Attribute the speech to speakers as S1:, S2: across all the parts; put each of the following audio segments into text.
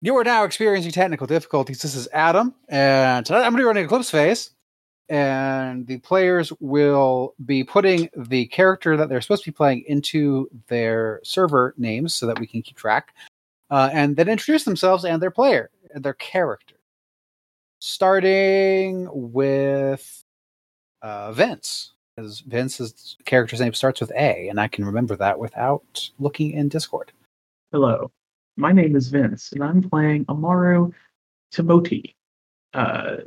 S1: You are now experiencing technical difficulties. This is Adam, and tonight I'm going to be running Eclipse phase, and the players will be putting the character that they're supposed to be playing into their server names so that we can keep track, uh, and then introduce themselves and their player and their character. Starting with uh, Vince, because Vince's character's name starts with A, and I can remember that without looking in Discord.
S2: Hello, my name is Vince, and I'm playing Amaru Timoti. Uh,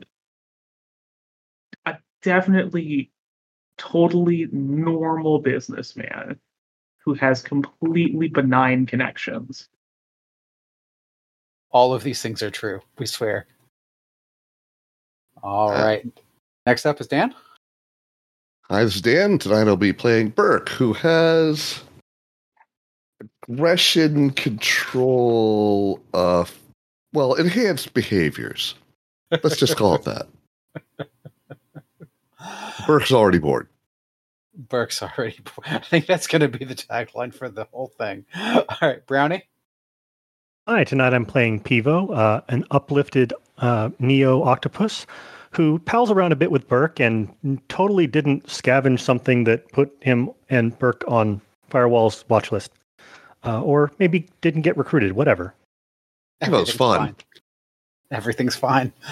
S2: a definitely, totally normal businessman who has completely benign connections.
S1: All of these things are true. We swear. All
S3: Uh,
S1: right. Next up is Dan.
S3: Hi, this is Dan. Tonight I'll be playing Burke, who has aggression control uh well, enhanced behaviors. Let's just call it that. Burke's already bored.
S1: Burke's already. Bored. I think that's going to be the tagline for the whole thing. All right, Brownie.
S4: Hi, tonight I'm playing Pivo, uh, an uplifted uh, Neo Octopus who pals around a bit with Burke and totally didn't scavenge something that put him and Burke on Firewall's watch list. Uh, or maybe didn't get recruited, whatever.
S3: That was
S1: Everything's
S3: fun.
S1: fine. Everything's fine.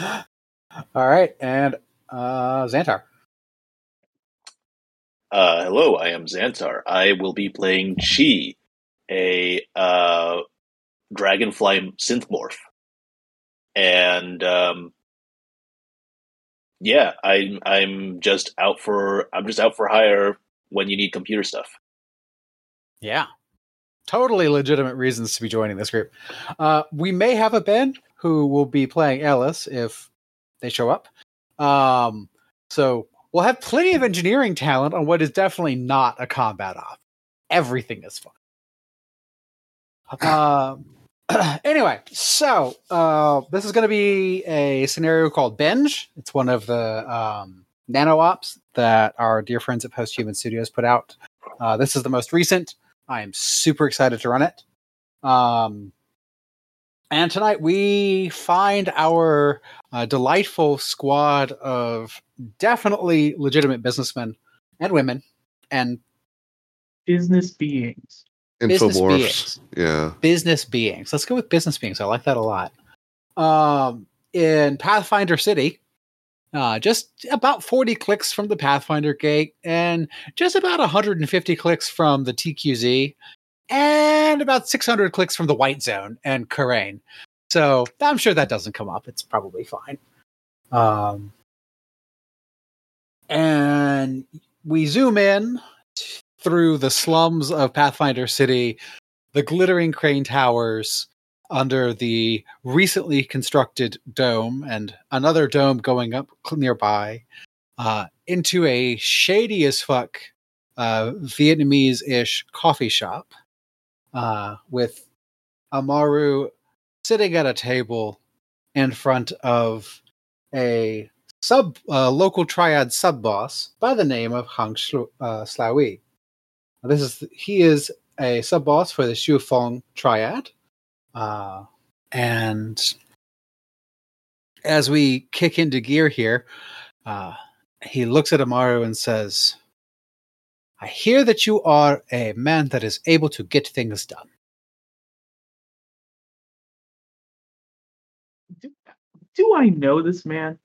S1: All right, and uh Xantar.
S5: Uh, hello, I am Xantar. I will be playing Chi, a uh, dragonfly synth morph. And um, yeah, I'm I'm just out for I'm just out for hire when you need computer stuff.
S1: Yeah. Totally legitimate reasons to be joining this group. Uh, we may have a Ben who will be playing Ellis if they show up. Um, so we'll have plenty of engineering talent on what is definitely not a combat op. Everything is fun. Um, anyway, so uh, this is going to be a scenario called Binge. It's one of the um, nano ops that our dear friends at Post Human Studios put out. Uh, this is the most recent. I am super excited to run it. Um, and tonight we find our uh, delightful squad of definitely legitimate businessmen and women and
S2: Business beings.
S1: Business
S3: Infomorphs.
S1: beings.
S3: Yeah.
S1: business beings. Let's go with business beings. I like that a lot. Um, in Pathfinder City, uh, just about 40 clicks from the Pathfinder gate, and just about 150 clicks from the TQZ, and about 600 clicks from the White Zone and Karain. So I'm sure that doesn't come up. It's probably fine. Um, and we zoom in through the slums of Pathfinder City, the glittering crane towers under the recently constructed dome, and another dome going up nearby, uh, into a shady as fuck uh, Vietnamese ish coffee shop uh, with Amaru sitting at a table in front of a sub local triad sub boss by the name of Hang Shlu- uh, Slawi. This is he is a sub boss for the Shu Fong triad, uh, and as we kick into gear here, uh, he looks at Amaru and says, "I hear that you are a man that is able to get things done."
S2: Do, do I know this man?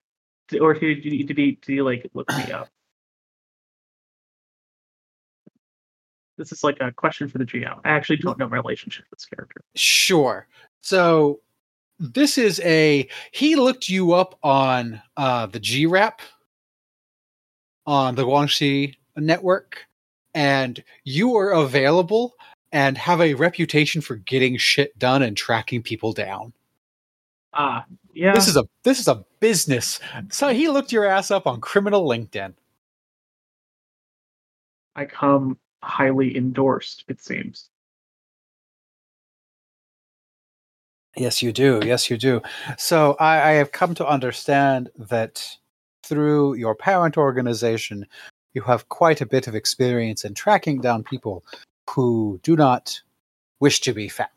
S2: Or did you, did he, did he like look me up? This is like a question for the GM. I actually don't know my relationship with this character.
S1: Sure. So this is a he looked you up on uh the G rep on the Guanxi network and you are available and have a reputation for getting shit done and tracking people down.
S2: Ah, yeah.
S1: This is a this is a business. So he looked your ass up on criminal LinkedIn.
S2: I come highly endorsed, it seems.
S1: Yes, you do. Yes, you do. So I, I have come to understand that through your parent organization, you have quite a bit of experience in tracking down people who do not wish to be found.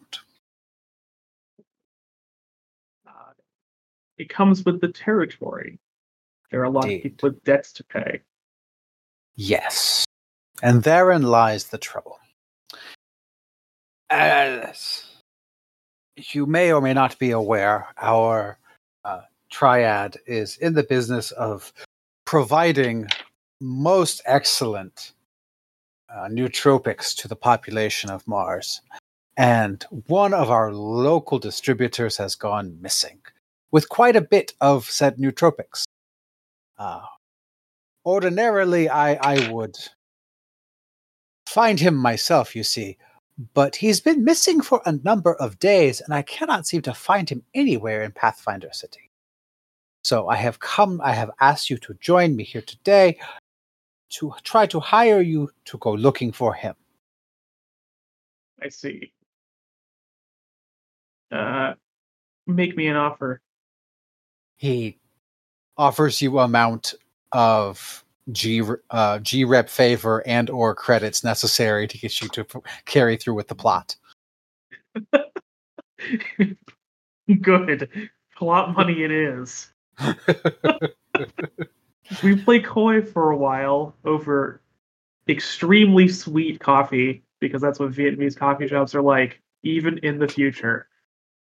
S2: it comes with the territory. There are a lot
S1: Indeed.
S2: of people with debts to pay.
S1: Yes. And therein lies the trouble. As you may or may not be aware, our uh, triad is in the business of providing most excellent uh, nootropics to the population of Mars. And one of our local distributors has gone missing with quite a bit of said nootropics. Uh, ordinarily, I, I would find him myself, you see, but he's been missing for a number of days, and I cannot seem to find him anywhere in Pathfinder City. So I have come, I have asked you to join me here today to try to hire you to go looking for him.
S2: I see. Uh, make me an offer.
S1: He offers you amount of G uh, G rep favor and or credits necessary to get you to f- carry through with the plot.
S2: Good. Plot money it is. we play coy for a while over extremely sweet coffee because that's what Vietnamese coffee shops are like, even in the future.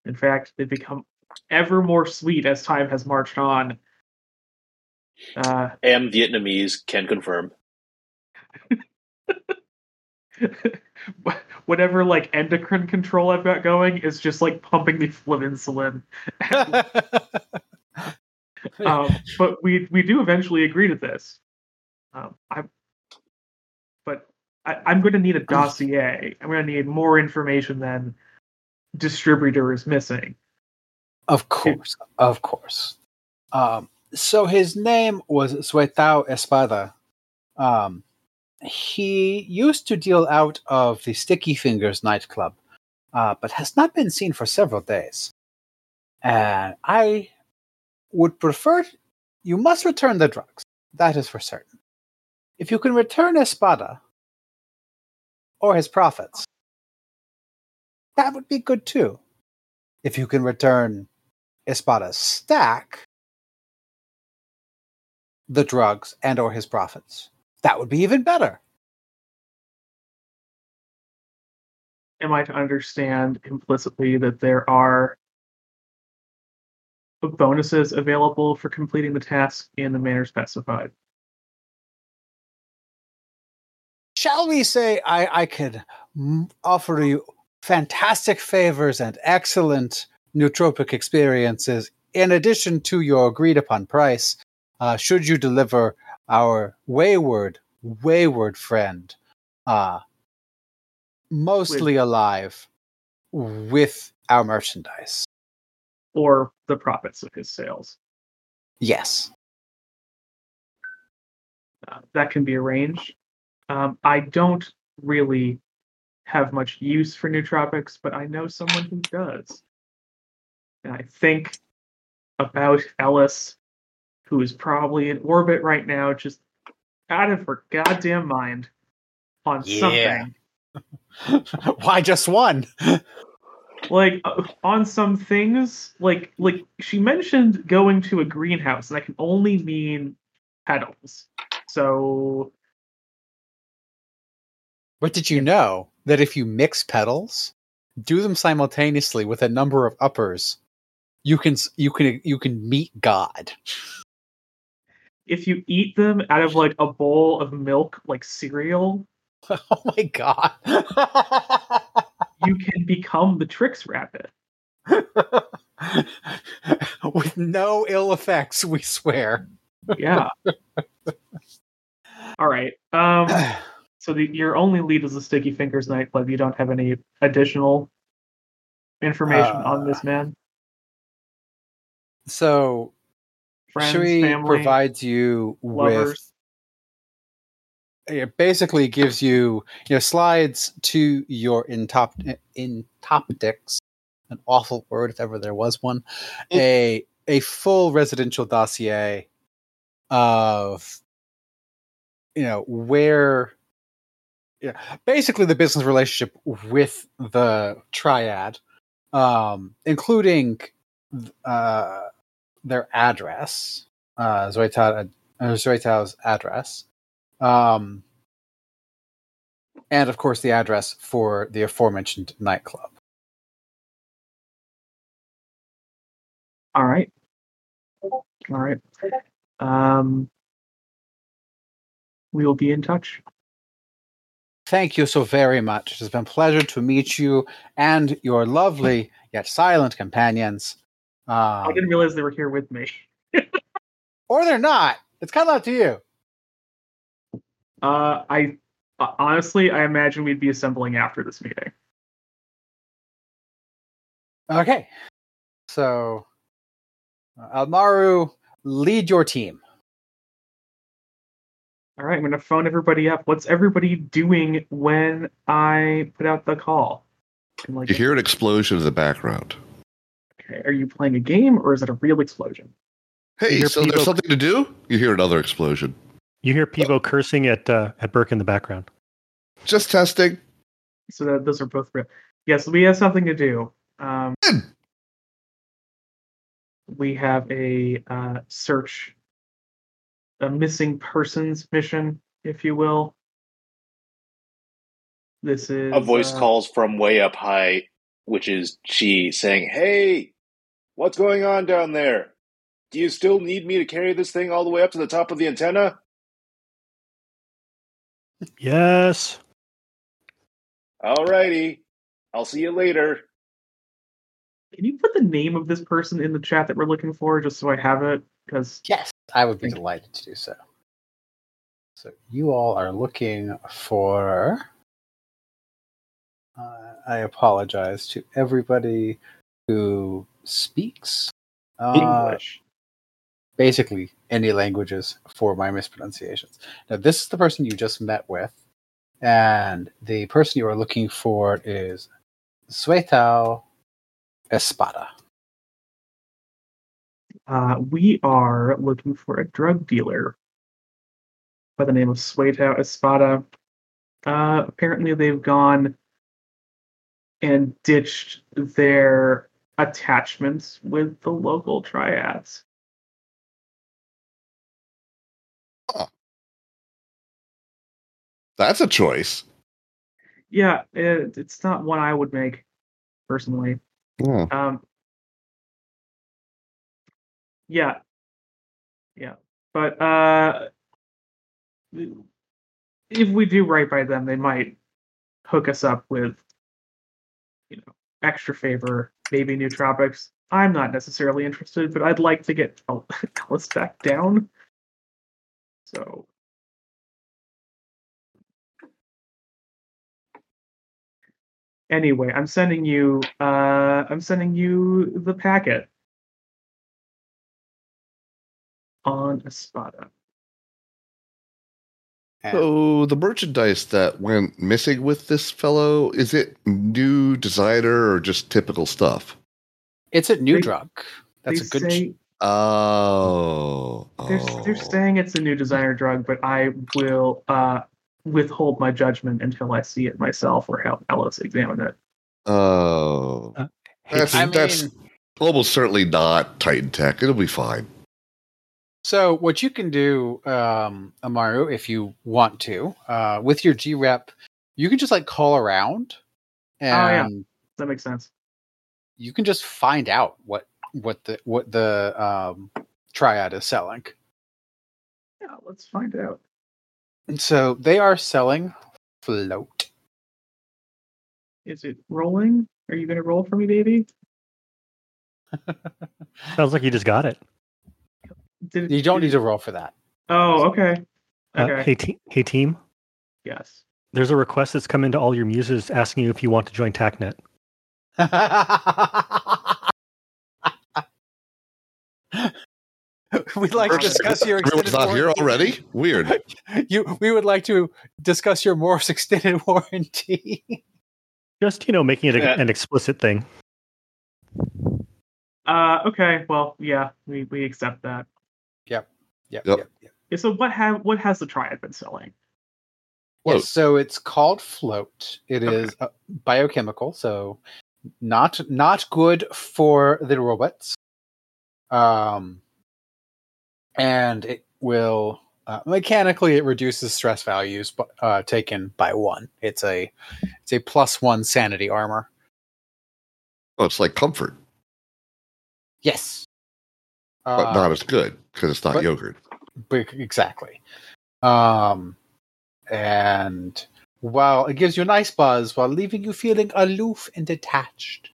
S2: In fact, they become ever more sweet as time has marched on. Uh,
S5: Am Vietnamese can confirm.
S2: whatever like endocrine control I've got going is just like pumping me full of insulin. um, but we we do eventually agree to this. Um, I, but I, I'm going to need a dossier. I'm going to need more information than distributor is missing.
S1: Of course, of course. Um, so his name was Suetao Espada. Um, he used to deal out of the Sticky Fingers nightclub, uh, but has not been seen for several days. And I would prefer you must return the drugs. That is for certain. If you can return Espada or his profits, that would be good too. If you can return Espada's stack, the drugs and or his profits, that would be even better.
S2: Am I to understand implicitly that there are bonuses available for completing the task in the manner specified?
S1: Shall we say I, I could offer you fantastic favors and excellent nootropic experiences in addition to your agreed upon price, uh, should you deliver our wayward, wayward friend, uh, mostly alive, with our merchandise.
S2: Or the profits of his sales?
S1: Yes.
S2: Uh, that can be arranged. Um, I don't really have much use for nootropics, but I know someone who does. And I think about Ellis, who is probably in orbit right now, just out of her goddamn mind on
S1: Yeah.
S2: something.
S1: Why just one?
S2: Like uh, on some things, like like she mentioned going to a greenhouse, and that can only mean petals. So
S1: what did you know that if you mix petals, do them simultaneously with a number of uppers, you can you can you can meet God.
S2: If you eat them out of like a bowl of milk, like cereal,
S1: oh my god.
S2: you can become the Trix Rabbit.
S1: with no ill effects, we swear.
S2: Yeah. All right. Um. So the, your only lead is the Sticky Fingers nightclub. You don't have any additional information on this man.
S1: so
S2: Friends,
S1: Shui
S2: family,
S1: provides you with it basically gives you you know slides to your intop entoptics an awful word if ever there was one a a full residential dossier of you know where yeah basically the business relationship with the triad um including uh their address, uh, Zoitao, uh, Zoitao's address, um, and of course the address for the aforementioned nightclub.
S2: All right. All right. Um, we will be in touch.
S1: Thank you so very much. It has been a pleasure to meet you and your lovely yet silent companions.
S2: I
S1: Um,
S2: didn't realize they were here with me.
S1: or they're not. It's kind of up to you.
S2: Uh, I uh, honestly, I imagine we'd be assembling after this meeting.
S1: Okay. So, uh, Amaru, lead your team.
S2: All right, I'm gonna phone everybody up. What's everybody doing when I put out the call? Like,
S3: You hear an explosion in the background.
S2: Okay, are you playing a game or is it a real explosion?
S3: Hey, so
S4: people-
S3: there's something to do? You hear another explosion.
S4: You hear Pivo cursing at uh, at Burke in the background.
S3: Just testing.
S2: So that those are both real. Yes, we have something to do. Um, we have a uh, search, a missing persons mission, if you will. This is
S5: A voice
S2: uh,
S5: calls from way up high, which is Chi saying, Hey, what's going on down there? Do you still need me to carry this thing all the way up to the top of the antenna?
S4: Yes.
S5: Alrighty. I'll see you later.
S2: Can you put the name of this person in the chat that we're looking for, just so I have it? Because
S1: Yes, I would be
S2: Thank you.
S1: delighted to do so. So you all are looking for. Uh, I apologize to everybody who speaks uh,
S2: English.
S1: basically any languages for my mispronunciations. Now, this is the person you just met with, and the person you are looking for is Suetao Espada.
S2: Uh, we are looking for a drug dealer by the name of Suetao Espada. Uh, apparently, they've gone and ditched their attachments with the local triads.
S3: That's a choice.
S2: Yeah, it, it's not one I would make personally.
S3: Yeah.
S2: Um, yeah, yeah, but uh, if we do right by them, they might hook us up with, you know, extra favor, maybe nootropics. I'm not necessarily interested, but I'd like to get El- Ellis back down. So. Anyway, I'm sending you. Uh, I'm sending you the packet on Espada.
S1: And
S3: So the merchandise that went missing with this fellow, is it new designer or just typical stuff?
S1: it's a new
S2: They-
S1: drug. That's a good.
S2: say
S3: Oh.
S2: they're,
S3: oh.
S2: they're saying it's a new designer drug, but I will uh, withhold my judgment until I see it myself or have Ellis examine it.
S3: Oh.
S4: Hey,
S3: That's-
S1: I
S4: team,
S3: that's-
S1: mean,
S3: Almost certainly not Titan Tech. It'll be fine.
S1: So what you can do, um, Amaru, if you want to, uh, with your G rep, you can just like call around, and
S2: yeah. That makes sense.
S1: you can just find out what what the what the um, triad is selling.
S2: Yeah, let's find out.
S1: And so they are selling float.
S2: Is it rolling? Are you going to roll for me, baby?
S4: sounds like you just got it.
S2: Did it-
S1: You don't
S2: did
S1: need
S2: it-
S1: to roll for that.
S2: Oh, okay.
S4: Uh,
S2: Okay.
S4: hey, te- hey, team.
S2: Yes.
S4: There's a request that's come into all your muses asking you if you want to join TACnet.
S1: We'd like to discuss your
S3: Everyone's
S1: extended
S3: not here already? Weird.
S1: You, we would like to discuss your Morse extended warranty.
S4: Just you know, making it a,
S5: Yeah.
S4: an explicit thing.
S2: Uh, okay. Well, yeah, we, we accept that.
S1: Yep,
S3: Yep.
S1: yep, yep.
S2: Yeah, So what have what has the triad been selling?
S3: Float.
S1: Yes, so it's called float. It
S2: Okay.
S1: is uh, biochemical, so not not good for the robots. Um, and it will uh, mechanically it reduces stress values bu- uh, taken by one. It's a it's a plus one sanity armor.
S3: Oh, it's like comfort,
S1: Yes,
S3: but
S1: Uh,
S3: not as good because it's not
S1: but-
S3: yogurt.
S1: Bec- exactly. Um, and while it gives you a nice buzz while leaving you feeling aloof and detached.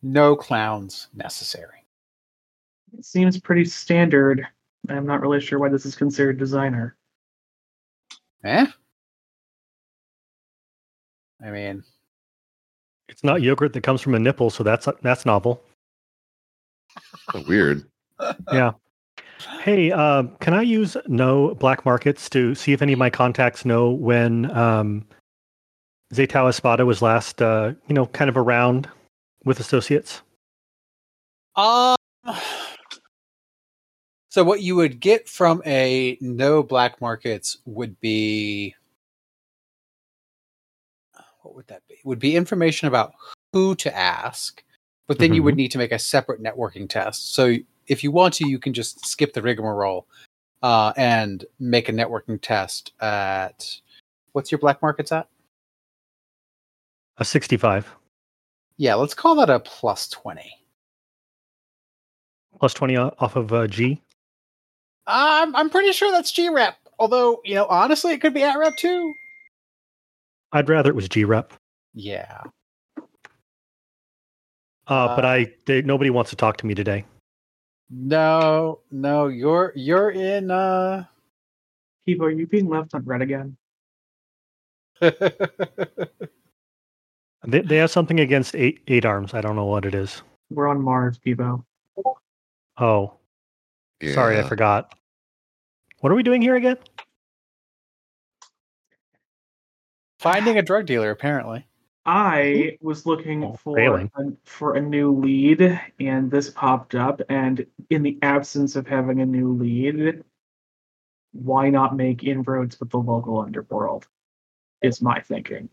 S1: No clowns necessary.
S2: It seems pretty standard. I'm not really sure why this is considered designer.
S1: Eh? I mean,
S4: It's not yogurt that comes from a nipple, so that's that's novel.
S3: Oh, weird.
S4: Yeah. Hey, uh, can I use know black markets to see if any of my contacts know when um, Zaytao Espada was last, uh, you know, kind of around with associates?
S1: Um. So what you would get from a know black markets would be what would that be? Would be information about who to ask, but then you would need to make a separate networking test. So if you want to, you can just skip the rigmarole uh, and make a networking test at what's your black markets at?
S4: A 65
S1: Yeah, let's call that a plus twenty.
S4: 20 off of uh, G.
S1: I'm I'm pretty sure that's G rep. Although you know, honestly, it could be at rep too.
S4: I'd rather it was G rep.
S1: Yeah.
S4: Uh, but
S1: Uh,
S4: I they, nobody wants to talk to me today.
S1: No, no, you're you're in uh
S2: Kiva, are you being left on red again?
S4: They, they have something against eight eight arms. I don't know what it is.
S2: We're on Mars, Kivo.
S4: Oh, sorry, I forgot. What are we doing here again?
S1: finding a drug dealer apparently.
S2: I was looking
S4: Oh,
S2: for a, for a new lead, and this popped up. And in the absence of having a new lead, why not make inroads with the local underworld? Is my thinking.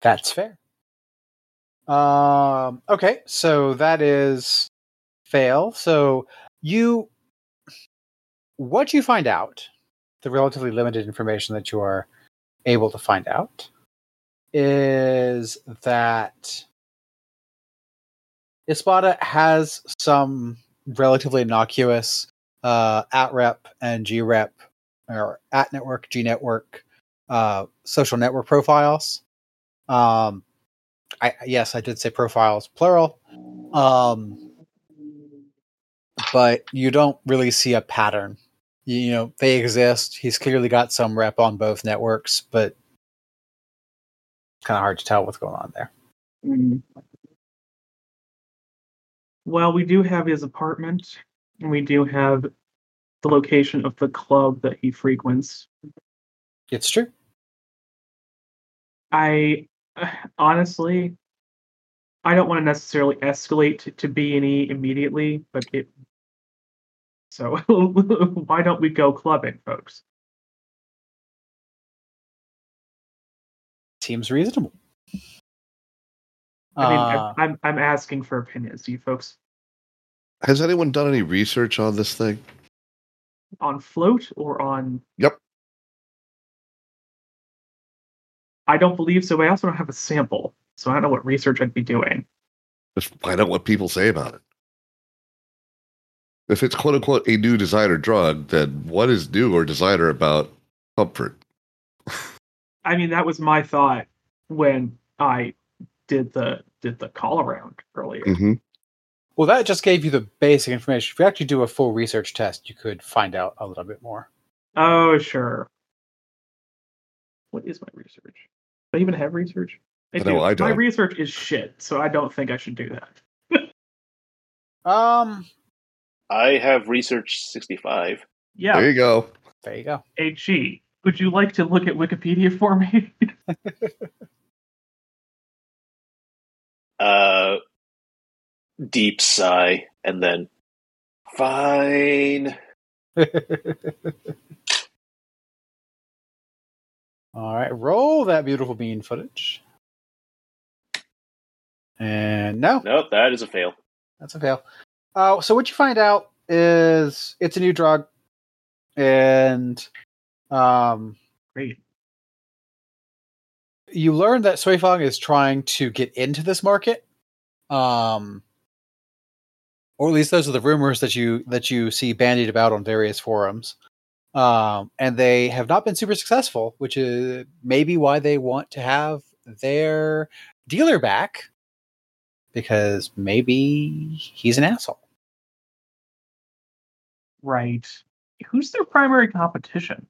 S1: That's fair. Um okay, so that is fail. So you what you find out, the relatively limited information that you are able to find out is that Espada has some relatively innocuous uh, at rep and G rep or at network, G network, uh, social network profiles. Um, I yes, I did say profiles plural. Um, but you don't really see a pattern. You, know, they exist. He's clearly got some rep on both networks, but kind of hard to tell what's going on there.
S2: Mm. Well, we do have his apartment, and we do have the location of the club that he frequents.
S1: It's true.
S2: I honestly, I don't want to necessarily escalate to, to B and E immediately, but it. So why don't we go clubbing, folks?
S1: Seems reasonable.
S2: I mean,
S1: Uh,
S2: I'm, I'm I'm asking for opinions. Do you folks
S3: Has anyone done any research on this thing?
S2: on float or on?
S3: Yep.
S2: I don't believe so. I also don't have a sample, so I don't know what research I'd be doing.
S3: Just find out what people say about it. If it's quote unquote a new designer drug, then what is new or designer about comfort?
S2: I mean, that was my thought when I did the did the call around earlier.
S3: hmm
S1: well, that just gave you the basic information. If you actually do a full research test, you could find out a little bit more.
S2: Oh, sure. What is my research? Do I even have research?
S3: I know, I
S2: My
S3: don't.
S2: research is shit, so I don't think I should do that.
S1: Um,
S5: I have research 65.
S2: Yeah,
S3: There you go.
S1: there you go.
S2: HE. Would you like to look at Wikipedia for me?
S5: Uh, deep sigh, and then fine.
S1: All right, roll that beautiful bean footage. And no,
S5: Nope, that is a fail.
S1: that's a fail. Uh, so what you find out is it's a new drug, and um,
S2: Great.
S1: you learn that Suifang is trying to get into this market. Um, or at least those are the rumors that you that you see bandied about on various forums. Um, and they have not been super successful, which is maybe why they want to have their dealer back because maybe he's an asshole.
S2: Right. Who's their primary competition?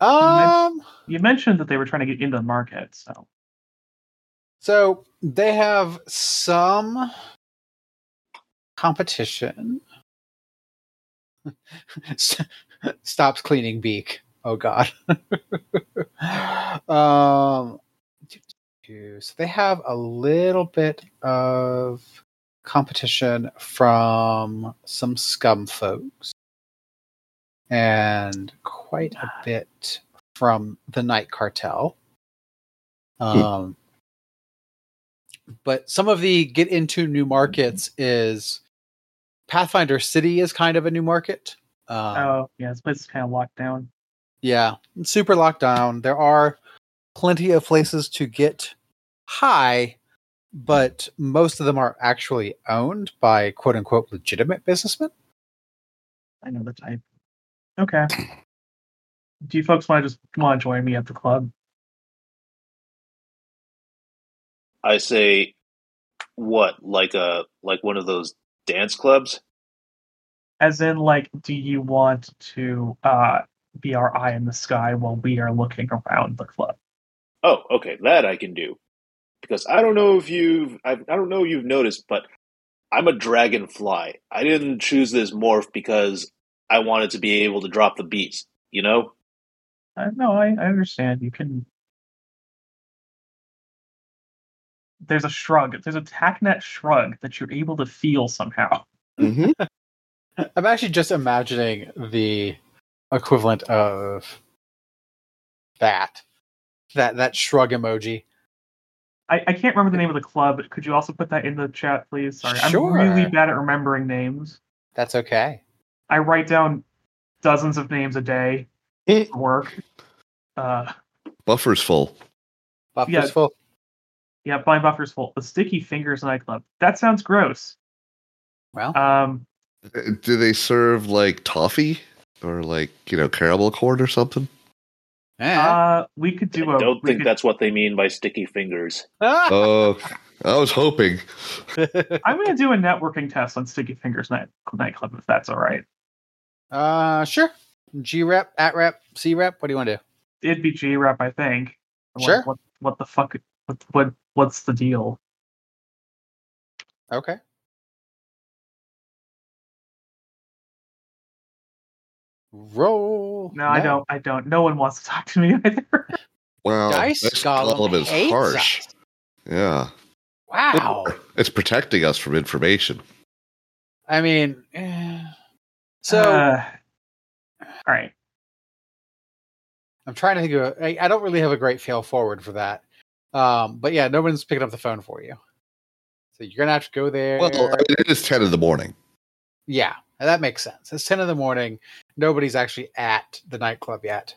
S1: Um,
S2: You mentioned that they were trying to get into the market, so
S1: So they have some competition. Stops cleaning beak. Oh God. um, so they have a little bit of competition from some scum folks, and quite a bit from the Night Cartel. Um, but some of the get into new markets is Pathfinder City is kind of a new market. Um,
S2: oh yeah, this place is kind of locked down.
S1: Yeah, super locked down. There are plenty of places to get high, but most of them are actually owned by quote unquote legitimate businessmen.
S2: I know the type. Okay. Do you folks want to just want to join me at the club?
S5: I say, what? Like a like one of those dance clubs?
S2: As in, like, do you want to uh, be our eye in the sky while we are looking around the club?
S5: Oh, okay, that I can do. Because I don't know if you've I, I don't know if you've noticed, but I'm a dragonfly. I didn't choose this morph because I wanted to be able to drop the beats. You know?
S2: Uh, no, I, I understand. You can. There's a shrug. There's a TACnet shrug that you're able to feel somehow.
S3: hmm
S1: I'm actually just imagining the equivalent of that. That that shrug emoji.
S2: I, I can't remember the name of the club. Could you also put that in the chat, please? Sorry,
S1: Sure.
S2: I'm really bad at remembering names.
S1: That's okay.
S2: I write down dozens of names a day
S3: Mm.
S2: for work. Uh,
S3: Buffer's full.
S1: Buffer's
S2: Yeah.
S1: full.
S2: yeah, blind buffer's full. The Sticky Fingers nightclub. That sounds gross.
S1: Well,
S2: Um,
S3: Uh, Do they serve like toffee or like you know caramel corn or something?
S1: Eh.
S2: uh, we could do
S5: I
S2: a.
S5: don't think
S2: could-
S5: that's what they mean by sticky fingers.
S3: Oh, I was hoping.
S2: I'm going to do a networking test on Sticky Fingers night nightclub if that's all right.
S1: uh, sure. G rep, at rep, C rep. What do you want to do?
S2: It'd be G rep, I think. Like,
S1: Sure.
S2: What, what the fuck? What, what what's the deal?
S1: Okay. Roll.
S2: No, I don't. I don't. No one wants to talk to me either.
S3: Wow,
S1: Dice
S3: this
S1: Golem,
S3: golem is
S1: hates
S3: harsh.
S1: us.
S3: Yeah,
S1: Wow.
S3: it's protecting us from information.
S1: I mean, eh. so
S2: Uh, all right.
S1: I'm trying to think of. A, I, I don't really have a great fail forward for that. Um, but yeah, no one's picking up the phone for you, so you're gonna have to go there.
S3: Well, I mean, it is ten in the morning.
S1: yeah, that makes sense. It's ten in the morning. Nobody's actually at the nightclub yet.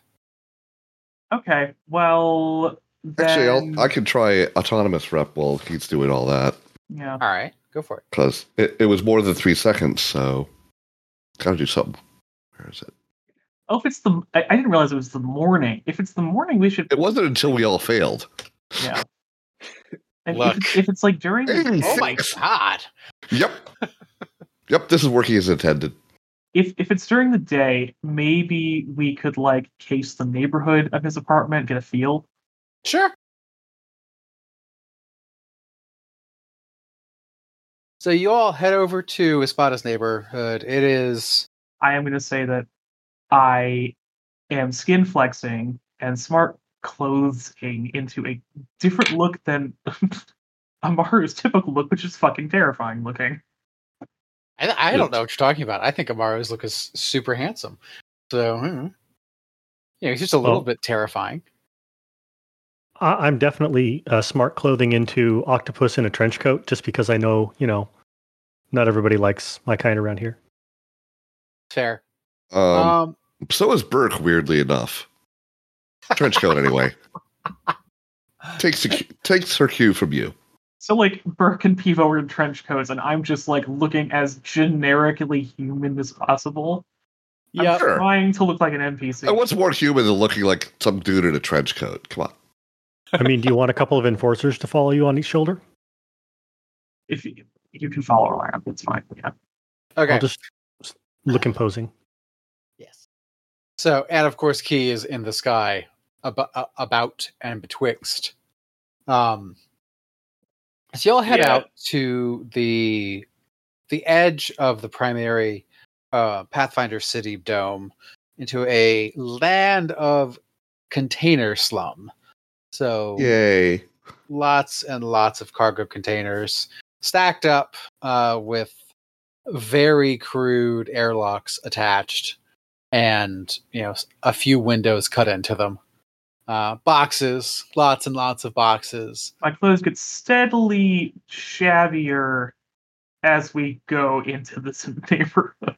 S2: Okay. Well, then,
S3: Actually, I'll, I can try autonomous rep while he's doing all that
S2: yeah.
S1: All right, go for it.
S3: because it, it was more than three seconds. So, gotta do something. Where is it?
S2: Oh, if it's the, I, I didn't realize it was the morning. If it's the morning, we should.
S3: It wasn't until we all failed.
S2: Yeah. And
S1: Look.
S2: if it's, if it's like during the
S1: Oh my god!
S3: Yep. yep. This is working as intended.
S2: if if it's during the day, maybe we could like case the neighborhood of his apartment, get a feel.
S1: Sure. So you all head over to Espada's neighborhood. It is
S2: I am going to say that I am skin flexing and smart clothing into a different look than Amaru's typical look, which is fucking terrifying looking.
S1: I, I don't know what you're talking about. I think Amaru's look is super handsome. So, hmm. yeah, he's just a little
S4: Well-
S1: bit terrifying.
S4: I- I'm definitely uh, smart clothing into octopus in a trench coat, just because I know, you know, not everybody likes my kind around here.
S1: Fair.
S3: Um,
S1: Um,
S3: so is Burke, weirdly enough. Trench coat, anyway. Takes the cu- takes her cue from you.
S2: So like Burke and Pivo are in trench coats, and I'm just like looking as generically human as possible.
S1: yeah.
S2: I'm
S3: Sure.
S2: trying to look like an NPC.
S3: And what's more human than looking like some dude in a trench coat? Come on.
S4: I mean, do you want a couple of enforcers to follow you on each shoulder?
S2: if you, you can follow around, it's fine. Yeah.
S1: Okay.
S4: I'll just look imposing.
S1: Yes. So, and of course, Key is in the sky, about, about and betwixt. Um, so y'all head
S5: Yeah.
S1: out to the the edge of the primary uh, Pathfinder City dome into a land of container slum. So
S3: Yay.
S1: lots and lots of cargo containers stacked up uh, with very crude airlocks attached and you know a few windows cut into them uh, boxes lots and lots of boxes.
S2: My clothes get steadily shabbier as we go into this neighborhood.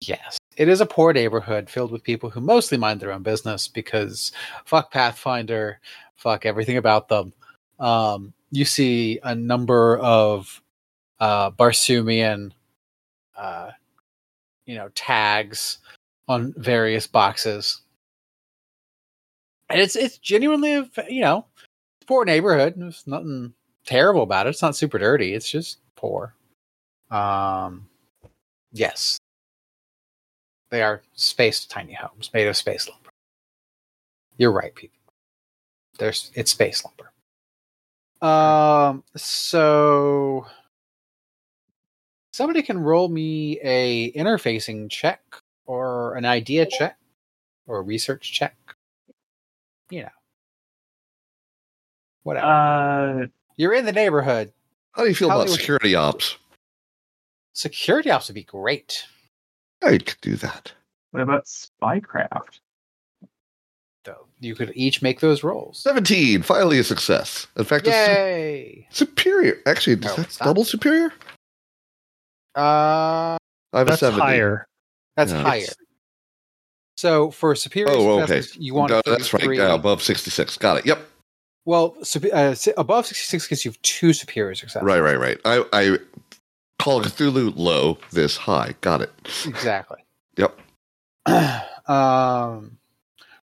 S1: yes. It is a poor neighborhood filled with people who mostly mind their own business because fuck pathfinder fuck everything about them. Um, you see a number of uh, Barsoomian uh, you know tags on various boxes and it's it's genuinely a you know poor neighborhood. There's nothing terrible about it. It's not super dirty. It's just poor. Um yes. They are spaced tiny homes made of space lumber. You're right people there's it's space lumber. Um so somebody can roll me a interfacing check or an idea check or a research check you know whatever
S2: Uh,
S1: you're in the neighborhood
S3: How do you feel
S1: How
S3: about
S1: they would-
S3: security ops?
S1: security ops would be great
S3: I could do that.
S2: what about spycraft?
S1: though you could each make those rolls
S3: 17, finally a success. In fact, it's su-
S1: yay
S3: superior. Actually,
S1: No,
S3: is that double superior?
S1: uh
S3: I have
S4: That's
S3: a 70.
S4: higher.
S1: that's
S3: Yeah.
S1: higher so for superior
S3: Oh, okay.
S1: you want
S3: No, that's right.
S1: 33.
S3: Yeah, above 66. Got it. Yep.
S1: well uh, above 66 because you have two superior successes
S3: Right, right, right. I, I call Cthulhu low, this high. Got it.
S1: exactly
S3: Yep.
S1: um,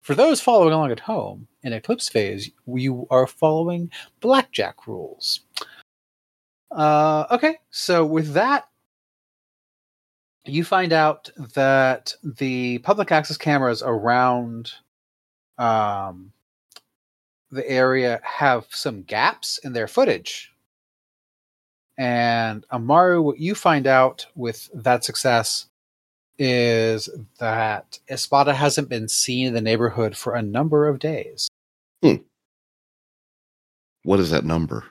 S1: for those following along at home, in Eclipse phase, you are following blackjack rules. Uh, okay, so with that, you find out that the public access cameras around um, the area have some gaps in their footage. And Amaru, what you find out with that success is that Espada hasn't been seen in the neighborhood for a number of days. Hmm.
S3: What is that number?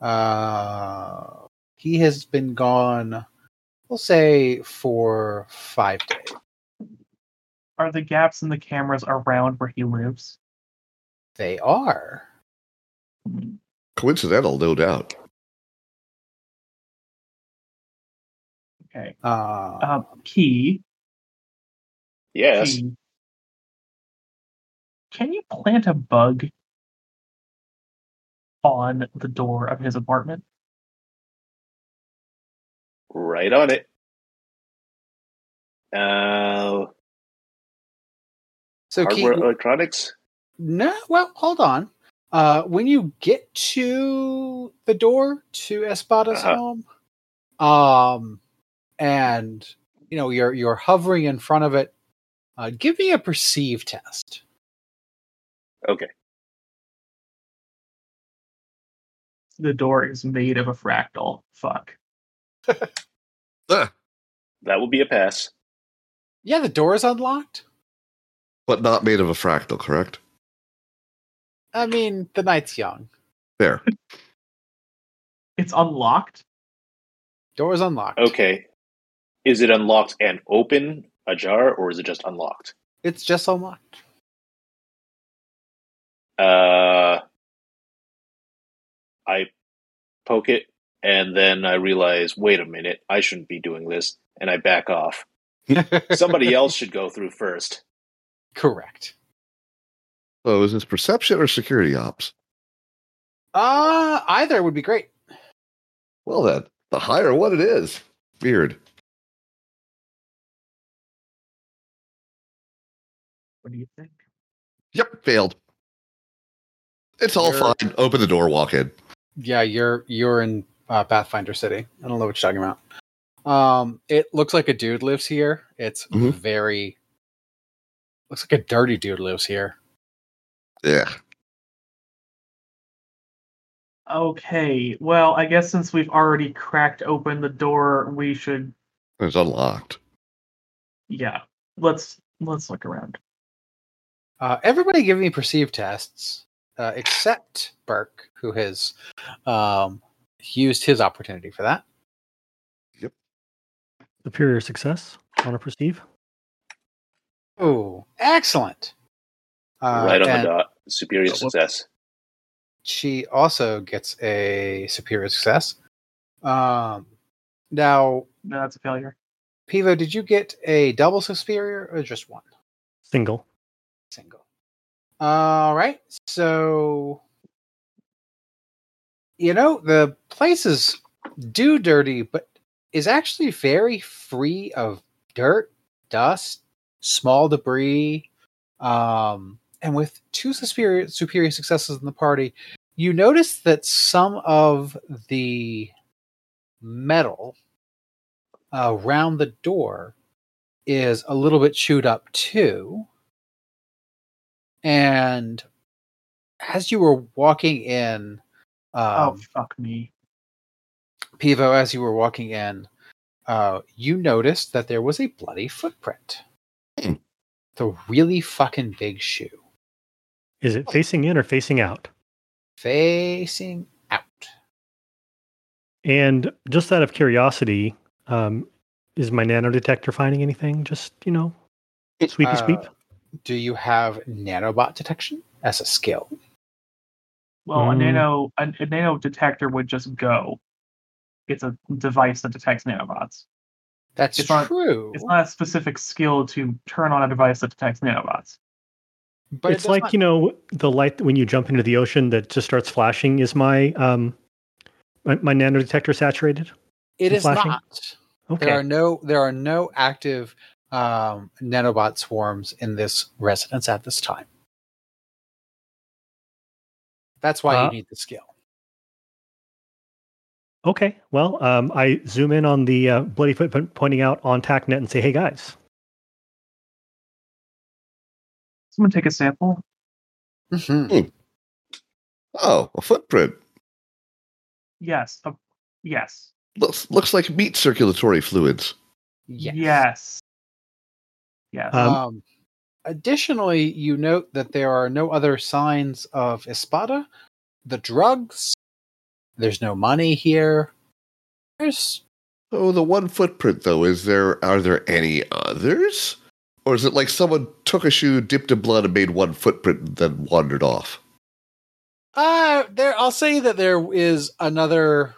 S1: Uh, he has been gone, we'll say, for five days.
S2: Are the gaps in the cameras around where he lives?
S1: They are.
S3: Coincidental, no doubt.
S2: Okay.
S1: Uh,
S2: Um, key.
S5: Yes.
S2: Key. Can you plant a bug on the door of his apartment?
S5: Right on it. Uh,
S1: so, Keith,
S5: hardware electronics.
S1: no, well, hold on. Uh, when you get to the door to Espada's
S5: Uh-huh.
S1: home, um, and you know you're you're hovering in front of it, uh, give me a perceive test.
S5: Okay.
S2: The door is made of a fractal. Fuck.
S5: That will be a pass.
S1: Yeah, the door is unlocked.
S3: but not made of a fractal, correct?
S1: I mean, the night's young.
S3: There.
S2: It's unlocked.
S1: Door is unlocked.
S5: Okay. Is it unlocked and open, ajar, or is it just unlocked?
S1: It's just unlocked.
S5: Uh, I poke it, and then I realize, wait a minute, I shouldn't be doing this, and I back off. Somebody else should go through first.
S1: Correct.
S3: Oh, is this perception or security ops?
S1: Uh, either would be great.
S3: Well, then, the higher what it is. Weird.
S2: What do you think?
S3: Yep, failed. It's all
S1: You're-
S3: fine. Open the door, walk in.
S1: Yeah, you're you're in uh, Pathfinder City. I don't know what you're talking about. Um, it looks like a dude lives here. It's
S3: Mhm.
S1: very looks like a dirty dude lives here.
S3: Yeah.
S2: Okay, well, I guess since we've already cracked open the door, we should
S3: It's unlocked.
S2: yeah. Let's let's look around.
S1: Uh, everybody give me perceive tests, uh, except Burke, who has um, used his opportunity for that. Yep.
S4: Superior success on a perceive.
S1: Oh, excellent! Uh,
S5: right on the dot. Superior
S1: Oh, whoops.
S5: success.
S1: She also gets a superior success. Um, now,
S2: No, that's a failure.
S1: Pivo, did you get a double superior or just one?
S4: Single.
S1: single. All right. So, you know, the place is do dirty, but is actually very free of dirt, dust, small debris. Um, and with two superior superior successes in the party, you notice that some of the metal uh, around the door is a little bit chewed up too. And as you were walking in,
S2: oh
S1: um,
S2: fuck me.
S1: Pivo, as you were walking in, uh, you noticed that there was a bloody footprint.
S3: Hmm.
S1: The really fucking big shoe
S4: Is it facing in or facing out?
S1: facing out.
S4: And just out of curiosity, um, is my nano detector finding anything? Just you know, sweepy sweep.
S1: Uh, do you have nanobot detection as a skill?
S2: Well, a
S4: Mm.
S2: nano a, a nano detector would just go. It's a device that detects nanobots.
S1: That's
S2: It's not-
S1: true.
S2: It's not a specific skill to turn on a device that detects nanobots.
S1: but
S4: it's
S1: does
S4: like
S1: not-
S4: you know the light when you jump into the ocean that just starts flashing. Is my um my, my nano detector saturated?
S1: it is
S4: flashing?
S1: not.
S4: Okay.
S1: There are no there are no active um, nanobot swarms in this residence at this time. That's why
S4: Uh,
S1: you need the skill.
S4: Okay. Well, um, I zoom in on the uh, bloody footprint pointing out on TACnet and say, "Hey guys,
S2: Someone take a sample.
S1: Mhm.
S3: Oh, a footprint.
S2: Yes. a- yes.
S3: Looks looks like meat circulatory fluids.
S1: Yes.
S2: Yes. Yes.
S4: Um,
S1: Um, additionally, you note that there are no other signs of Espada. The drugs. There's no money here. There's
S3: Oh, the one footprint though. Is there are there any others? Or is it like someone took a shoe, dipped in blood, and made one footprint and then wandered off?
S1: uh there. I'll say that there is another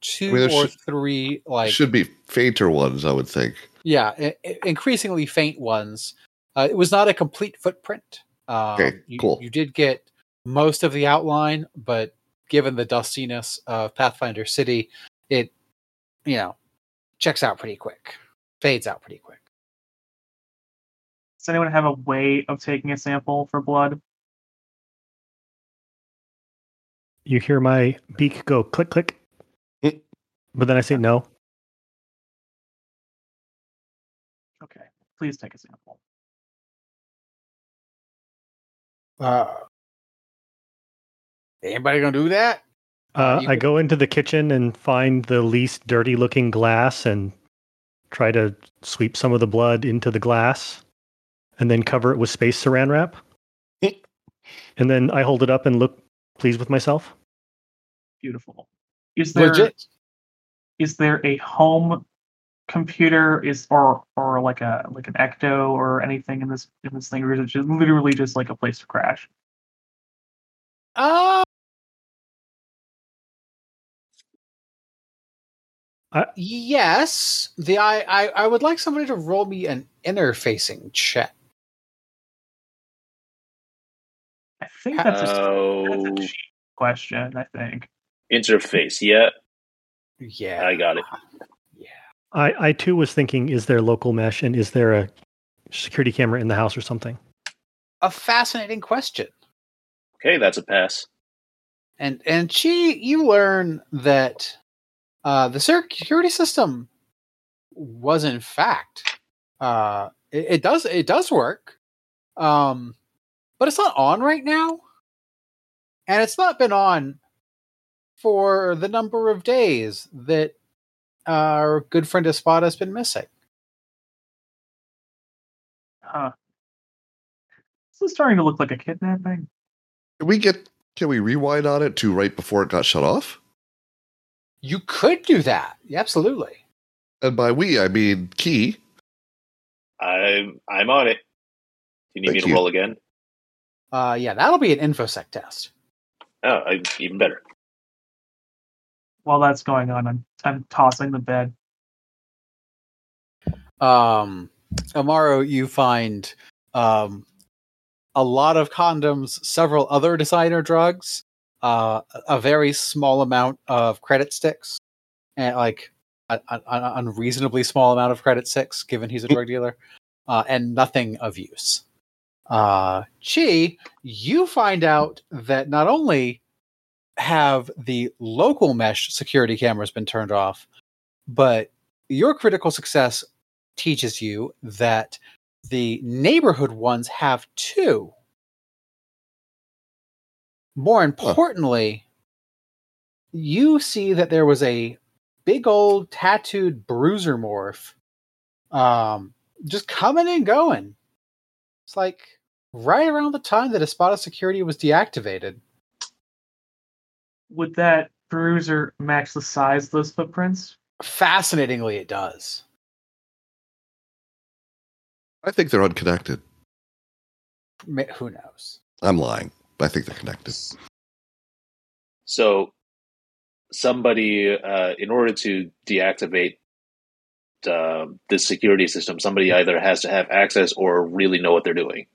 S1: two
S3: I mean,
S1: or
S3: should-
S1: three like
S3: Should be fainter ones, I would think.
S1: yeah, i- i- increasingly faint ones. Uh, it was not a complete footprint. Um,
S3: Okay,
S1: you,
S3: cool.
S1: You did get most of the outline, but given the dustiness of Pathfinder City, it you know checks out pretty quick, fades out pretty quick.
S2: Does anyone have a way of taking a sample for blood?
S4: you hear my beak go click click,"
S3: Mm.
S4: but then I say no.
S2: Okay. Please take a sample.
S1: Uh, anybody gonna do that?
S4: Uh, I go into the kitchen and find the least dirty looking glass and try to sweep some of the blood into the glass and then cover it with space saran wrap. and then I hold it up and look pleased with myself.
S2: Beautiful. Is there is
S1: Legit.
S2: there a home computer is or or like a like an ecto or anything in this in this thing or is it just literally just like a place to crash?
S1: Uh,
S4: I-
S1: yes. The I, I I would like somebody to roll me an interfacing check.
S2: I think that's a, that's
S5: Oh,
S2: a question. I think.
S5: interface. Yeah,
S1: Yeah,
S5: I got it.
S4: I, I too was thinking, is there local mesh and is there a security camera in the house or something?
S1: A fascinating question.
S5: Okay, that's a pass.
S1: And and she, you learn that uh, the security system was in fact uh, it, it does it does work, um, but it's not on right now, and it's not been on for the number of days that our good friend Espada has been missing.
S2: Huh. This is starting to look like a kidnapping.
S3: Can we get? Can we rewind on it to right before it got shut off?
S1: You could do that, Yeah, absolutely.
S3: And by we, I mean Key.
S5: I'm I'm on it. Do you need
S3: Thank
S5: me to
S3: you.
S5: roll again?
S1: Uh, yeah, that'll be an infosec test.
S5: Oh, I, even better.
S2: While that's going on, I'm I'm tossing the bed.
S1: um Amaru, you find um a lot of condoms, several other designer drugs, uh a very small amount of credit sticks, and like an unreasonably small amount of credit sticks, given he's a drug dealer, uh, and nothing of use. Uh, Chi, you find out that not only have the local mesh security cameras been turned off, but your critical success teaches you that the neighborhood ones have two. More importantly, you see that there was a big old tattooed bruiser morph um, just coming and going. It's like right around the time that Espada's security was deactivated.
S2: Would that bruiser match the size of those footprints?
S1: Fascinatingly, it does.
S3: I think they're unconnected.
S1: Who knows?
S3: I'm lying. I think they're connected.
S5: So, somebody, uh, in order to deactivate uh, this security system, somebody either has to have access or really know what they're doing.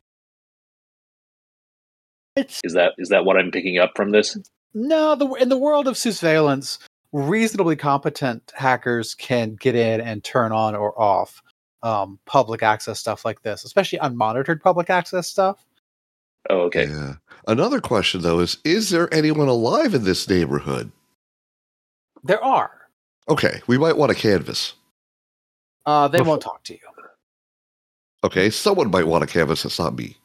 S1: It's
S5: Is that is that what I'm picking up from this?
S1: No. The in the world of surveillance, reasonably competent hackers can get in and turn on or off um, public access stuff like this, especially unmonitored public access stuff.
S5: Oh, okay.
S3: Yeah. Another question though is: Is there anyone alive in this neighborhood?
S1: There are.
S3: Okay, we might want a canvas.
S1: Uh, they
S4: Before-
S1: won't talk to you.
S3: Okay, someone might want to canvas. It's not me.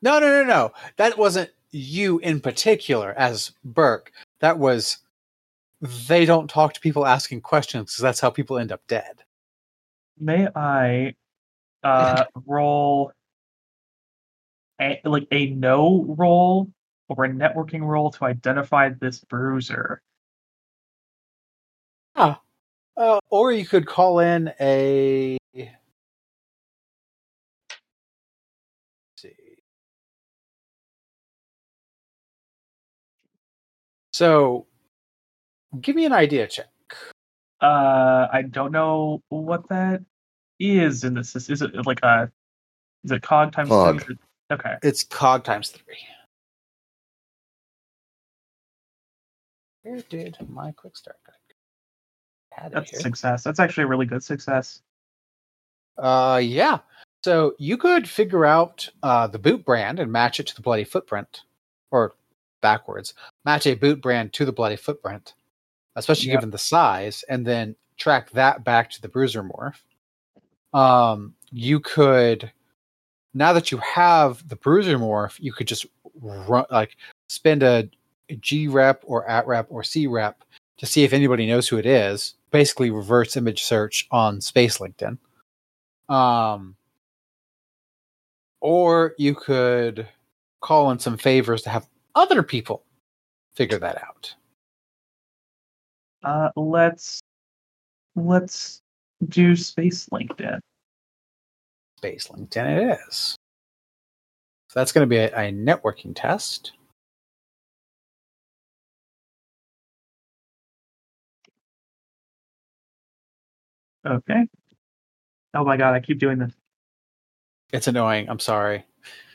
S1: No, no, no, no. That wasn't you in particular as Burke. That was they don't talk to people asking questions because that's how people end up dead.
S2: May I uh, roll a, like a know roll or a networking roll to identify this bruiser?
S1: Uh, or you could call in a. So, give me an idea check.
S2: Uh, I don't know what that is in this. Is it like a? Is it cog times
S3: Cog.
S2: three? Okay.
S1: It's cog times three. Where did my quick start guide go? Had it
S2: That's a
S1: here.
S2: success. That's actually a really good success.
S1: Uh, yeah. So you could figure out uh, the boot brand and match it to the bloody footprint, or backwards, match a boot brand to the bloody footprint, especially
S2: Yep.
S1: given the size, and then track that back to the bruiser morph. Um, you could, now that you have the bruiser morph, you could just run like spend a G rep or at rep or C rep to see if anybody knows who it is. Basically, reverse image search on Space LinkedIn. Um, or you could call in some favors to have other people figure that out?
S2: Uh, let's let's do space LinkedIn.
S1: Space LinkedIn, it is. So that's going to be a, a networking test.
S2: Okay. Oh my god, I keep doing this.
S1: It's annoying. I'm sorry.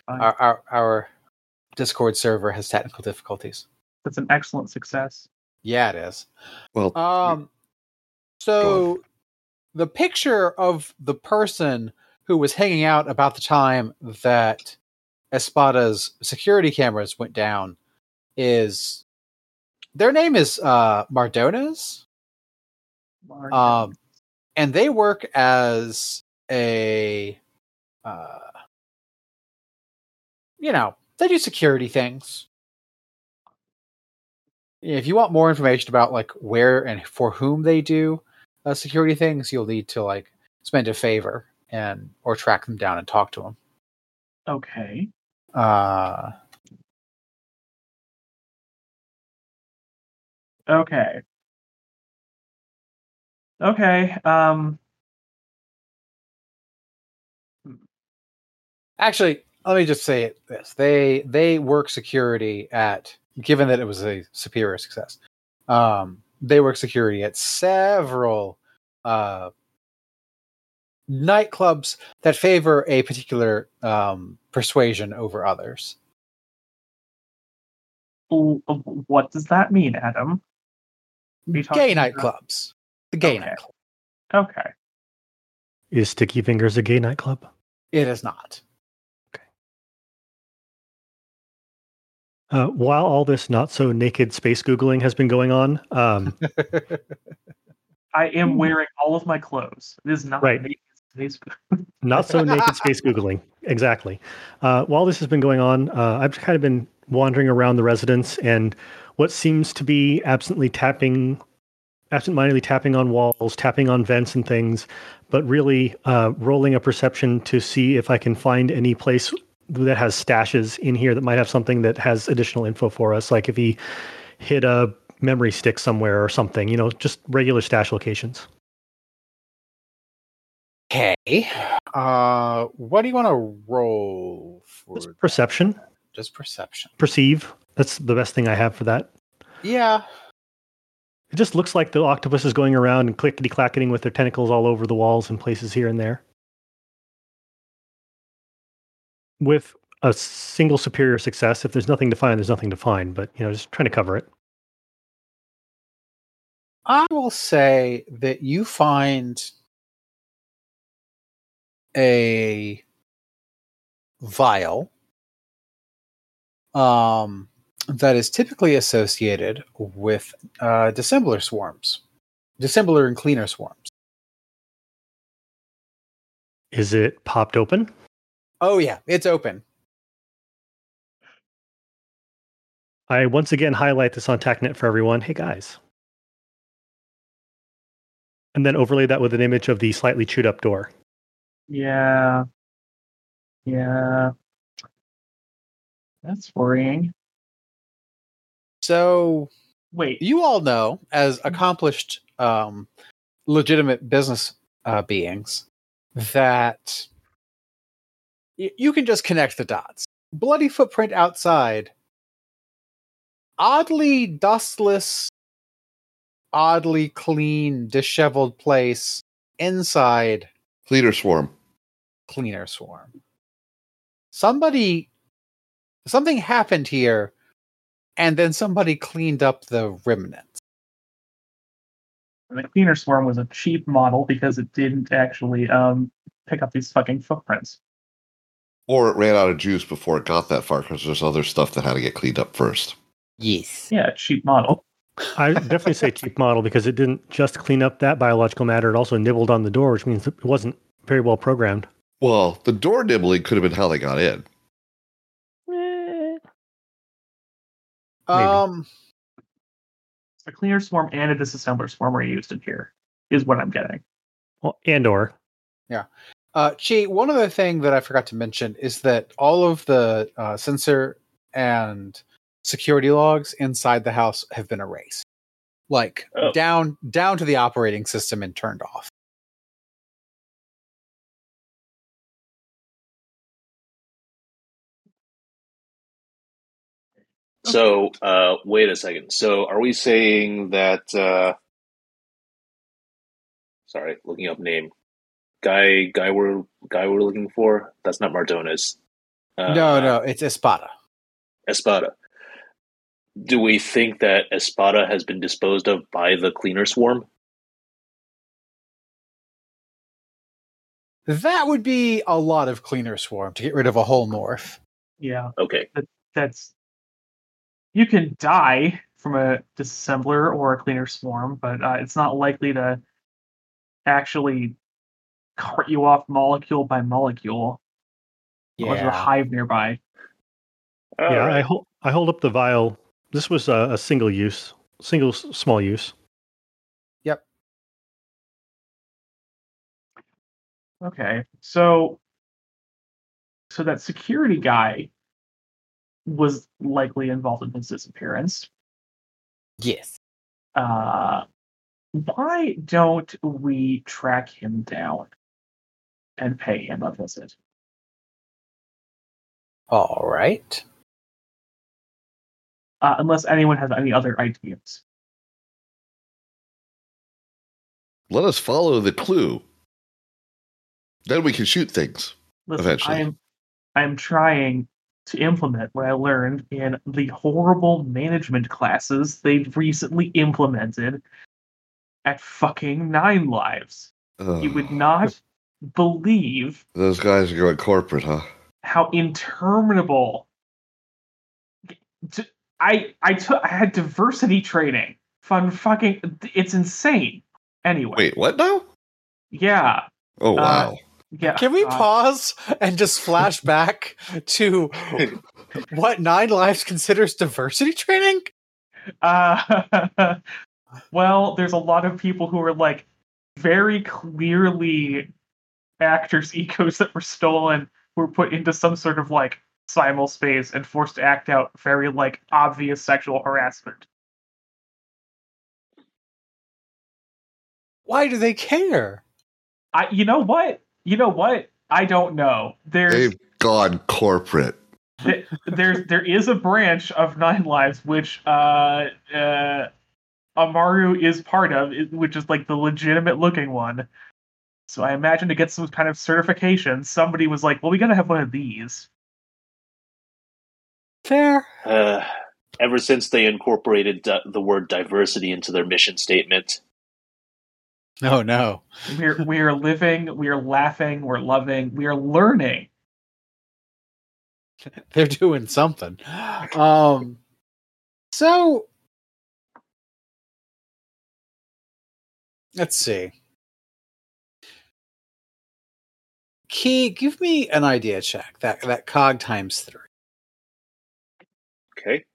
S1: Our, our our Discord server has technical difficulties.
S2: That's an excellent success.
S1: Yeah, it is.
S3: Well,
S1: Um, so the picture of the person who was hanging out about the time that Espada's security cameras went down is their name is uh Mardones.
S2: Mark.
S1: Um, and they work as a, uh, you know, they do security things. If you want more information about like where and for whom they do uh, security things, you'll need to like spend a favor and or track them down and talk to them.
S2: okay.
S1: Uh,
S2: Okay. Okay. Um.
S1: actually, let me just say this: they they work security at given that it was a superior success. Um, they work security at several uh, nightclubs that favor a particular um, persuasion over others.
S2: w- w- What does that mean, Adam?
S1: Gay nightclubs. The gay
S2: Okay.
S1: nightclub.
S2: Okay.
S4: Is Sticky Fingers a gay nightclub?
S1: It is not.
S4: Uh, while all this not so naked space googling has been going on, um,
S2: I am wearing all of my clothes. It is not
S4: Right.
S2: naked space-
S4: not so naked space googling exactly. Uh, while this has been going on, uh, I've kind of been wandering around the residence and what seems to be absently tapping, absentmindedly tapping on walls, tapping on vents and things, but really uh, rolling a perception to see if I can find any place that has stashes in here that might have something that has additional info for us, like if he hit a memory stick somewhere or something, you know, just regular stash locations.
S1: Okay. Uh, what do you want to roll for?
S4: Just perception,
S1: Just perception.
S4: perceive. That's the best thing I have for that.
S1: Yeah.
S4: It just looks like the octopus is going around and clickety clacketing with their tentacles all over the walls and places here and there. With a single superior success, if there's nothing to find, there's nothing to find. But you know, just trying to cover it.
S1: I will say that you find a vial um, that is typically associated with uh, disassembler swarms, disassembler and cleaner swarms.
S4: Is it popped open?
S1: Oh yeah, it's open.
S4: I once again highlight this on TACnet for everyone. Hey guys. And then overlay that with an image of the slightly chewed up door.
S2: Yeah. Yeah. That's worrying.
S1: So
S2: Wait.
S1: you all know, as accomplished, um, legitimate business uh, beings, that y- you can just connect the dots. Bloody footprint outside, oddly dustless, oddly clean, disheveled place. Inside,
S3: Cleaner swarm.
S1: cleaner swarm. Somebody, something happened here, and then somebody cleaned up the remnants.
S2: The cleaner swarm was a cheap model because it didn't actually um pick up these fucking footprints.
S3: Or it ran out of juice before it got that far because there's other stuff that had to get cleaned up first.
S1: Yes.
S2: Yeah, cheap model.
S4: I definitely say cheap model because it didn't just clean up that biological matter, it also nibbled on the door, which means it wasn't very well programmed.
S3: Well, the door nibbling could have been how they got in.
S4: Maybe.
S1: Um.
S2: A cleaner swarm and a disassembler swarm are used in here, is what I'm getting.
S4: Well, and or
S1: Uh, Chi, one other thing that I forgot to mention is that all of the uh, sensor and security logs inside the house have been erased, like
S2: Oh.
S1: down down to the operating system and turned off.
S5: So, uh, wait a second. So, are we saying that? Uh, sorry, looking up name. Guy, guy we're guy we're looking for. That's not Mardones. Uh,
S1: no, no, it's Espada.
S5: Espada. Do we think that Espada has been disposed of by the cleaner swarm?
S1: That would be a lot of cleaner swarm to get rid of a whole morph.
S2: Yeah,
S5: Okay.
S2: that's you can die from a disassembler or a cleaner swarm, but uh, it's not likely to actually cart you off molecule by molecule. Unless there's a hive nearby.
S5: All
S4: yeah, I hold I hold up the vial. This was a, a single use, single s- small use. Yep.
S2: Okay, so so that security guy was likely involved in his disappearance.
S1: Yes.
S2: Uh, why don't we track him down and pay him a visit?
S1: All right.
S2: Uh, unless anyone has any other ideas.
S3: Let us follow the clue. Then we can shoot things.
S2: Listen,
S3: Eventually.
S2: I am I am trying to implement what I learned in the horrible management classes they've recently implemented at fucking Nine Lives. You would not believe
S3: Those guys are going corporate, huh?
S2: how interminable. I I took I had diversity training. Fun fucking it's insane. Anyway,
S3: Wait, what now?
S2: yeah,
S3: Oh
S2: Uh,
S3: wow.
S2: yeah.
S1: Can we
S2: uh,
S1: pause and just flash back to what Nine Lives considers diversity training?
S2: Uh, well, there's a lot of people who are like very clearly actors' egos that were stolen, were put into some sort of like simul space and forced to act out very like obvious sexual harassment.
S1: Why do they care?
S2: I, you know what? You know what? I don't know. There's
S3: They've gone corporate.
S2: th- there there is a branch of Nine Lives which uh uh Amaru is part of, which is like the legitimate looking one. So I imagine to get some kind of certification, somebody was like, "Well, we gotta have one of these."
S1: Fair.
S5: Uh, ever since they incorporated di- the word diversity into their mission statement,
S1: No, no.
S2: We're we are living, we are laughing, we're loving, we are learning.
S1: They're doing something. Um so let's see. Key, give me an idea check. That that cog times three.
S5: okay?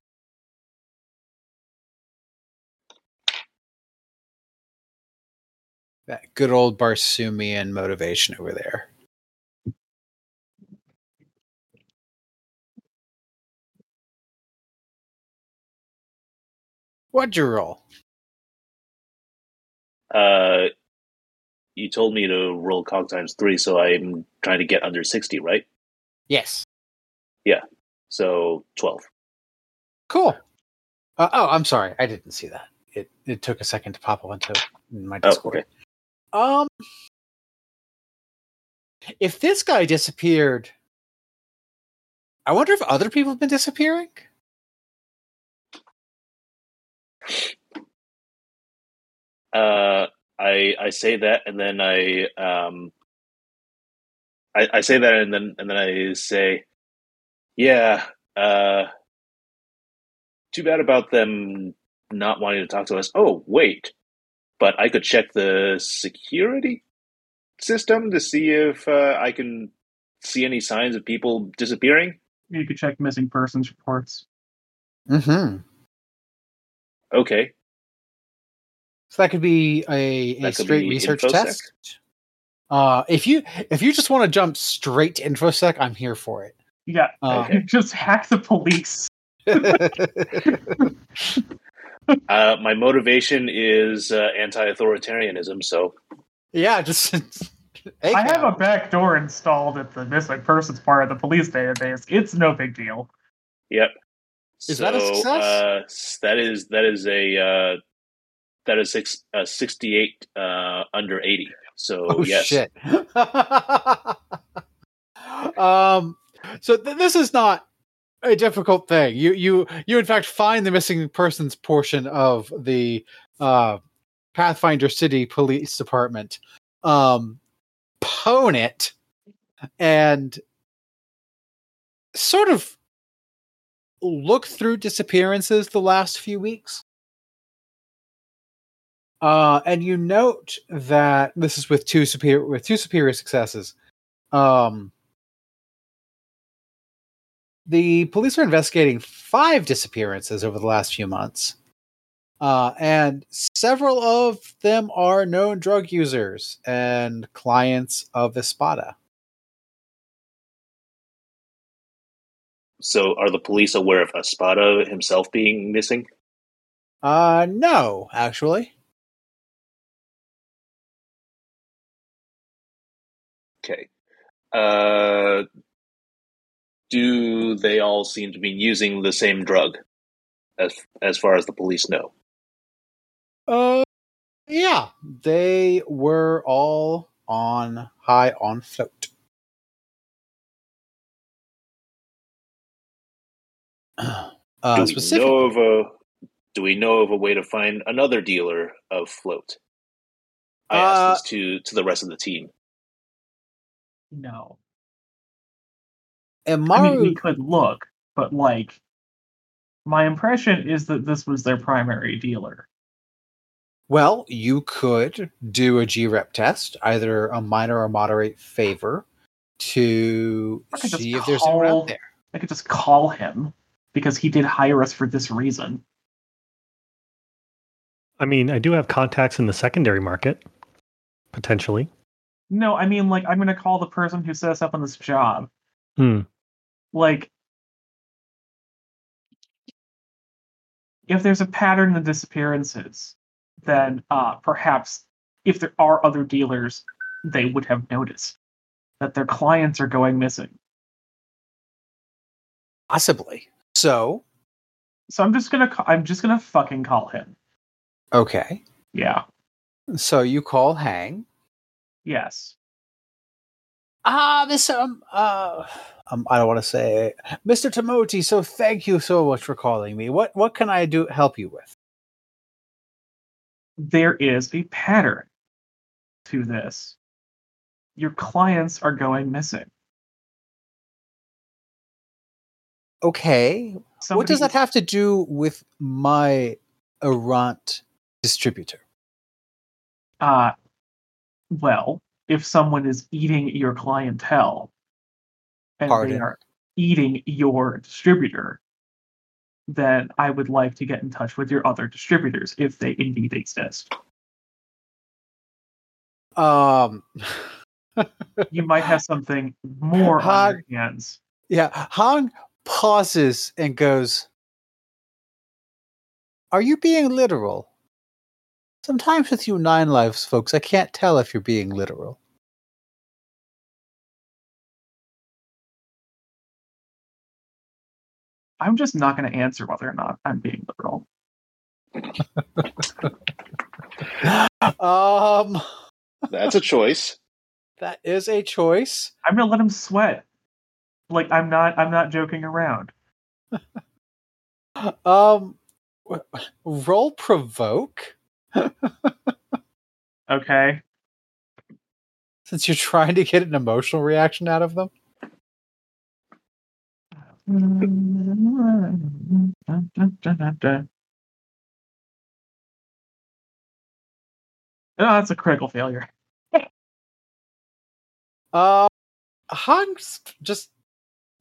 S1: That good old Barsoomian motivation over there. What'd you roll?
S5: Uh, you told me to roll cog times three, so I'm trying to get under 60, right?
S1: Yes. Yeah.
S5: So 12.
S1: Cool. Uh, oh, I'm sorry. I didn't see that. It it took a second to pop up into my
S5: Oh,
S1: Discord.
S5: okay.
S1: Um, if this guy disappeared, I wonder if other people have been disappearing.
S5: Uh, I I say that, and then I um, I, I say that, and then and then I say, yeah. Uh, too bad about them not wanting to talk to us. Oh, wait, but I could check the security system to see if uh, I can see any signs of people disappearing.
S2: You could check missing persons reports.
S1: Mm-hmm.
S5: Okay,
S1: So that could be a, a
S5: could
S1: straight
S5: be
S1: research
S5: infosec.
S1: test. Uh, if you if you just want to jump straight to infosec, I'm here for it.
S2: Yeah,
S1: Uh,
S5: Okay.
S2: just hack the police.
S5: uh, my motivation is uh, anti-authoritarianism, so
S1: yeah, just.
S2: I have a back door installed at the missing persons part of the police database. It's no big deal.
S5: Yep.
S1: Is that a success?
S5: Uh, that is that is a uh, That is six, uh, 68 uh, under 80. So,
S1: Oh
S5: yes.
S1: shit. um so th- this is not a difficult thing. You you you in fact find the missing persons portion of the uh Pathfinder City Police Department. Um pwn it and sort of look through disappearances the last few weeks. Uh, and you note that this is with two superior with two superior successes. Um, the police are investigating five disappearances over the last few months, uh, and several of them are known drug users and clients of Espada.
S5: So, are the police aware of Espada himself being missing?
S1: Uh, no, actually.
S5: Okay. Uh, do they all seem to be using the same drug, as as far as the police know?
S1: Uh, yeah, they were all on high on float. Uh,
S5: do we know of a Do we know of a way to find another dealer of float? I
S1: Uh,
S5: asked this to to the rest of the team.
S2: No.
S1: and
S2: I mean,
S1: Maru,
S2: we could look, but like, my impression is that this was their primary dealer.
S1: well, you could do a G-rep test, either a minor or moderate favor, to
S2: I could just
S1: see if there's anyone out there.
S2: I could just call him because he did hire us for this reason.
S4: I mean, I do have contacts in the secondary market, potentially.
S2: No, I mean, like, I'm going to call the person who set us up on this job.
S4: Hmm.
S2: Like, if there's a pattern in the disappearances, then uh, perhaps if there are other dealers, they would have noticed that their clients are going missing.
S1: Possibly. So,
S2: So I'm just gonna, ca- I'm just gonna fucking call him.
S1: okay.
S2: Yeah.
S1: So you call Hang.
S2: Yes.
S1: Ah, this um uh um I don't want to say Mr. Timoti, so thank you so much for calling me. What what can I do help you with?
S2: There is a pattern to this. Your clients are going missing.
S1: Okay. what does that have to do with my errant distributor?
S2: Uh, well, if someone is eating your clientele and
S1: Pardon?
S2: they are eating your distributor, then I would like to get in touch with your other distributors if they indeed exist.
S1: Um
S2: You might have something more on your hands.
S1: yeah, Hang pauses and goes Are you being literal? Sometimes with you nine lives folks, I can't tell if you're being literal.
S2: I'm just not going to answer whether or not I'm being literal.
S1: Um
S5: That's a choice.
S1: that is a choice.
S2: I'm going to let him sweat. Like I'm not. I'm not joking around.
S1: Um, roll provoke
S2: Okay.
S1: since you're trying to get an emotional reaction out of them.
S2: Oh, that's a critical failure.
S1: Uh, Hans just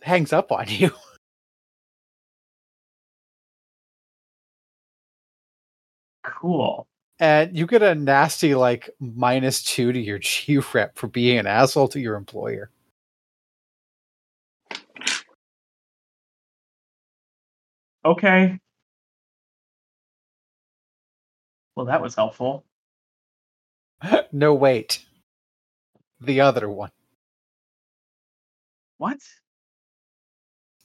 S1: hangs up on you.
S2: Cool.
S1: And you get a nasty, like, minus two to your G rep for being an asshole to your employer.
S2: Okay. Well, that was helpful.
S1: no, wait. The other one.
S2: What?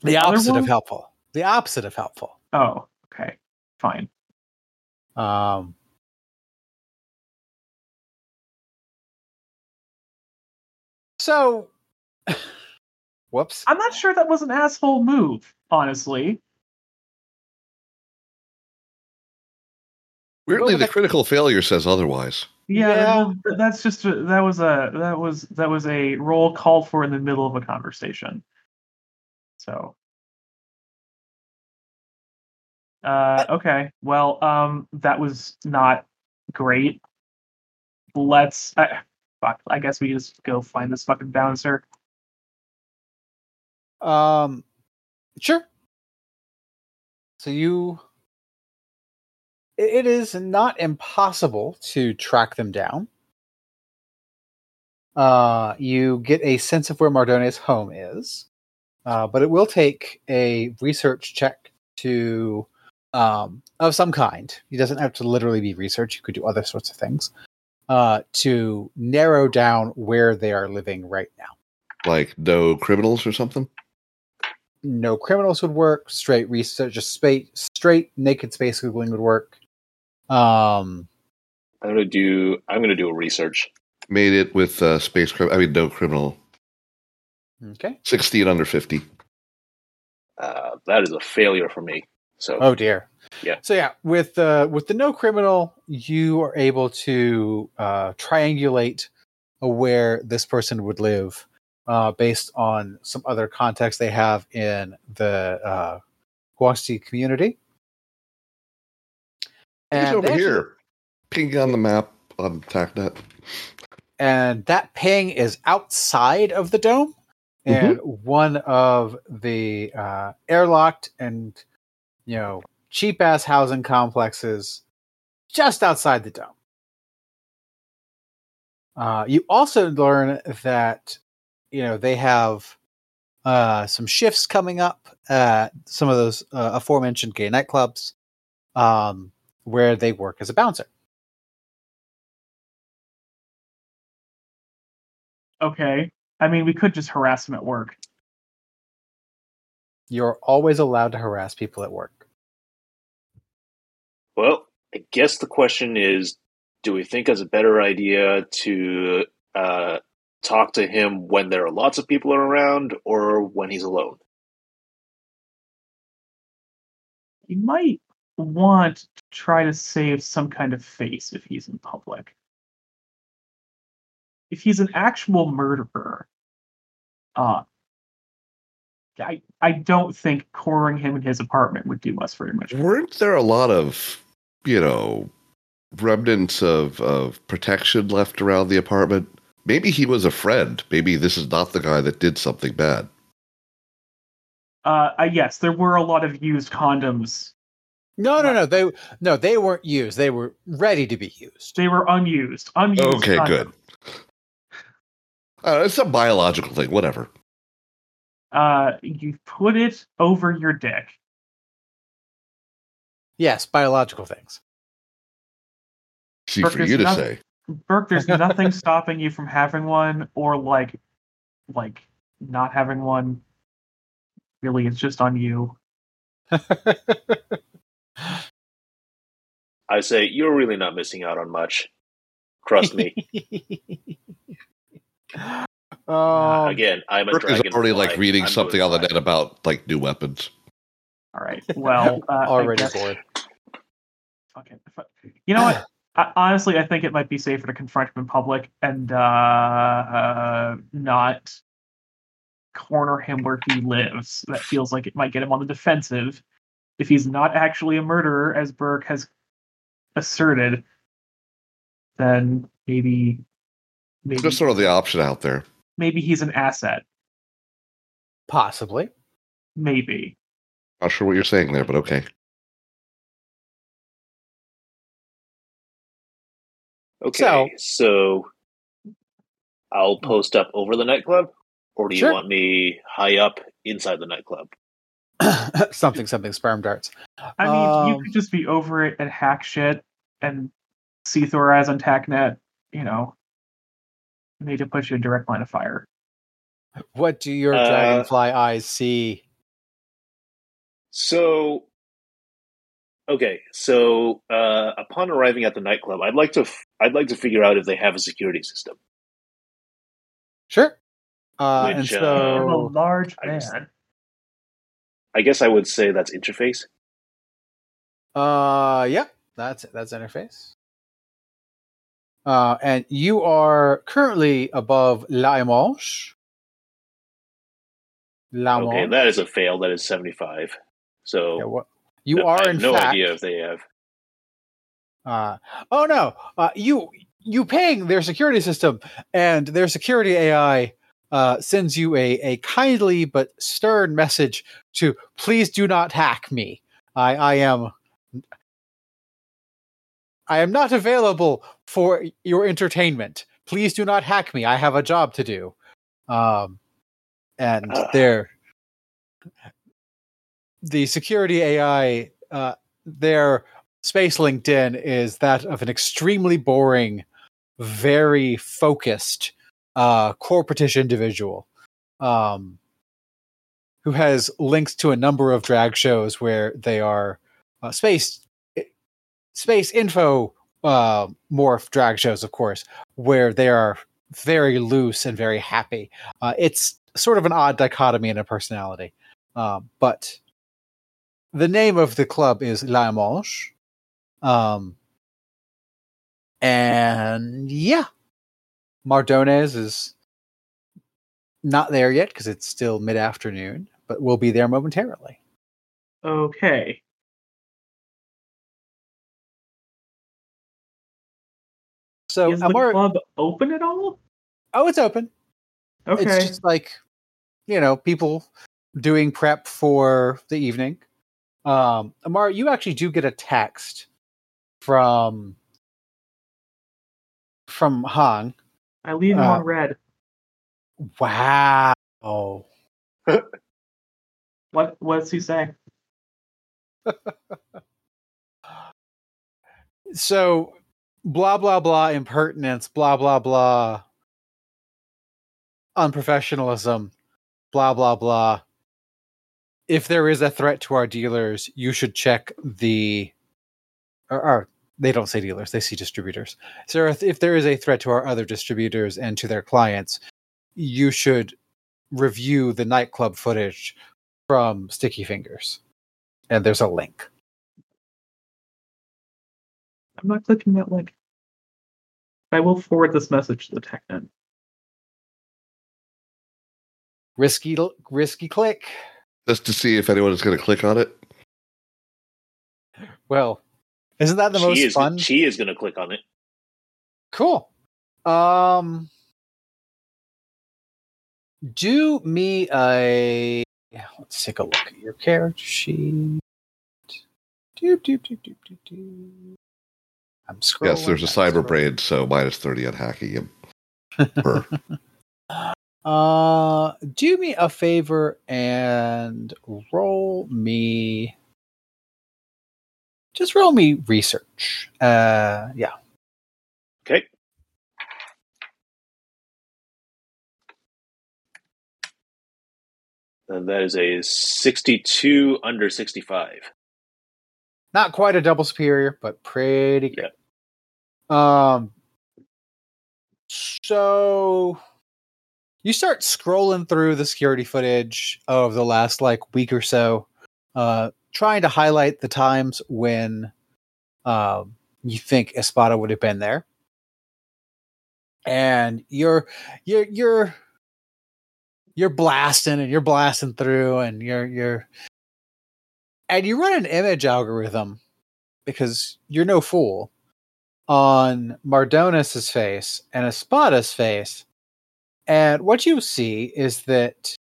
S1: The
S2: other
S1: opposite of helpful. The opposite of helpful.
S2: Oh, okay. Fine.
S1: Um, So, whoops.
S2: I'm not sure that was an asshole move, honestly.
S3: Weirdly, the critical failure says otherwise.
S2: Yeah,
S1: Yeah.
S2: that- that's just a- that was a that was that was a roll called for in the middle of a conversation. So, uh, okay, well, um, that was not great. Let's, I, fuck, I guess we just go find this fucking bouncer.
S1: Um, sure. So you, it is not impossible to track them down. Uh, you get a sense of where Mardone's home is, uh, but it will take a research check to, um, of some kind. It doesn't have to literally be research. You could do other sorts of things, uh, to narrow down where they are living right now.
S3: Like know criminals or something.
S1: know criminals would work. Straight research, just space, straight naked space googling would work. Um,
S5: I'm gonna do. I'm gonna do a research.
S3: Made it with uh, space crim. I mean, know criminal.
S1: okay.
S3: Sixteen under fifty.
S5: Uh, that is a failure for me. So
S1: Oh dear.
S5: Yeah.
S1: So yeah, with uh, with the know criminal, you are able to uh, triangulate where this person would live uh, based on some other context they have in the uh, Guanxi community.
S3: He's
S1: And
S3: over
S1: actually-
S3: here. Ping on the map on TACnet.
S1: and that ping is outside of the dome and one of the uh, airlocked and you know cheap ass housing complexes just outside the dome. Uh, you also learn that you know they have uh, some shifts coming up at some of those uh, aforementioned gay nightclubs um, where they work as a bouncer.
S2: Okay, I mean, we could just harass him at work.
S1: you're always allowed to harass people at work
S5: Well, I guess the question is do we think it's a better idea to uh, talk to him when there are lots of people around or when he's alone?
S2: He might want to try to save some kind of face if he's in public. If he's an actual murderer, uh, I I don't think cornering him in his apartment would do us very much.
S3: Weren't there a lot of, you know, remnants of, of protection left around the apartment? Maybe he was a friend. Maybe this is not the guy that did something bad.
S2: Uh, uh, yes, there were a lot of used condoms.
S1: No, no, no. They no, they weren't used. They were ready to be used.
S2: They were unused. Unused.
S3: Okay,
S2: condoms.
S3: good. Uh, it's a biological thing, whatever.
S2: Uh, you put it over your dick.
S1: Yes, biological things.
S3: See
S2: Burke,
S3: for
S2: there's
S3: you to
S2: nothing-
S3: say.
S2: Burke, there's nothing stopping you from having one or like like not having one. Really, it's just on you.
S5: I say, you're really not missing out on much. Trust me.
S1: um,
S5: Again, I'm a
S3: Burke is
S5: dragon.
S3: already like reading something on the net about like new weapons.
S2: All right. Well, uh,
S1: already
S2: guess-
S1: bored.
S2: Fuck it. You know what? I, honestly, I think it might be safer to confront him in public and uh, uh, not corner him where he lives. That feels like it might get him on the defensive. If he's not actually a murderer, as Burke has asserted, then maybe maybe
S3: Just sort of the option out there.
S2: Maybe he's an asset.
S1: Possibly.
S2: Maybe.
S3: Not sure what you're saying there, but okay.
S5: Okay,
S1: So-
S5: so, I'll post up over the nightclub, or do you
S1: Sure.
S5: want me high up inside the nightclub?
S1: something, something. Sperm darts.
S2: I mean, you
S1: Um,
S2: could just be over it and hack shit and see Thor as on TACnet, you know. Need to put you in direct line of fire.
S1: What do your
S5: Uh,
S1: dragonfly eyes see?
S5: So, okay, so uh, upon arriving at the nightclub, I'd like to f- I'd like to figure out if they have a security system.
S1: Sure. Uh,
S5: Which,
S1: and
S5: uh,
S2: I'm a
S1: so,
S2: large
S5: I just-
S2: man.
S5: I guess I would say that's interface.
S1: uh, yeah, that's that's interface. Uh, and you are currently above La Manche. La
S5: Okay, that is a fail. That is seventy-five. So
S1: Yeah, what, you
S5: no,
S1: are
S5: I have
S1: in
S5: no
S1: fact.
S5: idea if they have.
S1: Uh, oh no, uh, you you ping their security system, and their security AI uh, sends you a a kindly but stern message to please do not hack me. I I am I am not available for your entertainment. Please do not hack me. I have a job to do. Um, and
S5: Ugh.
S1: their the security AI, uh, their space LinkedIn is that of an extremely boring, very focused, uh, corporatish individual, um, who has links to a number of drag shows where they are uh, space space info uh, morph drag shows, of course, where they are very loose and very happy. Uh, it's sort of an odd dichotomy in a personality, um, but the name of the club is La Manche. Um, and yeah, Mardones is not there yet because it's still mid afternoon, but we'll be there momentarily.
S2: Okay.
S1: So,
S2: Is the
S1: Amar,
S2: club open at all?
S1: oh, it's open.
S2: Okay.
S1: It's just like, you know, people doing prep for the evening. Um, Amar, you actually do get a text from from Han.
S2: I leave him
S1: uh,
S2: on red.
S1: Wow.
S2: What what's he saying?
S1: So, blah blah blah impertinence, blah blah blah unprofessionalism, blah blah blah. If there is a threat to our dealers, you should check the or, or they don't say dealers, they see distributors. So if, if there is a threat to our other distributors and to their clients, you should review the nightclub footage from Sticky Fingers. And there's a link.
S2: I'm not clicking that link. I will forward this message to the TACnet.
S1: Risky risky click.
S3: Just to see if anyone is going to click on it.
S1: Well, isn't that the
S5: she
S1: most
S5: is.
S1: fun?
S5: She is going to click on it.
S1: Cool. Um, do me a. Let's take a look at your character sheet. Do, do, do, do, do, do. I'm scrolling.
S3: Yes, there's a
S1: I'm
S3: cyber
S1: scrolling.
S3: brain, so minus 30 on hacking him. Her.
S1: Uh, do me a favor and roll me. Just roll me research. Uh, yeah.
S5: Okay. And that is a 62 under 65.
S1: not quite a double superior, but pretty good. Um, so you start scrolling through the security footage of the last like week or so, uh, trying to highlight the times when um, you think Espada would have been there, and you're you're you're you're blasting and you're blasting through, and you're you're and you run an image algorithm because you're no fool on Mardones's face and Espada's face. And what you see is that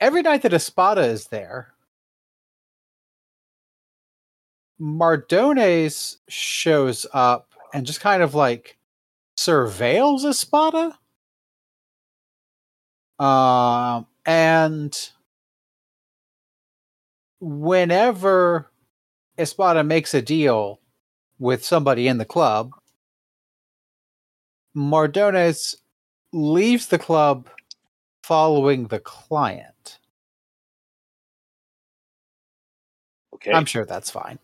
S1: every night that Espada is there, Mardones shows up and just kind of like surveils Espada. Um, and whenever Espada makes a deal with somebody in the club, Mardones leaves the club following the client.
S5: Okay.
S1: I'm sure that's fine.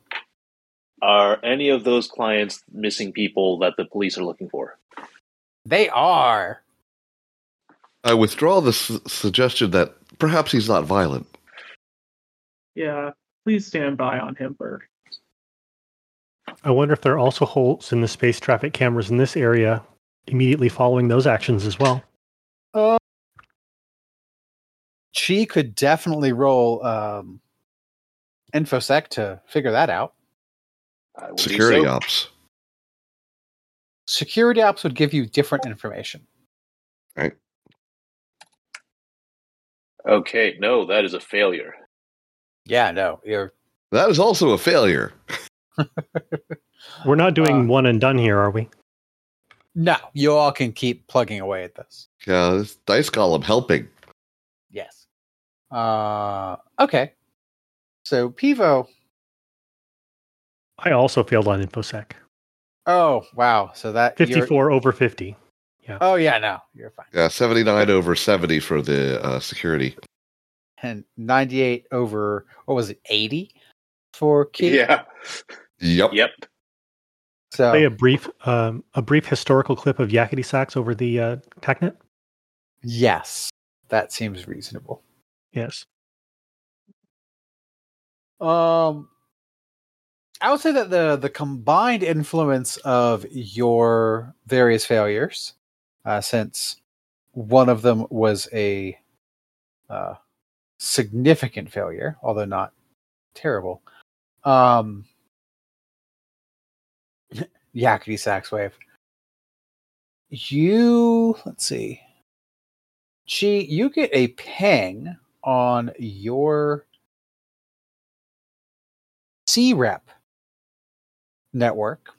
S5: Are any of those clients missing people that the police are looking for?
S1: They are.
S3: I withdraw the su- suggestion that perhaps he's not violent.
S2: Yeah, please stand by on him, Burke.
S4: I wonder if there are also holes in the space traffic cameras in this area immediately following those actions as well.
S1: She could definitely roll um, infosec to figure that out.
S5: I will do
S3: Security
S5: so.
S3: ops.
S1: Security ops would give you different information. Right.
S5: Okay, no, that is a failure.
S1: Yeah, no, you're
S3: That is also a failure.
S4: We're not doing
S1: Uh,
S4: one and done here, are we?
S1: no. You all can keep plugging away at this.
S3: Yeah, this dice column helping.
S1: Yes. Uh, okay. So Pivo.
S4: I also failed on InfoSec.
S1: Oh wow. So that you're-
S4: 54 over 50. Yeah.
S1: Oh yeah, no, you're fine.
S3: Yeah, 79 over 70 for the uh, security.
S1: And 98 over what was it? 80 for Keith.
S5: Yeah.
S3: Yep.
S5: Yep.
S1: So
S4: Play a brief um, a brief historical clip of Yakety Sax over the uh, TACnet.
S1: yes, that seems reasonable.
S4: Yes.
S1: Um, I would say that the the combined influence of your various failures, uh, since one of them was a uh, significant failure, although not terrible. Um, yakety sax wave. You let's see. Chi, you get a ping on your C rep network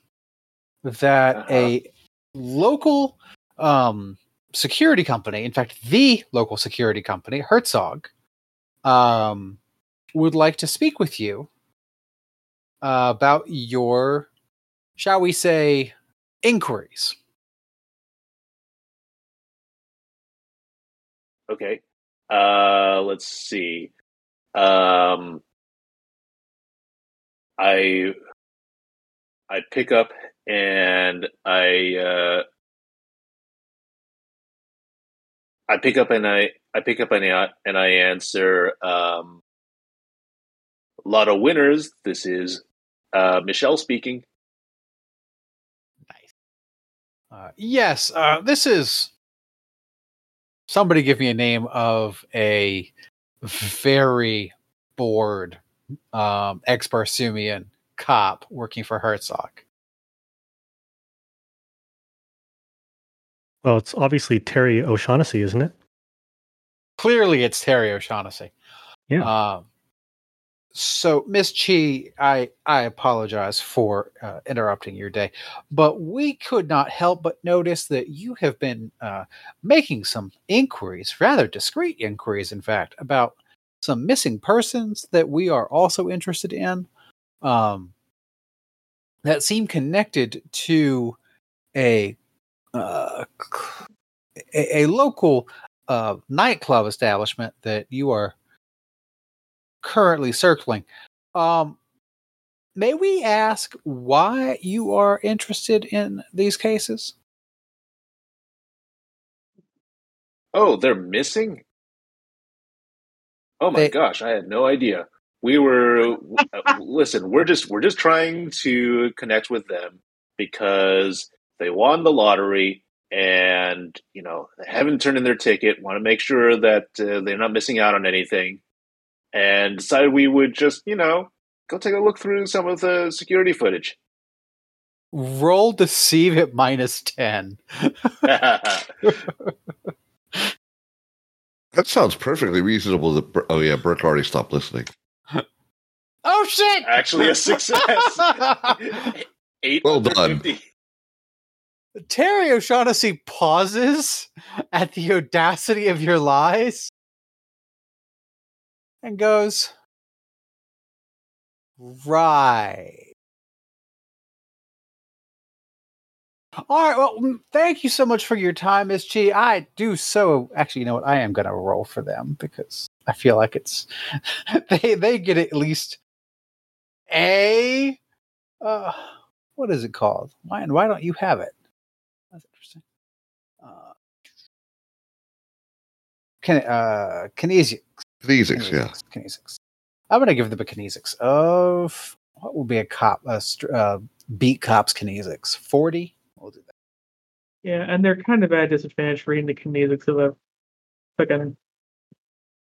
S1: that
S5: Uh-huh.
S1: a local um, security company, in fact, the local security company, Herzog, um, would like to speak with you uh, about your, shall we say, inquiries.
S5: Okay. Uh, let's see. Um, I I pick up and I uh, I pick up and I I pick up and I and I answer. Um, a lot of winners. This is uh, Michelle speaking.
S1: Uh, yes, uh, this is. Somebody give me a name of a very bored um, ex Barsoomian cop working for Herzog.
S4: Well, it's obviously Terry O'Shaughnessy, isn't it?
S1: Clearly, it's Terry O'Shaughnessy.
S4: Yeah.
S1: Um, so, Miss Chi, I I apologize for uh, interrupting your day, but we could not help but notice that you have been uh, making some inquiries, rather discreet inquiries, in fact, about some missing persons that we are also interested in. Um, that seem connected to a uh, a, a local uh, nightclub establishment that you are currently circling. Um, may we ask why you are interested in these cases?
S5: Oh, they're missing. Oh my
S1: They-
S5: gosh, I had no idea. We were uh, listen. We're just we're just trying to connect with them because they won the lottery and you know they haven't turned in their ticket. Want to make sure that uh, they're not missing out on anything, and decided we would just you know go take a look through some of the security footage.
S1: Roll deceive at minus 10.
S3: That sounds perfectly reasonable. That, Bur- oh, yeah, Burke already stopped listening.
S1: Oh, shit!
S5: Actually, a success. Eight
S3: Well done.
S5: 50.
S1: Terry O'Shaughnessy pauses at the audacity of your lies and goes, Right. All right. Well, thank you so much for your time, Miss Chi. I do so. Actually, you know what? I am going to roll for them because I feel like it's they they get at least a uh, what is it called? Why and why don't you have it? That's interesting. Uh, uh, kinesics.
S3: Kinesics, yeah.
S1: Kinesics. I'm gonna give them a kinesics of what would be a cop a str- uh, beat cops kinesics forty. We'll do that.
S2: Yeah, and they're kind of at a disadvantage reading the kinesics of a fucking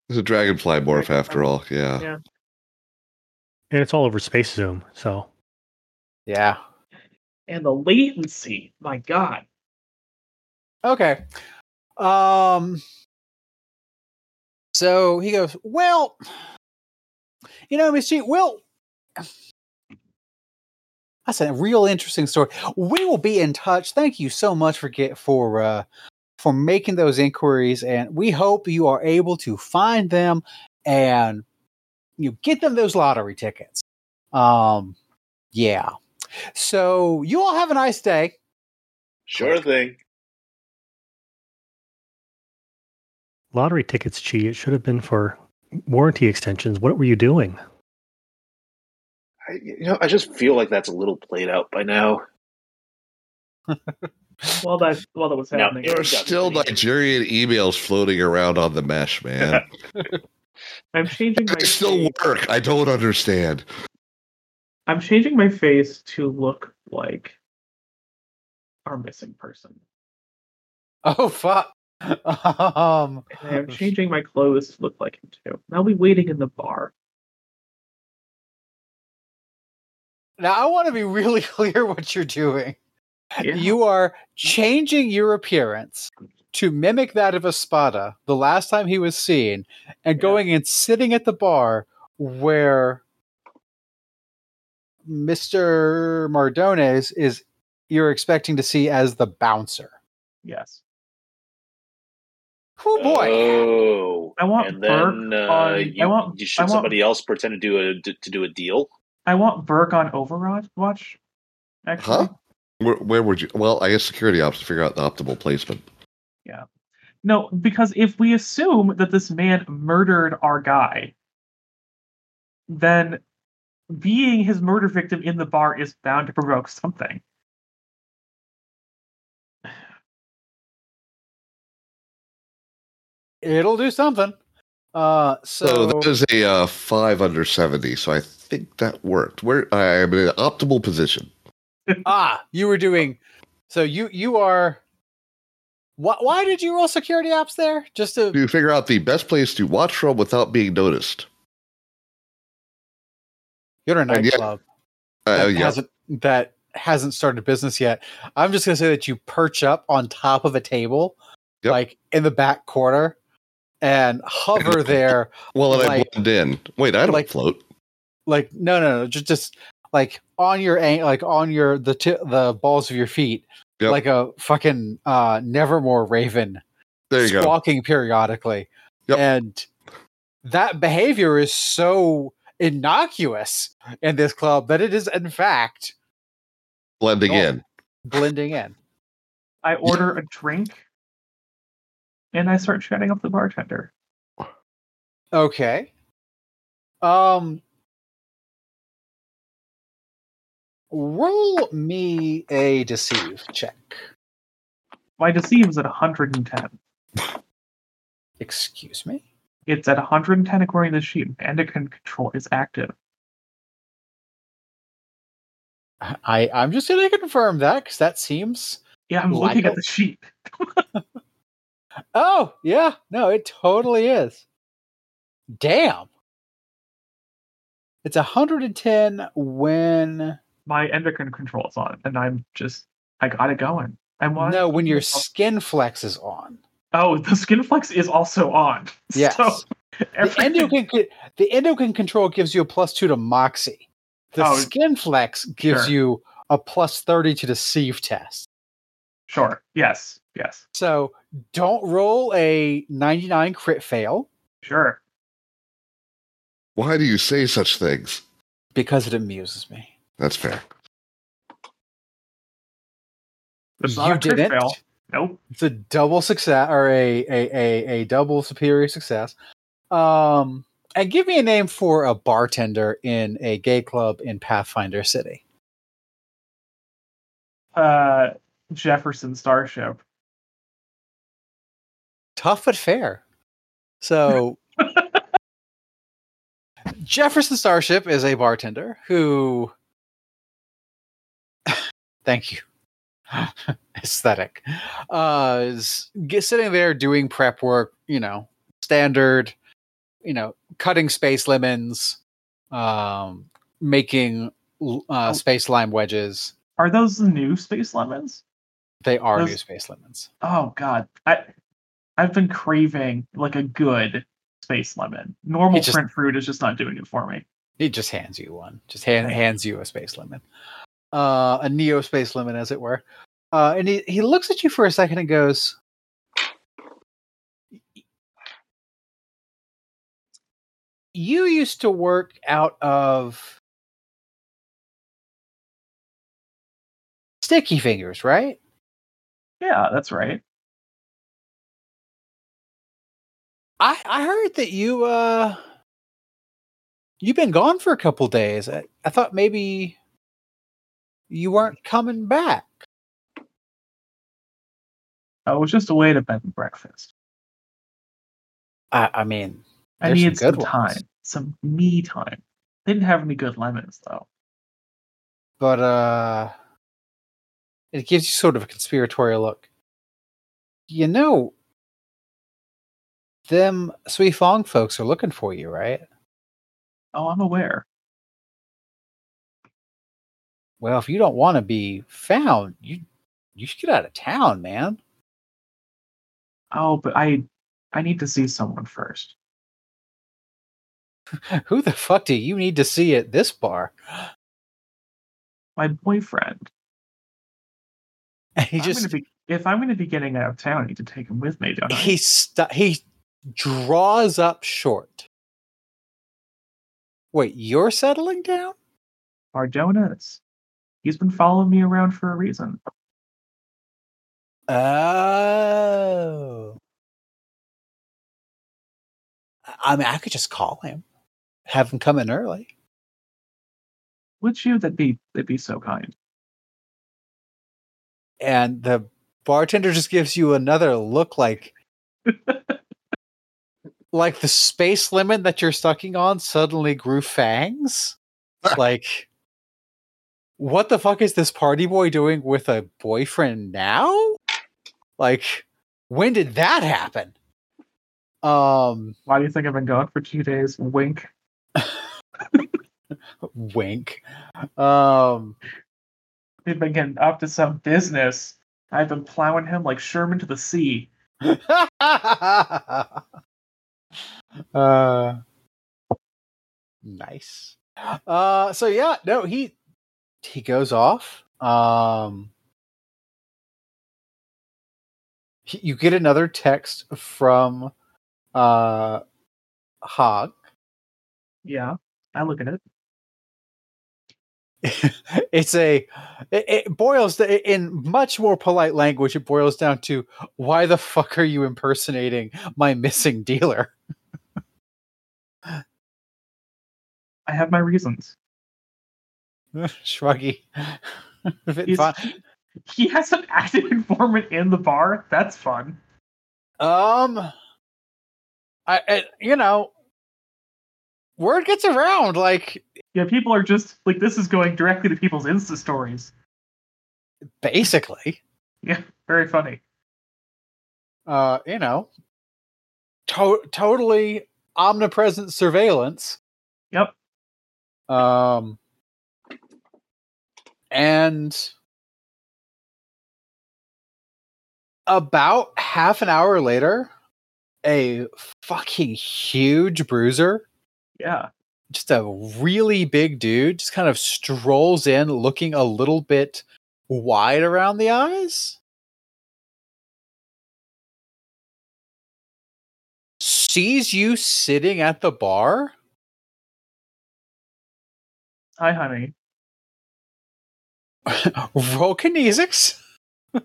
S3: It's a dragonfly morph after all. Yeah.
S2: Yeah.
S4: And it's all over Space Zoom, so
S1: Yeah.
S2: and the latency. My God.
S1: Okay. Um. So he goes, well, you know, Miss G, well, that's a real interesting story. We will be in touch. Thank you so much for get for uh for making those inquiries, and we hope you are able to find them and you know, get them those lottery tickets. Um, yeah. So you all have a nice day.
S5: Sure thing.
S4: Lottery tickets, Chi. It should have been for warranty extensions. What were you doing?
S5: I, you know, I just feel like that's a little played out by now.
S2: Well, that well, that was
S5: No,
S2: happening.
S3: There are still
S5: the-
S3: Nigerian emails floating around on the mesh, man.
S2: I'm changing
S3: they still
S2: face.
S3: work. I don't understand.
S2: I'm changing my face to look like our missing person.
S1: Oh fuck. Um
S2: And I'm changing my clothes to look like him too. I'll be waiting in the bar.
S1: now I want to be really clear what you're doing.
S2: Yeah.
S1: You are changing your appearance to mimic that of Espada the last time he was seen and
S2: Yeah.
S1: going and sitting at the bar where Mr. Mardones is you're expecting to see as the bouncer.
S2: Yes.
S1: Oh boy.
S5: Oh,
S2: I want
S5: and then
S2: Burke
S5: uh,
S2: on- I want-
S5: you
S2: I want-
S5: somebody else pretend to do a to do a deal.
S2: I want Burke on Overwatch. Watch. Actually.
S3: Huh? Where, where would you? Well, I guess security ops to figure out the optimal placement.
S2: Yeah, no, because if we assume that this man murdered our guy, then being his murder victim in the bar is bound to provoke something.
S1: It'll do something. Uh
S3: So,
S1: so,
S3: that is a uh, five under seventy. So I think that worked. Where I am in an optimal position.
S1: ah, you were doing so you you are why, why did you roll security ops there? Just to
S3: To figure out the best place to watch from without being noticed.
S1: You're in a nightclub.
S3: Uh,
S1: that
S3: yeah.
S1: hasn't that hasn't started business yet. I'm just gonna say that you perch up on top of a table,
S3: Yep.
S1: like in the back corner, and hover there.
S3: Well, and
S1: like-
S3: I blend in. Wait, I don't
S1: like-
S3: float.
S1: Like no, no, no, just just like on your like on your the ti the balls of your feet,
S3: Yep.
S1: like a fucking uh Nevermore raven
S3: There you go.
S1: squawking periodically,
S3: Yep.
S1: and that behavior is so innocuous in this club that it is in fact
S3: Blending in.
S1: blending in.
S2: I order a drink and I start chatting up the bartender.
S1: Okay. Um roll me a deceive check.
S2: My deceive is at 110.
S1: Excuse me.
S2: It's at 110 according to the sheet. Endocrine control is active.
S1: I I'm just going to confirm that cuz that seems
S2: Yeah, I'm
S1: Like
S2: looking
S1: a-
S2: at the sheet.
S1: Oh, yeah. No, it totally is. Damn. It's 110 when
S2: My endocrine control is on, and I'm just, I got it going. I want
S1: No, when your skin flex is on.
S2: Oh, the skin flex is also on.
S1: Yes.
S2: So,
S1: the endocrine the endocrine control gives you a plus 2 to moxie. The
S2: Oh,
S1: skin flex gives
S2: sure.
S1: you a plus 30 to deceive test.
S2: Sure. Yes. Yes.
S1: So don't roll a 99 crit fail
S2: Sure.
S3: Why do you say such things?
S1: because it amuses me.
S3: That's fair.
S2: It's not
S1: you
S2: a crit
S1: didn't.
S2: fail. Nope.
S1: It's a double success or a, a, a, a double superior success. Um, and give me a name for a bartender in a gay club in Pathfinder City.
S2: Uh, Jefferson Starship.
S1: Tough but fair. So Jefferson Starship is a bartender who thank you. Aesthetic. Uh is sitting there doing prep work, you know, standard, you know, cutting space lemons, um, making uh,
S2: Oh.
S1: space lime wedges.
S2: Are those the new space lemons?
S1: They are
S2: Those-
S1: new space lemons.
S2: Oh god, I I've been craving like a good space lemon. Normal
S1: just-
S2: print fruit is just not doing it for me.
S1: He just hands you one. Just hand, hands you a space lemon, uh, a neo space lemon, as it were. Uh, and he, he looks at you for a second and goes, "You used to work out of Sticky Fingers, right?
S2: Yeah, that's right.
S1: I I heard that you uh you've been gone for a couple days. I, I thought maybe you weren't coming back."
S2: I was just away to bed and breakfast.
S1: I, I mean,
S2: I
S1: There's some
S2: needed some time, some me time. Didn't have any good lemons though.
S1: but uh, it gives you sort of a conspiratorial look. You know, them Sui Fong folks are looking for you, right?
S2: Oh, I'm aware.
S1: Well, if you don't want to be found, you you should get out of town, man.
S2: Oh, but I I need to see someone first.
S1: Who the fuck do you need to see at this bar?
S2: My boyfriend.
S1: He
S2: I'm
S1: just
S2: gonna be, if I'm going to be getting out of town, I need to take him with me, don't I?
S1: he he draws up short. Wait, you're settling down?
S2: Bardonas. He's been following me around for a reason.
S1: Oh. I mean, I could just call him, have him come in early.
S2: Would you? That'd be that'd be so kind.
S1: And the bartender just gives you another look like like the space lemon that you're sucking on suddenly grew fangs. like what the fuck is this party boy doing with a boyfriend now? Like when did that happen? Um
S2: Why do you think I've been gone for two days? Wink.
S1: wink. Um
S2: We've been getting up to some business. I've been plowing him like Sherman to the sea.
S1: uh nice. Uh so yeah, no, he he goes off. Um he- you get another text from uh Hog.
S2: Yeah, I look at it.
S1: it's a it, it boils to, in much more polite language it boils down to why the fuck are you impersonating my missing dealer
S2: have my reasons.
S1: shruggy Bit
S2: He's-
S1: fun.
S2: He has an active informant in the bar. That's fun.
S1: um I, I you know word gets around like
S2: Yeah, people are just like this is going directly to people's Insta stories.
S1: basically Yeah,
S2: Very funny.
S1: uh you know to- totally omnipresent surveillance
S2: Yep.
S1: Um, and about half an hour later, a fucking huge bruiser,
S2: Yeah.
S1: just a really big dude, just kind of strolls in looking a little bit wide around the eyes. Sees you sitting at the bar.
S2: Hi, honey.
S1: Roll kinesics.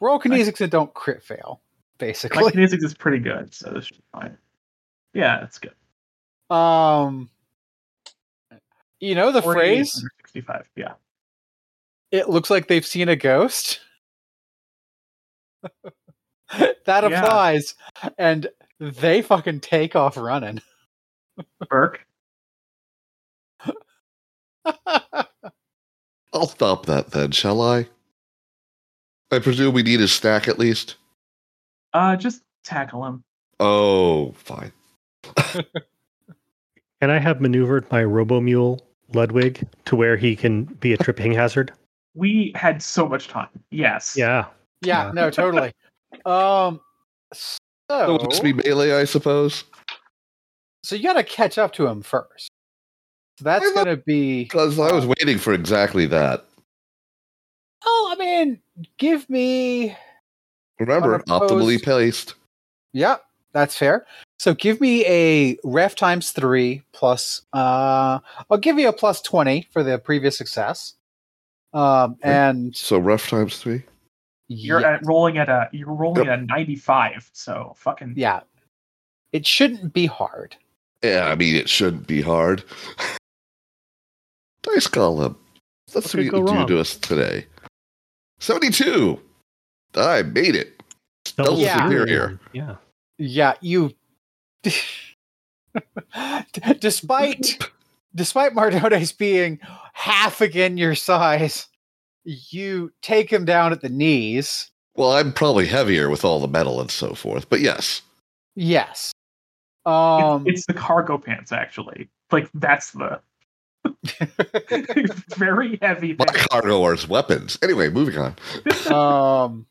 S1: Roll kinesics and don't crit fail, basically.
S2: My kinesics is pretty good, so this should be fine. Yeah, that's good.
S1: Um, you know the phrase
S2: 65. Yeah.
S1: it looks like they've seen a ghost. that
S2: Yeah.
S1: applies, and they fucking take off running.
S2: Burke.
S3: I'll stop that then, shall I? I presume we need a stack at least.
S2: Uh, just tackle him.
S3: Oh, fine.
S4: And I have maneuvered my Robomule Ludwig to where he can be a tripping hazard.
S2: We had so much time. Yes.
S4: Yeah.
S1: yeah,
S4: Yeah.
S1: no, totally. Um,
S3: So
S1: so
S3: it must be melee, I suppose.
S1: so you got to catch up to him first. So that's going to be.
S3: Because I was waiting for exactly that.
S1: Oh, I mean, give me.
S3: Remember, optimally placed.
S1: Yeah, that's fair. So give me a ref times three plus. Uh, I'll give you a plus twenty for the previous success. Um, and
S3: So ref times three.
S2: You're
S1: yeah,
S2: at rolling at a you're rolling at a 95. So fucking
S1: yeah, it shouldn't be hard.
S3: Yeah, I mean it shouldn't be hard. Dice column. Let's
S4: What
S3: see what
S4: go
S3: you do
S4: wrong?
S3: to us today. Seventy-two. I made it. Double
S1: Yeah.
S3: superior.
S4: Yeah.
S1: Yeah, you. despite despite Mardones being half again your size, you take him down at the knees.
S3: Well, I'm probably heavier with all the metal and so forth, but yes.
S1: Yes.
S2: it's,
S1: Um.
S2: it's the cargo pants actually. Like that's the very heavy
S3: My
S2: thing.
S3: cargo are weapons. Anyway, moving on.
S1: um.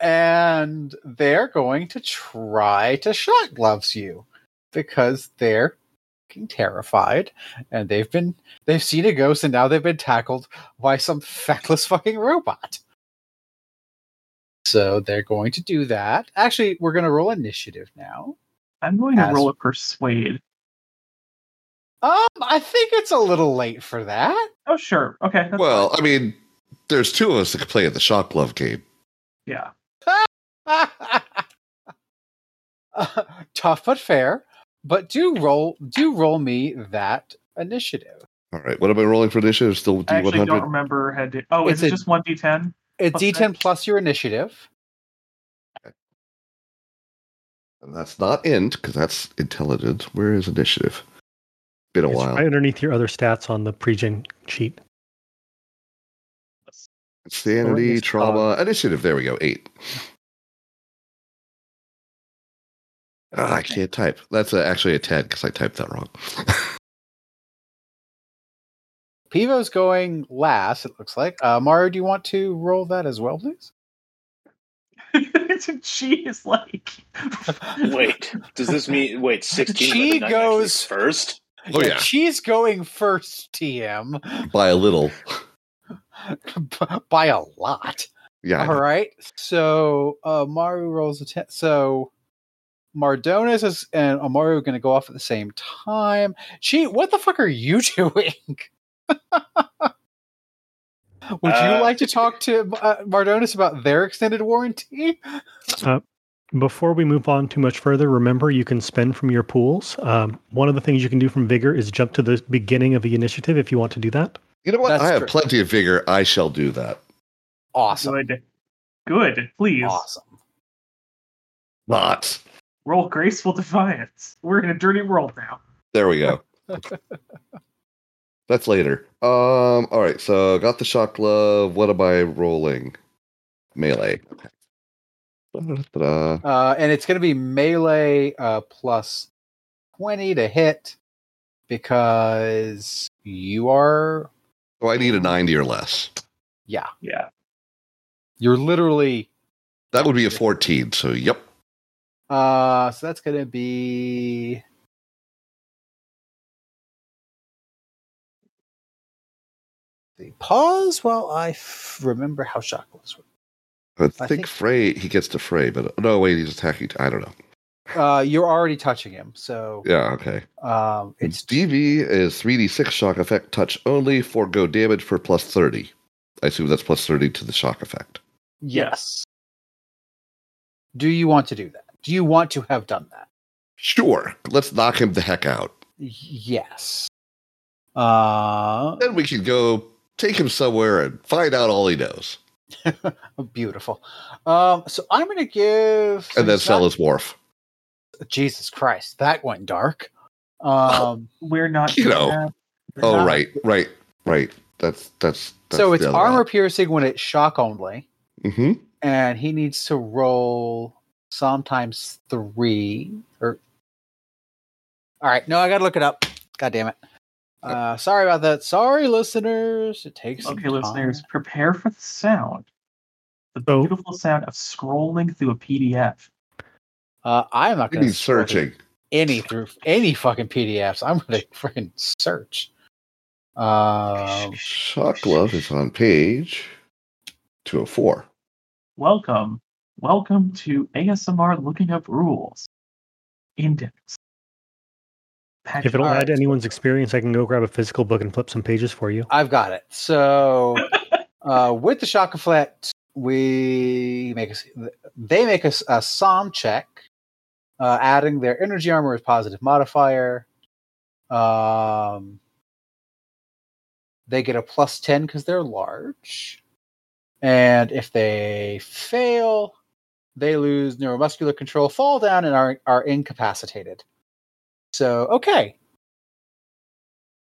S1: And they're going to try to shock gloves you because they're fucking terrified and they've been they've seen a ghost and now they've been tackled by some feckless fucking robot. So they're going to do that. Actually, we're going to roll initiative now.
S2: I'm going to
S1: As-
S2: roll a persuade.
S1: Um, I think it's a little late for that.
S2: Oh sure. Okay.
S3: Well,
S2: fine.
S3: I mean, there's two of us that can play at the shock glove game.
S2: yeah.
S1: Uh, tough but fair. But do roll do roll me that initiative.
S3: All right, what am I rolling for initiative? Still D
S2: I actually don't
S3: D100?
S2: remember had to. Oh,
S1: It's
S2: is it
S1: a-
S2: just one d10?
S1: It's D10 plus your initiative.
S3: And that's not int, because that's intelligence. Where is initiative? Been a
S4: It's
S3: while.
S4: right underneath your other stats on the pre-gen sheet.
S3: Sanity,
S4: Or
S3: trauma, um, initiative. There we go. Eight. Ah, I can't type. That's a, actually a 10 because I typed that wrong.
S1: Pivo's going last, it looks like. Uh, Mario, do you want to roll that as well, please?
S2: she is like.
S5: Wait, does this mean wait sixteen?
S1: She
S5: whether or not you actually
S1: goes-
S5: first.
S3: Oh, yeah.
S1: She's going first, TM,
S3: By a little.
S1: by a lot.
S3: Yeah. I
S1: All
S3: know.
S1: right. So uh, Maru rolls a 10. So Mardones is and Amaru are going to go off at the same time. Gee, what the fuck are you doing? Would you
S5: Uh,
S1: like to talk to uh, Mardones about their extended warranty?
S4: Before we move on too much further, remember you can spend from your pools. Um, one of the things you can do from Vigor is jump to the beginning of the initiative if you want to do that.
S3: You know what?
S1: That's
S3: I have
S1: true.
S3: plenty of vigor. I shall do that.
S1: Awesome.
S2: Good. Good. Please
S1: Awesome.
S3: Not.
S2: Roll graceful defiance. We're in a dirty world now.
S3: There we go. That's later. Um. All right. So got the shock glove. What am I rolling? Melee. Okay. Ta-da.
S1: Uh, and it's going to be melee uh, plus 20 to hit because you are,
S3: Oh, I need a ninety or less.
S1: yeah,
S2: Yeah.
S1: you're literally
S3: That would be a fourteen. So yep.
S1: Uh, so that's gonna be. The pause while I f- remember how shock was.
S3: I
S1: I
S3: think,
S1: think-
S3: Fray. He gets to Fray, but no, wait. He's attacking. I don't know.
S1: Uh, you're already touching him, so
S3: Yeah. Okay.
S1: um, it's
S3: DV is 3d6 shock effect touch only. Forgo damage for plus 30. I assume that's plus 30 to the shock effect.
S1: yes. Do you want to do that? Do you want to have done that?
S3: Sure. Let's knock him the heck out.
S1: Yes. Uh,
S3: Then we can go take him somewhere and find out all he knows,
S1: Beautiful. Um, so I'm going to give.
S3: and then sell his wharf.
S1: Jesus Christ, that went dark. Um,
S2: We're not.
S3: You know.
S2: that. We're
S3: Oh,
S2: not.
S3: right, right, right. That's that's. that's
S1: so it's
S3: the other
S1: armor piercing when it's shock only,
S3: Mm-hmm.
S1: and he needs to roll sometimes three or. All right, no, I got to look it up. God damn it. Uh, sorry about that. Sorry, listeners. It takes some
S2: Okay, listeners,
S1: time.
S2: prepare for the sound. The
S4: So-
S2: beautiful sound of scrolling through a PDF.
S1: Uh, I'm not gonna
S3: be searching.
S1: any through any fucking PDFs. I'm going to freaking search. Um,
S3: Shock glove is on page two hundred four.
S2: Welcome, welcome to ASMR looking up rules. Index. Patch
S4: If it'll
S1: All
S4: add to anyone's experience, I can go grab a physical book and flip some pages for you.
S1: I've got it. So uh, with the shock effect, we make a, they make a, s- a SOM check, uh, adding their energy armor as positive modifier. Um, they get a plus ten because they're large, and if they fail, they lose neuromuscular control, fall down, and are are incapacitated. So okay.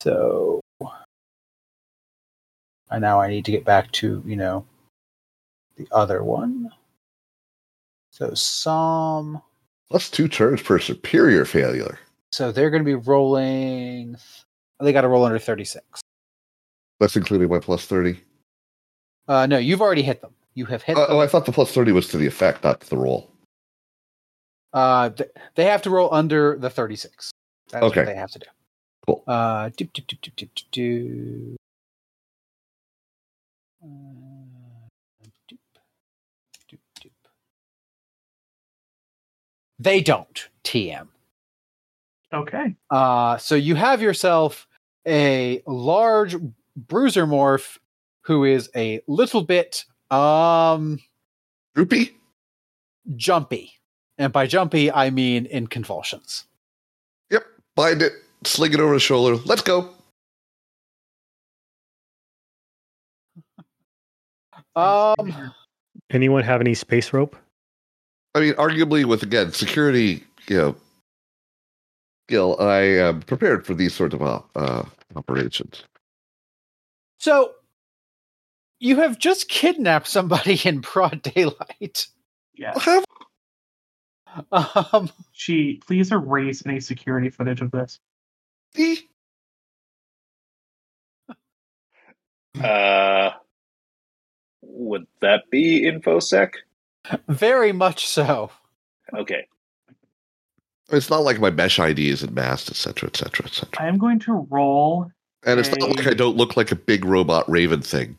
S1: So and now I need to get back to, you know, the other one. So SOM.
S3: Plus two turns per superior failure.
S1: So they're going to be rolling. They got to roll under 36.
S3: That's including my plus thirty.
S1: Uh, no, you've already hit them. You have hit
S3: Uh, oh, I thought the plus thirty was to the effect, not to the roll.
S1: Uh, th- they have to roll under the 36. That's
S3: Okay.
S1: what they have to do.
S3: Cool.
S1: Uh, doop, doop, doop, doop, doop, doop, doop. Uh, doop, doop, doop. They don't, TM.
S2: Okay.
S1: Uh, so you have yourself a large bruiser morph who is a little bit um
S3: Droopy?
S1: jumpy. And by jumpy, I mean in convulsions.
S3: Yep. Bind it, sling it over his shoulder. Let's go.
S1: Um,
S4: Anyone have any space rope?
S3: I mean, arguably with again security, you know, skill, I am prepared for these sort of uh, operations.
S1: so you have just kidnapped somebody in broad daylight.
S2: Yeah.
S1: Um,
S2: She, please erase any security footage of this.
S3: the-
S5: Uh, would that be infosec?
S1: very much so.
S5: Okay.
S3: It's not like my mesh ID isn't masked, etc., etc., et cetera, et cetera.
S2: I am going to roll.
S3: And it's not like I don't look like a big robot raven thing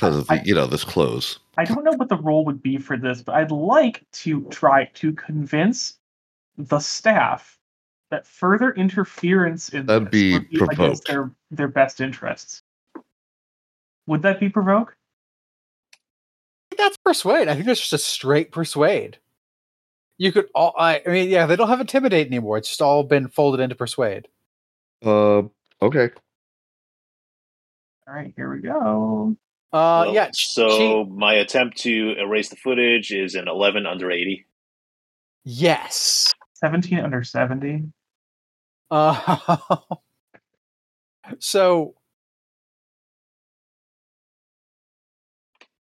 S3: because of the,
S2: I-
S3: you know, this close.
S2: I don't know what the role would be for this, but I'd like to try to convince the staff that further interference in
S3: That'd be
S2: would against
S3: provoked.
S2: their their best interests. Would that be provoke?
S1: I think that's persuade. I think that's just a straight persuade. You could all. I, I mean, yeah, they don't have intimidate anymore. It's just all been folded into persuade.
S3: Uh, okay.
S2: All right, here we go.
S1: Uh,
S5: Well,
S1: yeah.
S5: So
S1: she-
S5: my attempt to erase the footage is an 11 under 80.
S1: yes.
S2: Seventeen under seventy.
S1: Uh, so.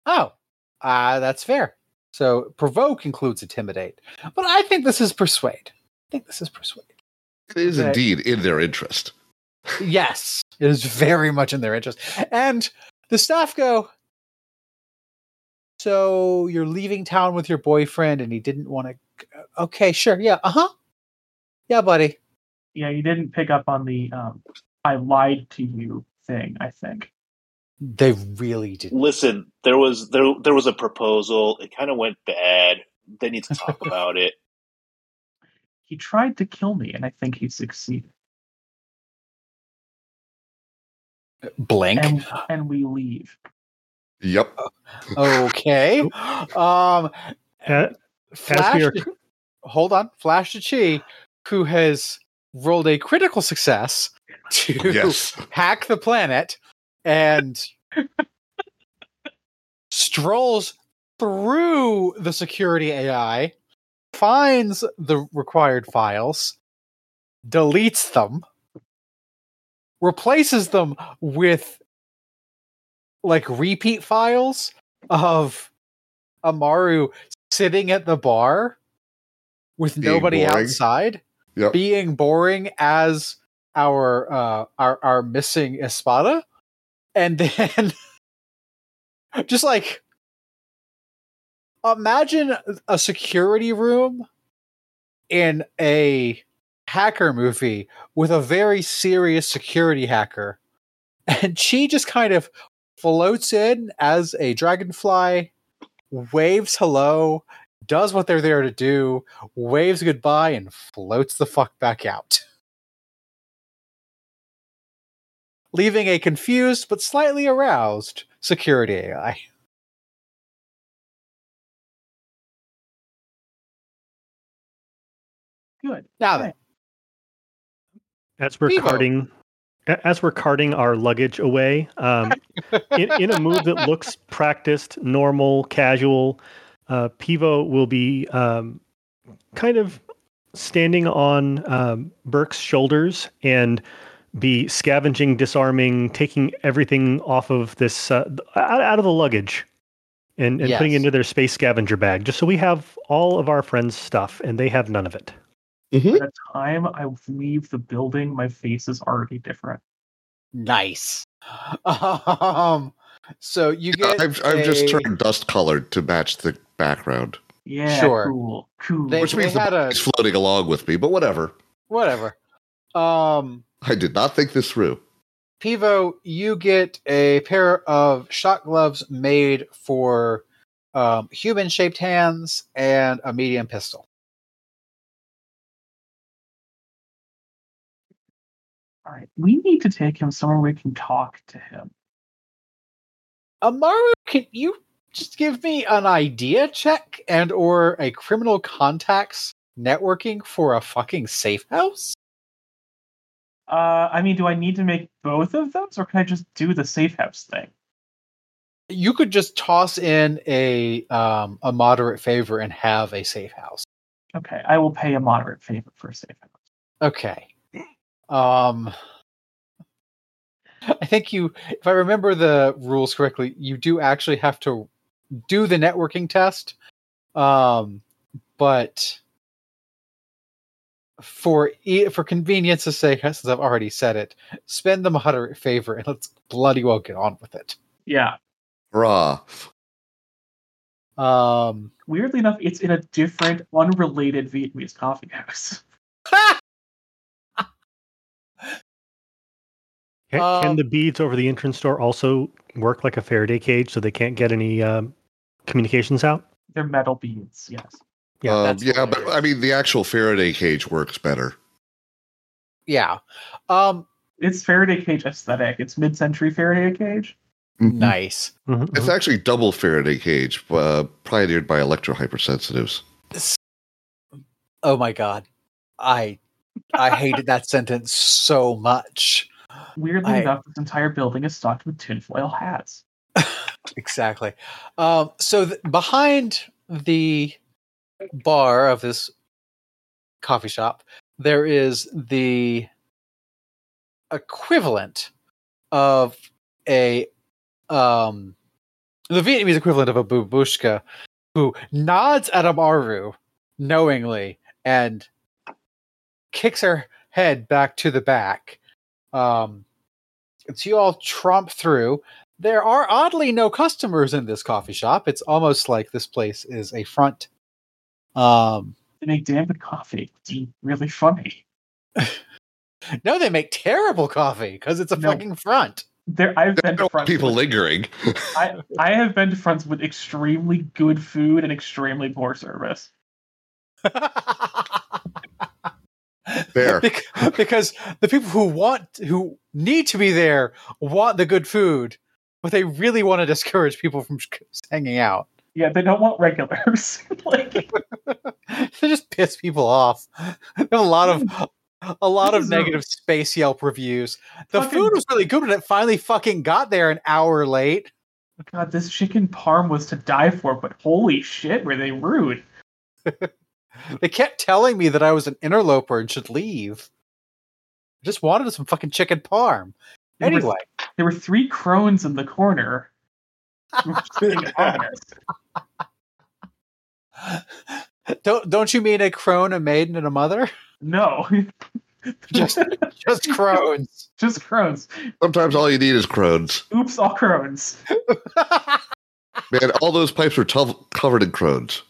S1: Oh, uh, that's fair. So provoke includes intimidate, but I think this is persuade. I think this is persuade.
S3: It is
S1: Okay.
S3: indeed in their interest.
S1: Yes, it is very much in their interest. And the staff go, So you're leaving town with your boyfriend and he didn't want to. Okay, sure. Yeah. Uh huh. Yeah, buddy.
S2: Yeah, you didn't pick up on the um, "I lied to you" thing. I think.
S1: They really didn't
S5: Listen, there was there there was a proposal. It kind of went bad. They need to talk about it.
S2: He tried to kill me, and I think he succeeded.
S1: Blink.
S2: And and we leave.
S3: Yep.
S1: okay. Um, Flash.
S4: we are-
S1: to- hold on. Flash to Chi, who has rolled a critical success to
S3: Yes.
S1: hack the planet and strolls through the security AI, finds the required files, deletes them, replaces them with like repeat files of Amaru sitting at the bar with
S3: Being
S1: nobody
S3: boring.
S1: outside,
S3: Yep.
S1: being boring as our uh our our missing Espada, and then just like imagine a security room in a hacker movie with a very serious security hacker. And she just kind of floats in as a dragonfly waves hello does what they're there to do waves goodbye and floats the fuck back out. Leaving a confused but slightly aroused security ai
S2: Good.
S1: now then
S4: As we're
S1: Vivo.
S4: carting, as we're carting our luggage away, um, in, in a move that looks practiced, normal, casual, uh, Pivo will be um, kind of standing on um, Burke's shoulders and be scavenging, disarming, taking everything off of this uh, out, out of the luggage. And, and putting it into their space scavenger bag, just so we have all of our friends' stuff, and they have none of it.
S2: By the time I leave the building, my face is already different.
S1: nice um so you get
S3: I've, I've just turned dust colored to match the background,
S2: Yeah,
S1: Sure.
S2: cool, cool.
S1: They-
S3: which means the
S1: had a-
S3: body's floating along with me. But whatever.
S1: whatever um
S3: I did not think this through.
S1: Pivo, you get a pair of shock gloves made for um, human shaped hands and a medium pistol.
S2: All right, we need to take him somewhere we can talk to him.
S1: Amaru, can you just give me an idea check and or a criminal contacts networking for a fucking safe house?
S2: Uh, I mean, do I need to make both of those, or can I just do the safe house thing?
S1: You could just toss in a um, a moderate favor and have a safe house.
S2: Okay, I will pay a moderate favor for a safe house.
S1: Okay. Um I think you if I remember the rules correctly, you do actually have to do the networking test. Um but for e- for convenience's sake, since I've already said it, spend the moderate favor and let's bloody well get on with it.
S2: Yeah.
S3: Hurrah.
S1: Um
S2: Weirdly enough, it's in a different, unrelated Vietnamese coffee house.
S4: Can,
S1: Um,
S4: can the beads over the entrance door also work like a Faraday cage so they can't get any um, communications out?
S2: They're metal beads. Yes.
S1: Yeah,
S3: Um, yeah, but. I mean, the actual Faraday cage works better.
S1: yeah. Um
S2: It's Faraday cage aesthetic. It's mid-century Faraday cage.
S1: nice.
S4: Mhm,
S3: It's
S4: mhm.
S3: actually double Faraday cage, uh, pioneered by electro hypersensitives.
S1: Oh my god. I I hated that sentence so much.
S2: Weirdly
S1: I-
S2: enough, this entire building is stocked with tinfoil hats.
S1: exactly. Um, so th- behind the bar of this coffee shop, there is the equivalent of a um, the Vietnamese equivalent of a babushka who nods at Amaru knowingly and kicks her head back to the back. Um, and so you all tromp through there are oddly no customers in this coffee shop. It's almost like this place is a front. Um,
S2: They make damn good coffee. It's really funny.
S1: no, they make terrible coffee because it's a
S2: No.
S1: fucking front.
S2: There, I've
S3: I
S2: been to fronts.
S3: people
S2: with-
S3: lingering.
S2: I, I have been to fronts with extremely good food and extremely poor service.
S3: There.
S1: Because the people who want who need to be there want the good food, but they really want to discourage people from hanging out.
S2: Yeah, they don't want regulars. like,
S1: they just piss people off. A lot of A lot of
S2: is a-
S1: negative space Yelp reviews. The
S2: Fucking-
S1: food was really good, but it finally fucking got there an hour late.
S2: God, this chicken parm was to die for, but holy shit, were they rude.
S1: They kept telling me that I was an interloper and should leave. I just wanted some fucking chicken parm.
S2: There were-
S1: Anyway,
S2: There were three crones in the corner. which is being ominous.
S1: don't don't you mean a crone, a maiden, and a mother?
S2: No,
S1: Just just crones.
S2: just crones.
S3: Sometimes all you need is crones.
S2: Oops, all crones.
S3: Man, all those pipes were tov- covered in crones.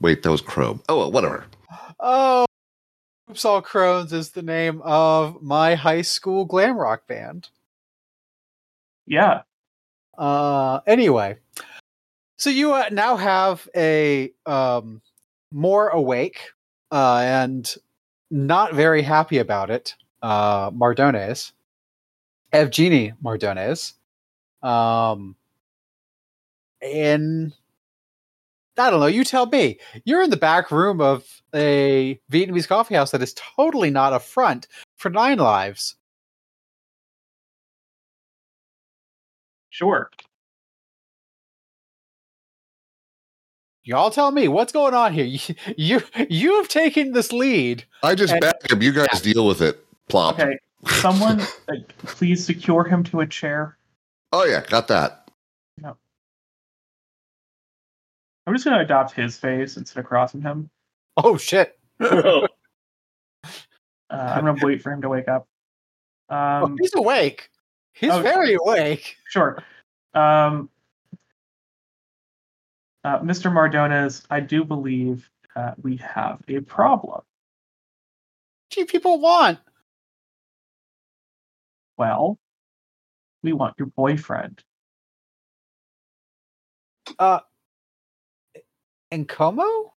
S3: Wait, that was chrome. Oh, well, whatever.
S1: oh, Oops All Crones is the name of my high school glam rock band.
S2: Yeah,
S1: Uh, anyway, so you uh, now have a um, more awake uh, and not very happy about it. Uh, Mardones, Evgeny Mardones, um, and I don't know. You tell me. You're in the back room of a Vietnamese coffee house that is totally not a front for Nine Lives.
S2: sure.
S1: Y'all tell me what's going on here. You you you've taken this lead.
S3: I just
S1: And-
S3: back him. You guys deal with it. Plop.
S2: Okay, someone, like, please secure him to a chair.
S3: Oh, yeah, got that.
S2: I'm just gonna adopt his face instead of crossing him.
S1: Oh shit!
S2: Uh, I'm gonna wait for him to wake up.
S1: Oh,
S2: Um,
S1: he's awake. He's
S2: oh,
S1: very awake.
S2: Sure. Um, uh, Mr. Mardones, I do believe uh, we have a problem.
S1: What do you people want?
S2: Well, we want your boyfriend.
S1: Uh, Nkomo?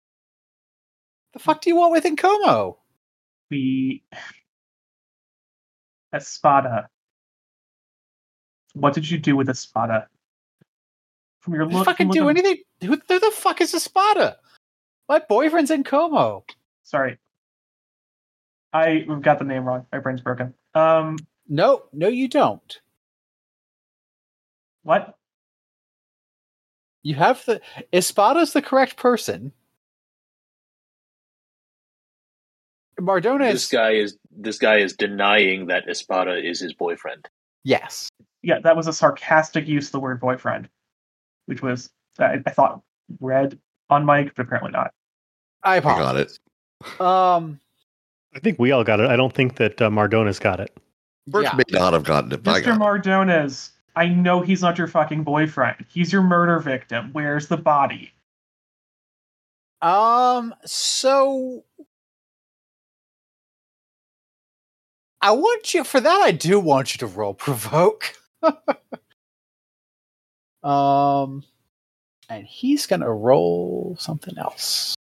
S1: The fuck do you want with Nkomo?
S2: We. Espada. What did you do with Espada? From your look.
S1: fucking do anything? Who, who the fuck is Espada? My boyfriend's Nkomo.
S2: Sorry. I we've got the name wrong. My brain's broken. Um,
S1: No, no, you don't.
S2: what?
S1: You have the Espada's the correct person. Mardones,
S5: this guy is this guy is denying that Espada is his boyfriend.
S1: yes.
S2: Yeah, that was a sarcastic use of the word boyfriend, which was I, I thought read on Mike, but apparently not.
S1: I
S3: I
S1: apologize.
S3: got it.
S1: Um,
S4: I think we all got it. I don't think that uh, Mardones got it.
S3: Birch
S1: yeah.
S3: may not have gotten it,
S2: Mr.
S3: got it.
S2: I know he's not your fucking boyfriend. He's your murder victim. Where's the body?
S1: Um, so I want you for that. I do want you to roll provoke. um, and he's gonna roll something else.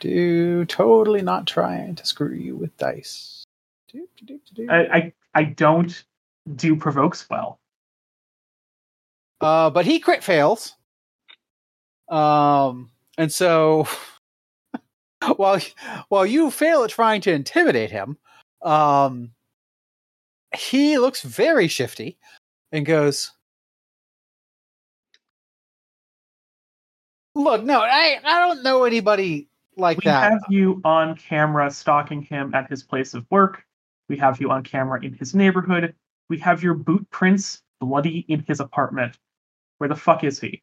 S1: Do totally not trying to screw you with dice. Do, do, do, do, do.
S2: I, I I don't do provokes well.
S1: Uh, but he crit fails. Um, and so while while you fail at trying to intimidate him, um, he looks very shifty and goes, "Look, no, I I don't know anybody like
S2: we
S1: that.
S2: have you on camera stalking him at his place of work. We have you on camera in his neighborhood. We have your boot prints bloody in his apartment. Where the fuck is he?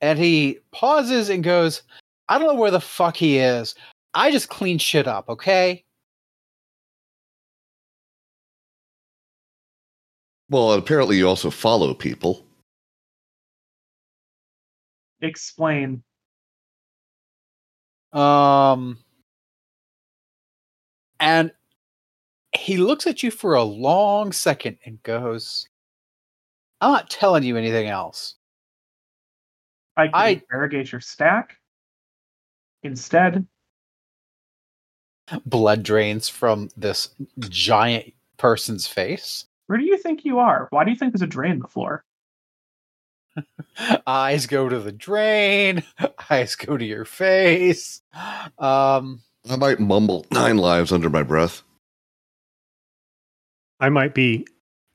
S1: And he pauses and goes, "I don't know where the fuck he is. I just clean shit up, okay."
S3: Well, apparently you also follow people.
S2: Explain.
S1: Um, and he looks at you for a long second and goes, I'm not telling you anything else.
S2: I can
S1: I-
S2: interrogate your stack. Instead,
S1: Blood drains from this giant person's face.
S2: where do you think you are? Why do you think there's a drain in the floor?
S1: Eyes go to the drain. Eyes go to your face. Um,
S3: I might mumble nine lives under my breath.
S4: I might be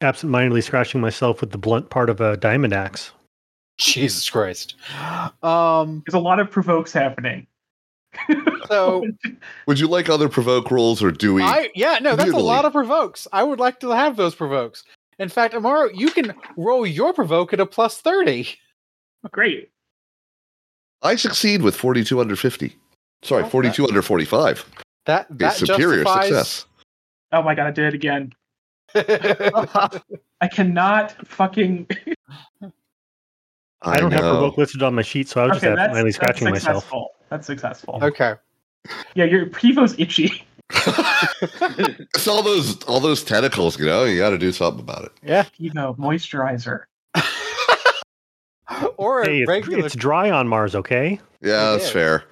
S4: absentmindedly scratching myself with the blunt part of a diamond axe.
S1: Jesus Christ. Um,
S2: There's a lot of provokes happening.
S1: so
S3: Would you like other provoke rolls or do we?
S1: I yeah, no, that's a lot of provokes. I would like to have those provokes. In fact, Amaru, you can roll your provoke at a plus 30.
S2: Great.
S3: I succeed with 42 under 50. Sorry,
S1: Okay.
S3: 42 under 45.
S1: That
S3: It's
S1: that
S3: superior
S1: justifies
S3: success.
S2: Oh my god, I did it again. I cannot fucking.
S4: I, don't have
S3: know.
S4: provoke listed on my sheet, so I was
S2: okay,
S4: just
S2: that's,
S4: absentmindedly
S2: that's
S4: scratching myself.
S2: That's successful.
S1: okay.
S2: Yeah, your Pivo's itchy.
S3: it's all those all those tentacles, you know. You got to do something about it.
S1: Yeah.
S2: Pivo moisturizer.
S1: or a
S4: Hey, it's,
S1: regular
S4: it's dry on Mars, okay?
S3: Yeah,
S1: It
S3: that's
S1: is.
S3: fair.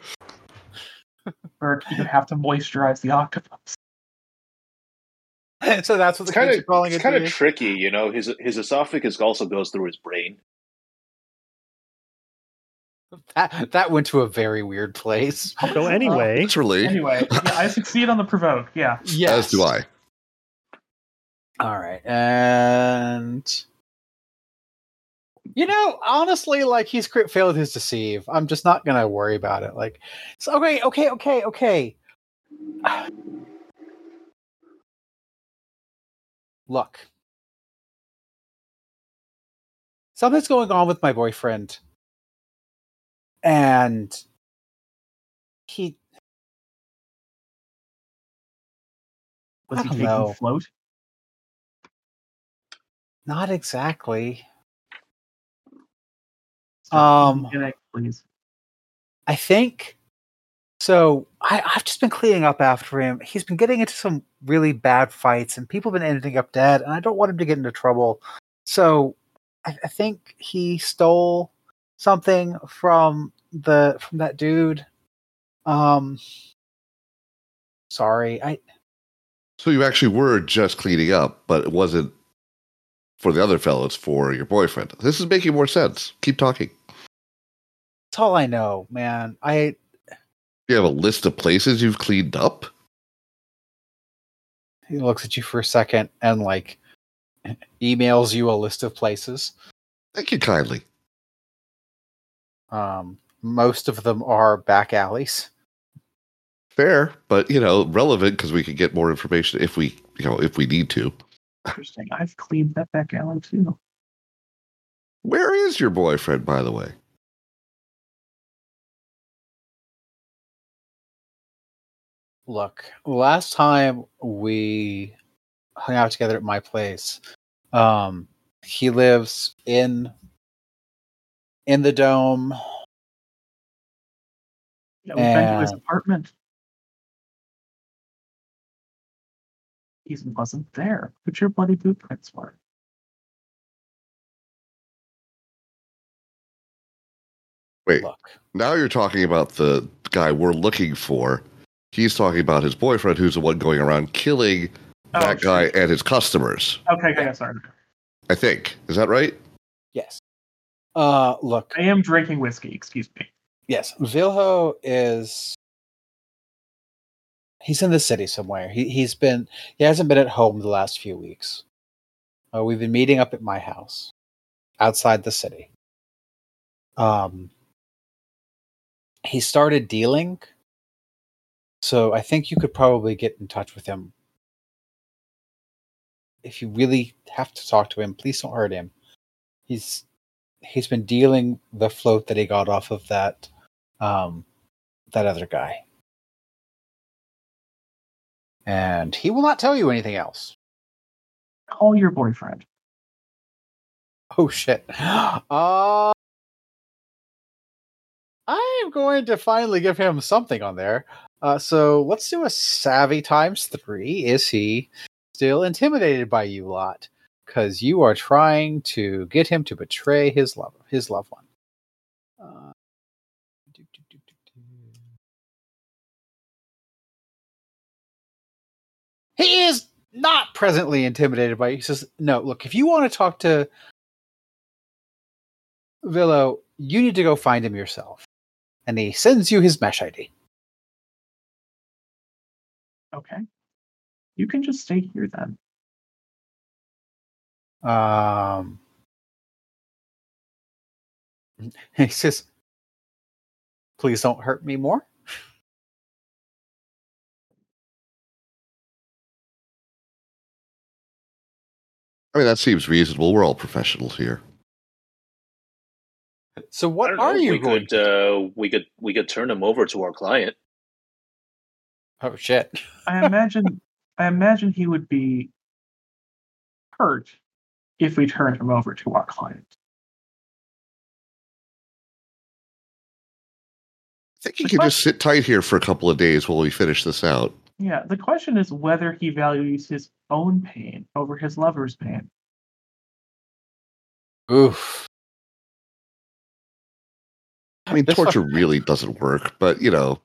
S2: Or you have to moisturize the octopus.
S1: so that's what the
S5: kind of
S1: are calling
S5: it's
S1: it.
S5: kind of tricky, you know. His his esophagus also goes through his brain.
S1: that, that went to a very weird place.
S4: So anyway,
S3: Literally,
S2: Anyway, yeah, I succeed on the provoke. Yeah.
S1: Yes.
S3: as do I.
S1: All right. And you know, honestly, like he's crit failed his deceive. I'm just not gonna worry about it. Like so okay, okay, okay, okay. Look. Something's going on with my boyfriend. And he
S2: Was he taking
S1: know.
S2: float?
S1: not exactly.
S2: Stop
S1: Um,
S2: eating it, please.
S1: I think so. I, I've just been cleaning up after him. He's been getting into some really bad fights, and people have been ending up dead. And I don't want him to get into trouble. So I, I think he stole something from the from that dude. Um, sorry, I
S3: So you actually were just cleaning up, but it wasn't for the other fellows for your boyfriend. This is making more sense. Keep talking.
S1: That's all I know, man. I
S3: You have a list of places you've cleaned up.
S1: he looks at you for a second and like emails you a list of places.
S3: Thank you kindly.
S1: Um, most of them are back alleys.
S3: Fair, but you know, relevant because we can get more information if we, you know, if we need to.
S2: Interesting. I've cleaned that back alley too.
S3: Where is your boyfriend, by the way?
S1: Look, last time we hung out together at my place, um, he lives in in the dome.
S2: Yeah, we've been to his apartment. He wasn't there. Put your bloody boot prints for.
S3: Wait,
S1: Look,
S3: now you're talking about the guy we're looking for. He's talking about his boyfriend, who's the one going around killing
S2: Oh,
S3: that guy and his customers.
S2: Okay, okay, okay, sorry.
S3: I think is that right?
S1: yes. Uh, look,
S2: I am drinking whiskey. Excuse me.
S1: yes, Vilho is. He's in the city somewhere. He he's been he hasn't been at home the last few weeks. Uh, we've been meeting up at my house, outside the city. Um, he started dealing, so I think you could probably get in touch with him. If you really have to talk to him, please don't hurt him. He's he's been dealing the float that he got off of that um that other guy. And he will not tell you anything else.
S2: Call your boyfriend.
S1: Oh shit. Uh I am going to finally give him something on there. Uh so let's do a savvy times 3. Is he still intimidated by you lot? Cuz you are trying to get him to betray his love his loved one. Uh. He is not presently intimidated by you. He says, "No, look, if you want to talk to Villo, you need to go find him yourself. And he sends you his mesh ID.
S2: Okay. You can just stay here then.
S1: Um, he says, "Please don't hurt me more."
S3: I mean, that seems reasonable. We're all professionals here.
S1: So, what
S5: don't know,
S1: are you
S5: we
S1: going?
S5: Could, uh, we could we could turn him over to our client.
S1: oh shit!
S2: I imagine I imagine he would be hurt if we turned him over to our client.
S3: I think he can just sit tight here for a couple of days while we finish this out.
S2: Yeah, the question is whether he values his own pain over his lover's pain.
S1: Oof.
S3: I mean, torture really doesn't work, but you know,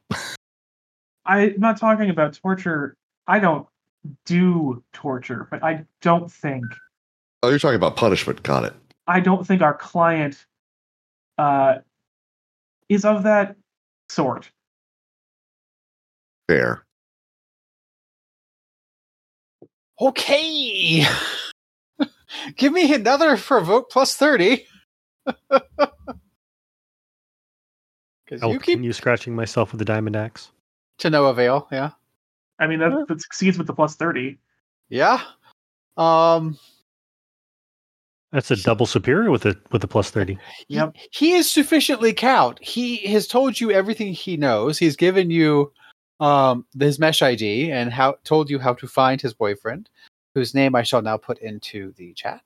S2: I'm not talking about torture. I don't do torture, but I don't think
S3: oh, you're talking about punishment. Got it.
S2: I don't think our client uh, is of that sort.
S3: Fair.
S1: Okay. Give me another provoke plus thirty. Because
S4: I'll
S1: you keep
S4: continue scratching myself with the diamond axe.
S1: to no avail. Yeah.
S2: I mean, that, that succeeds with the plus 30.
S1: Yeah. Um.
S4: That's a double superior with a with a plus thirty.
S2: Yep.
S1: He, he is sufficiently cowed. He has told you everything he knows. He's given you um his mesh ID and how told you how to find his boyfriend, whose name I shall now put into the chat.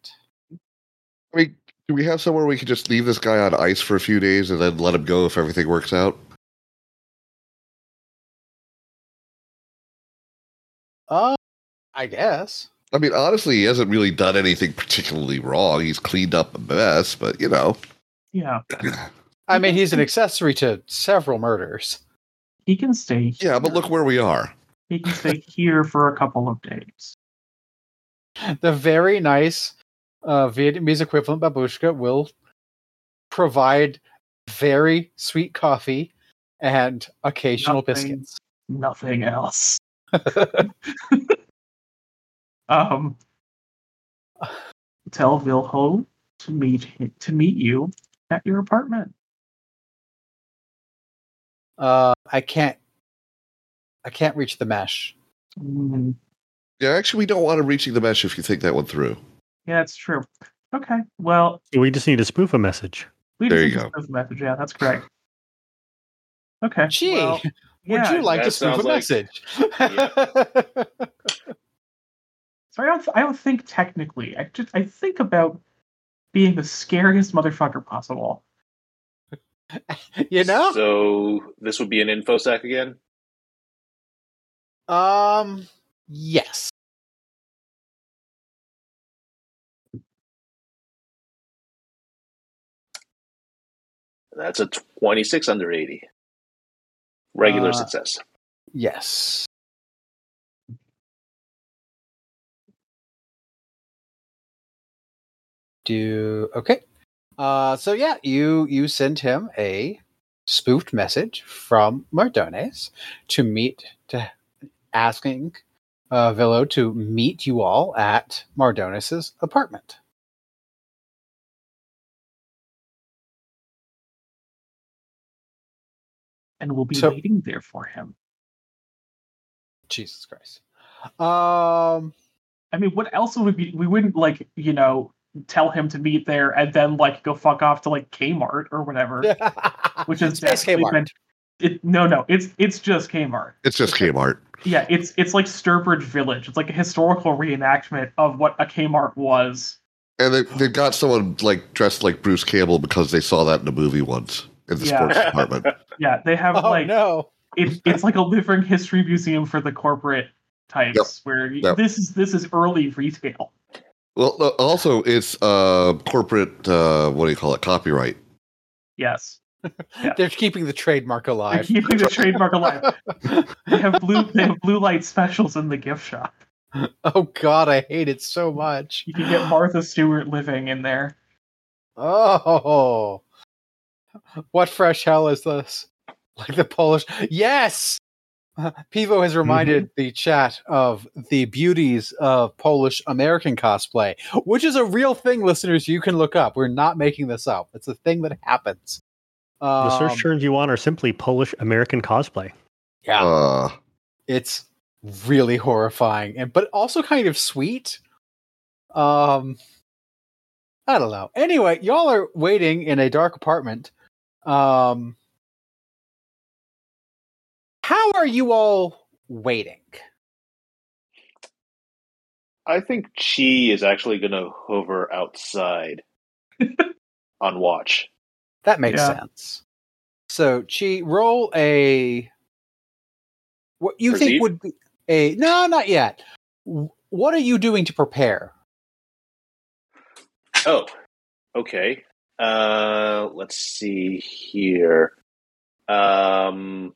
S3: I mean, do we have somewhere we could just leave this guy on ice for a few days and then let him go if everything works out?
S1: Uh, I guess.
S3: I mean, honestly, he hasn't really done anything particularly wrong. He's cleaned up a mess, but you know,
S2: Yeah.
S1: I mean, he's an accessory to several murders.
S2: He can stay
S3: yeah. But look where we are.
S2: He can stay here for a couple of days.
S1: The very nice uh, Vietnamese equivalent babushka will provide very sweet coffee and occasional
S2: Nothing.
S1: biscuits.
S2: Nothing else. um, tell Vilho to meet hi- to meet you at your apartment.
S1: Uh, I can't. I can't reach the mesh.
S2: Mm,
S3: Yeah, actually, we don't want him reaching the mesh if you think that one through.
S2: Yeah, that's true. Okay. Well,
S4: We just need to spoof a message.
S2: we
S3: There you
S2: need to spoof the message. Yeah, that's correct. Okay.
S1: Gee,
S2: well,
S1: would
S2: yeah,
S1: you like to spoof a
S5: like-
S1: message?
S2: So I don't. I don't think technically. I just. I think about being the scariest motherfucker possible.
S1: you know.
S5: So this would be an infosec again.
S1: Um. Yes.
S5: That's a twenty-six under eighty. Regular
S1: Uh,
S5: success.
S1: Yes. Do okay. Uh, so yeah, you you send him a spoofed message from Mardones to meet to asking uh, Villo to meet you all at Mardones's apartment.
S2: And we'll be
S1: So-
S2: waiting there for him.
S1: Jesus Christ. Um.
S2: I mean, what else would we be? We wouldn't like, you know, tell him to meet there and then like go fuck off to like Kmart or whatever, which is
S1: Space Kmart.
S2: been- It, no, no, it's it's just Kmart.
S3: It's just Kmart.
S2: Yeah, it's it's like Sturbridge Village. It's like a historical reenactment of what a Kmart was.
S3: And they, they got someone like dressed like Bruce Campbell because they saw that in a movie once in the
S2: Yeah.
S3: sports department.
S2: Yeah, they have
S1: Oh
S2: like
S1: no.
S2: it's it's like a living history museum for the corporate types
S3: Yep.
S2: where
S3: Yep.
S2: this is this is early retail.
S3: Well, uh, also it's uh, corporate. Uh, what do you call it? Copyright.
S2: Yes.
S1: They're keeping the trademark
S2: They're
S1: alive.
S2: keeping the trademark alive. They have blue they have blue light specials in the gift shop.
S1: oh God, I hate it so much.
S2: You can get Martha Stewart living in there.
S1: Oh, what fresh hell is this? Like the Polish? Yes, Pivo has reminded the chat of the beauties of Polish American cosplay, which is a real thing, listeners. You can look up. We're not making this up. It's a thing that happens.
S4: The search
S1: Um,
S4: terms you want are simply Polish American cosplay.
S1: Yeah,
S3: Uh,
S1: it's really horrifying and but also kind of sweet um i don't know anyway y'all are waiting in a dark apartment um how are you all waiting
S5: I think Chi is actually going to hover outside on watch.
S1: that makes
S2: Yeah.
S1: sense so chi roll a what you
S5: Perceive?
S1: think would be a no not yet what are you doing to prepare
S5: Oh, okay. Uh, let's see here. Um,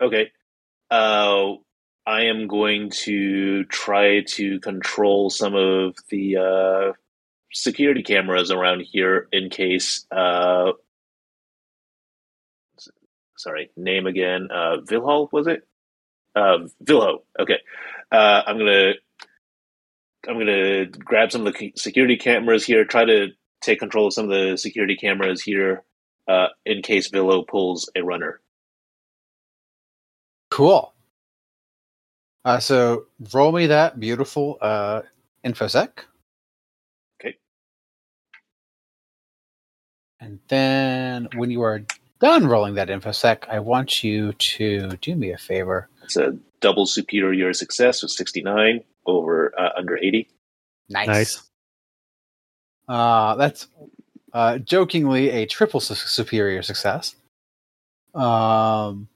S5: okay. Uh, I am going to try to control some of the uh, security cameras around here in case uh, sorry, name again. Uh, Vilhol was it? Uh, Vilho. Okay. Uh, I'm gonna I'm gonna grab some of the security cameras here. Try to take control of some of the security cameras here, uh, in case Vilho pulls a runner.
S1: Cool. Uh, so roll me that beautiful uh, infosec.
S5: Okay.
S1: And then when you are done rolling that infosec, I want you to do me a favor.
S5: It's a double superior success with 69 over uh, under 80.
S1: Nice.
S4: Nice.
S1: Uh, that's uh, jokingly a triple su- superior success. Um,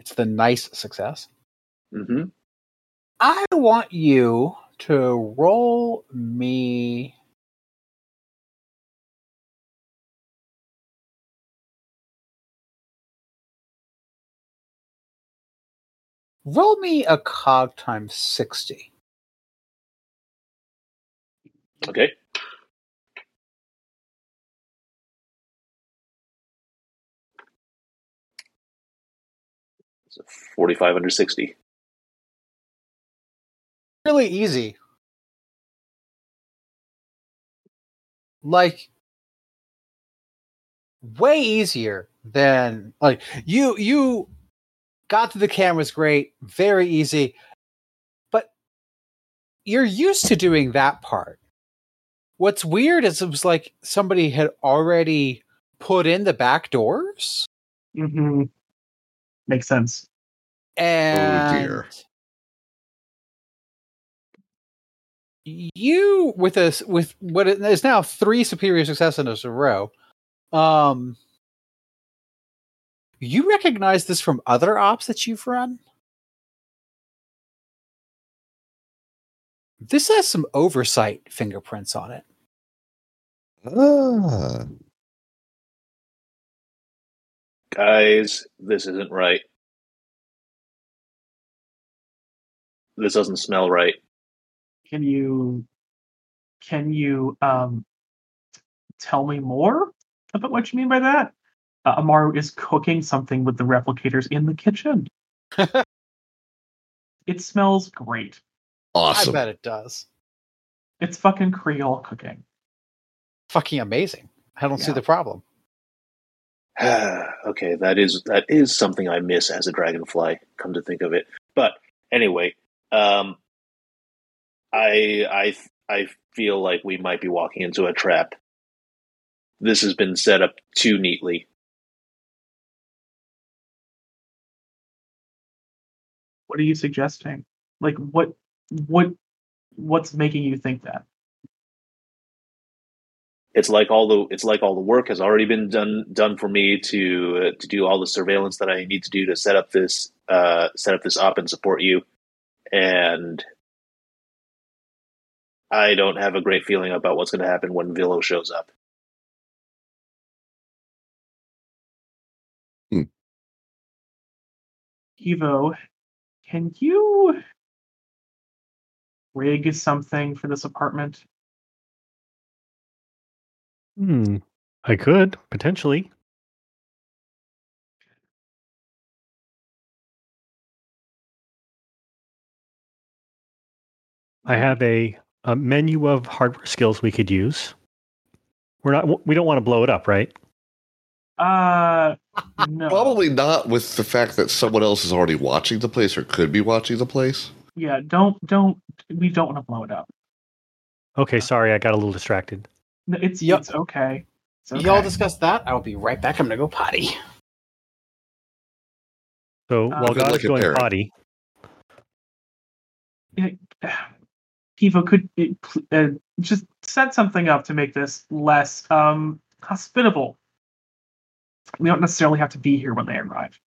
S1: it's the nice success.
S5: Mm-hmm.
S1: I want you to roll me. Roll me a cog times 60.
S5: Okay. It's a 45 under 60.
S1: Really easy. Like, way easier than like you you got to the cameras great very easy but you're used to doing that part what's weird is it was like somebody had already put in the back doors
S2: Mm-hmm. Makes sense.
S1: and
S3: dear.
S1: you with us with what is now three superior successes in a row um you recognize this from other ops that you've run this has some oversight fingerprints on it
S3: ah,
S5: Guys, this isn't right. This doesn't smell right.
S2: Can you can you um tell me more about what you mean by that? Uh, Amaru is cooking something with the replicators in the kitchen. it smells great.
S3: awesome.
S1: i bet it does
S2: It's fucking Creole cooking.
S1: fucking amazing i don't see the problem
S5: okay, that is that is something I miss as a dragonfly. Come to think of it, but anyway, um, I I I feel like we might be walking into a trap. This has been set up too neatly.
S2: what are you suggesting? Like what what what's making you think that?
S5: It's like all the it's like all the work has already been done done for me to uh, to do all the surveillance that I need to do to set up this uh, set up this up and support you, and I don't have a great feeling about what's going to happen when Villo shows up. Hmm.
S2: Evo can you rig something for this apartment?
S4: Hmm. I could potentially. I have a, a menu of hardware skills we could use. We're not. We don't want to blow it up, right?
S2: Uh, no.
S3: Probably not with the fact that someone else is already watching the place or could be watching the place.
S2: Yeah, don't don't. We don't want to blow it up.
S4: Okay, sorry, I got a little distracted.
S2: No, It's
S1: Yep.
S2: it's okay. It's okay.
S1: Y'all discuss that. I will be right back. I'm gonna go potty.
S4: So
S2: Uh,
S4: while God
S3: luck
S4: is going
S3: Barrett.
S4: potty,
S2: Pivo, could it, uh, just set something up to make this less um hospitable. We don't necessarily have to be here when they arrive.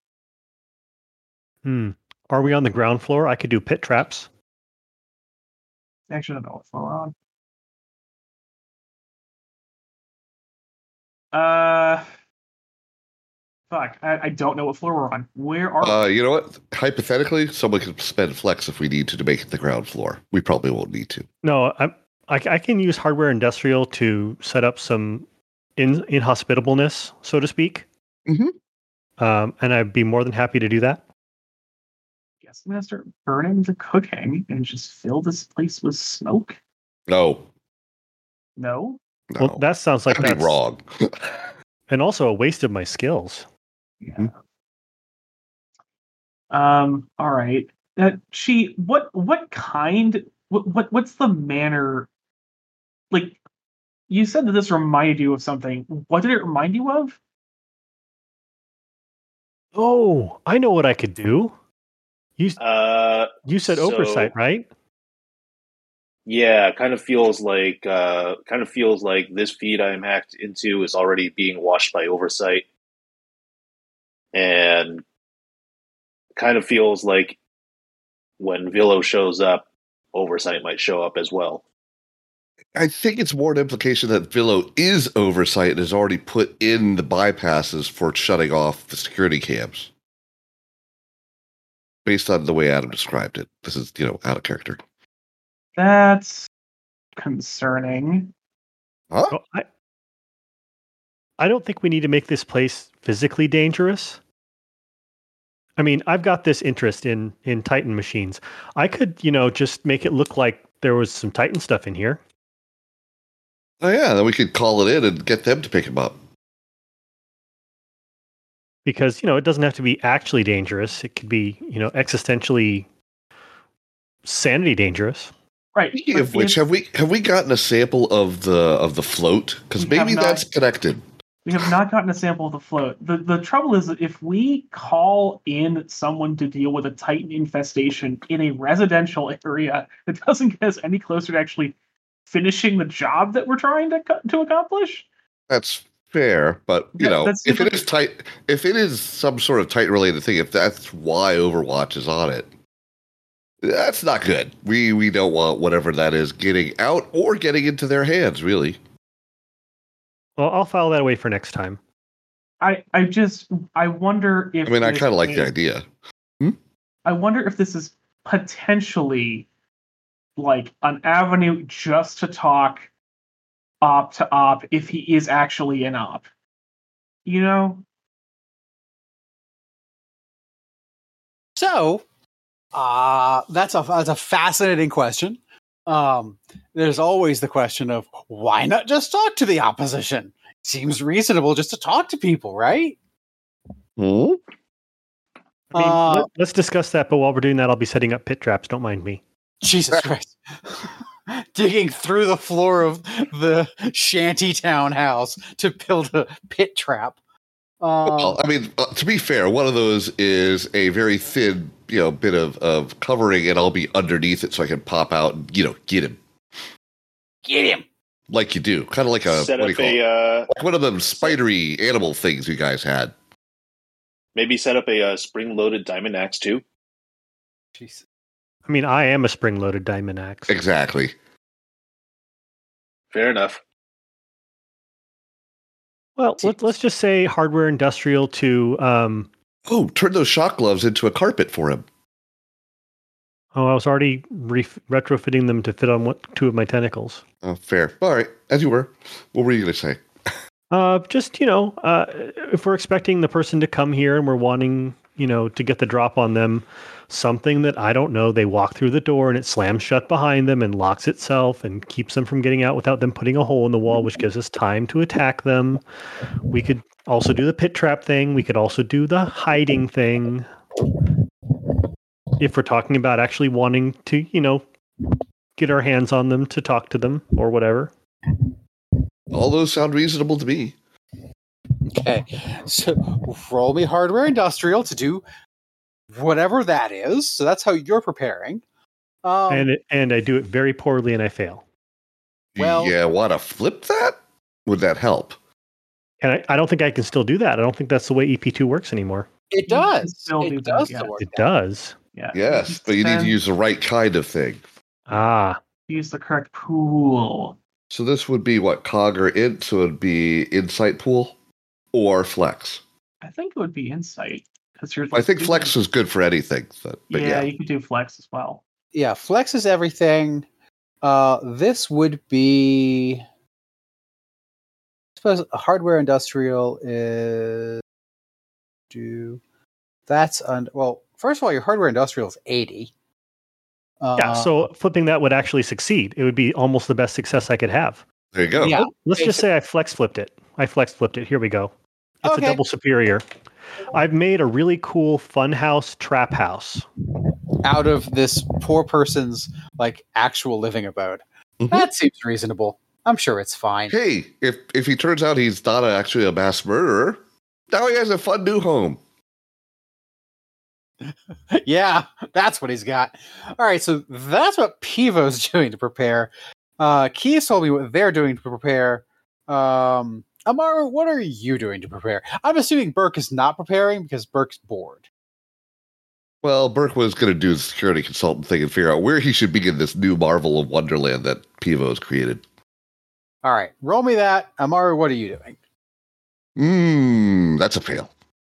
S4: hmm, are we on the ground floor? I could do pit traps.
S2: Actually, I don't know what's going on. Uh, fuck, I, I don't know what floor we're on. Where are
S3: Uh, you know what? Hypothetically, someone could spend flex if we need to to make it the ground floor. We probably won't need to.
S4: No, I, I, I can use hardware industrial to set up some in, inhospitableness, so to speak.
S3: Mhm.
S4: Um, and I'd be more than happy to do that.
S2: guess I'm gonna burning the cooking and just fill this place with smoke.
S3: No,
S2: No,
S3: no.
S4: Well, that sounds like
S3: That'd
S4: that's
S3: be wrong.
S4: and also a waste of my skills.
S2: Yeah. Um. All right. Uh, she. What? What kind? What? What? What's the manner? Like, you said that this reminded you of something. What did it remind you of?
S4: Oh, I know what I could do. You
S5: Uh,
S4: you said
S5: so-
S4: oversight, right?
S5: yeah, kind of feels like uh, kind of feels like this feed I'm hacked into is already being washed by oversight, and kind of feels like when Villo shows up, oversight might show up as well.
S3: I think it's more an implication that Villo is oversight and has already put in the bypasses for shutting off the security cams. Based on the way Adam described it. This is, you know, out of character.
S2: That's concerning.
S3: Huh?
S4: Well, I I don't think we need to make this place physically dangerous. I mean, I've got this interest in in Titan machines. I could, you know, just make it look like there was some Titan stuff in here.
S3: Oh, yeah. Then we could call it in and get them to pick him up.
S4: because you know it doesn't have to be actually dangerous it could be you know existentially sanity dangerous
S2: Right.
S3: Speaking of which, have we have we gotten a sample of the of the float? Because maybe
S2: not.
S3: that's connected.
S2: We have not gotten a sample of the float. The the trouble is that if we call in someone to deal with a Titan infestation in a residential area, it doesn't get us any closer to actually finishing the job that we're trying to to accomplish.
S3: That's fair, but you
S2: Yeah,
S3: know, if it
S2: different.
S3: is tight, if it is some sort of tight related thing, if that's why Overwatch is on it, that's not good. We we don't want whatever that is getting out or getting into their hands. Really,
S4: well i'll file that away for next time
S2: I I just I wonder if
S3: I mean, I kind of like the
S2: is-
S3: idea.
S2: I wonder if this is potentially like an avenue just to talk op to op if he is actually an op. You know?
S1: So, uh, that's a that's a fascinating question. Um, there's always the question of why not just talk to the opposition? Seems reasonable just to talk to people, right?
S3: Hmm?
S4: I mean,
S1: Uh,
S4: let, let's discuss that but while we're doing that i'll be setting up pit traps don't mind me
S1: Jesus Christ. Digging through the floor of the shanty town house to build a pit trap. Um,
S3: Well, I mean, uh, to be fair, one of those is a very thin, you know, bit of, of covering, and I'll be underneath it so I can pop out and you know get him
S1: get him.
S3: like you do, kind of like a
S5: Set
S3: what do you call
S5: a
S3: it?
S5: uh,
S3: like one of them spidery animal things you guys had.
S5: maybe set up a uh, spring loaded diamond axe too.
S1: Jesus.
S4: I mean i am a spring loaded diamond axe
S3: Exactly.
S5: Fair enough.
S4: well let, let's just say hardware industrial to um
S3: Oh, turn those shock gloves into a carpet for him.
S4: Oh, I was already re- retrofitting them to fit on one, two of my tentacles.
S3: Oh, fair. All right, as you were. What were you going to say?
S4: Uh, just you know, uh, if we're expecting the person to come here and we're wanting, you know, to get the drop on them, something that I don't know, they walk through the door and it slams shut behind them and locks itself and keeps them from getting out without them putting a hole in the wall, which gives us time to attack them. We could also do the pit trap thing. We could also do the hiding thing. If we're talking about actually wanting to, you know, get our hands on them to talk to them or whatever.
S3: All those sound reasonable to me.
S1: Okay, so roll me hardware industrial to do whatever that is. So that's how you're preparing. Um,
S4: and it, and I do it very poorly and I fail.
S1: Well-
S3: yeah, want to flip that? Would that help?
S4: And I, I don't think I can still do that. I don't think that's the way EP2 works anymore.
S1: it does.
S2: still do
S1: It
S2: that,
S1: does
S2: yeah.
S1: still work.
S4: It does.
S2: Yeah.
S3: Yes, but you need to use the right kind of thing.
S4: Ah,
S2: use the correct pool.
S3: So this would be what cog or int, so it'd be insight pool or flex.
S2: I think it would be insight because you're.
S3: I think flex is good for anything. But, but
S2: yeah,
S3: yeah,
S2: you can do flex as well.
S1: Yeah, flex is everything. Uh, this would be. I suppose hardware industrial is. Do that's un well. First of all, your hardware industrial is eighty. Uh,
S4: yeah. So flipping that would actually succeed. It would be almost the best success I could have.
S3: there you go.
S1: Yeah.
S4: Let's just say I flex flipped it. I flex flipped it. Here we go. It's
S1: Okay.
S4: a double superior. I've made a really cool funhouse trap house.
S1: out of this poor person's like actual living abode.
S3: Mhm.
S1: That seems reasonable. I'm sure it's fine.
S3: Hey, if if he turns out he's not actually a mass murderer, now he has a fun new home.
S1: yeah, that's what he's got. All right, so that's what Pivo's doing to prepare. Uh Keys told me what they're doing to prepare. Um Amaru, what are you doing to prepare? I'm assuming Burke is not preparing because Burke's bored.
S3: Well, Burke was going to do the security consultant thing and figure out where he should begin this new marvel of Wonderland that Pivo has created.
S1: All right, roll me that. Amaru, what are you doing?
S3: Mmm, that's a fail.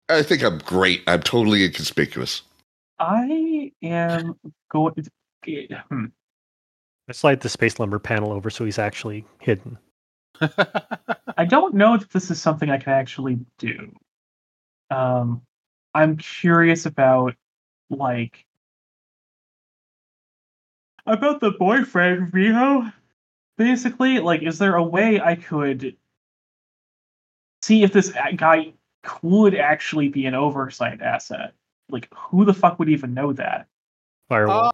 S3: I think I'm great. I'm totally inconspicuous.
S2: I am going. To... Hmm.
S4: I slide the space lumber panel over so he's actually hidden.
S2: I don't know if this is something I can actually do. Um, I'm curious about like about the boyfriend Rio. Basically, like, is there a way I could see if this guy could actually be an oversight asset? Like, who the fuck would even know that?
S4: Firewall.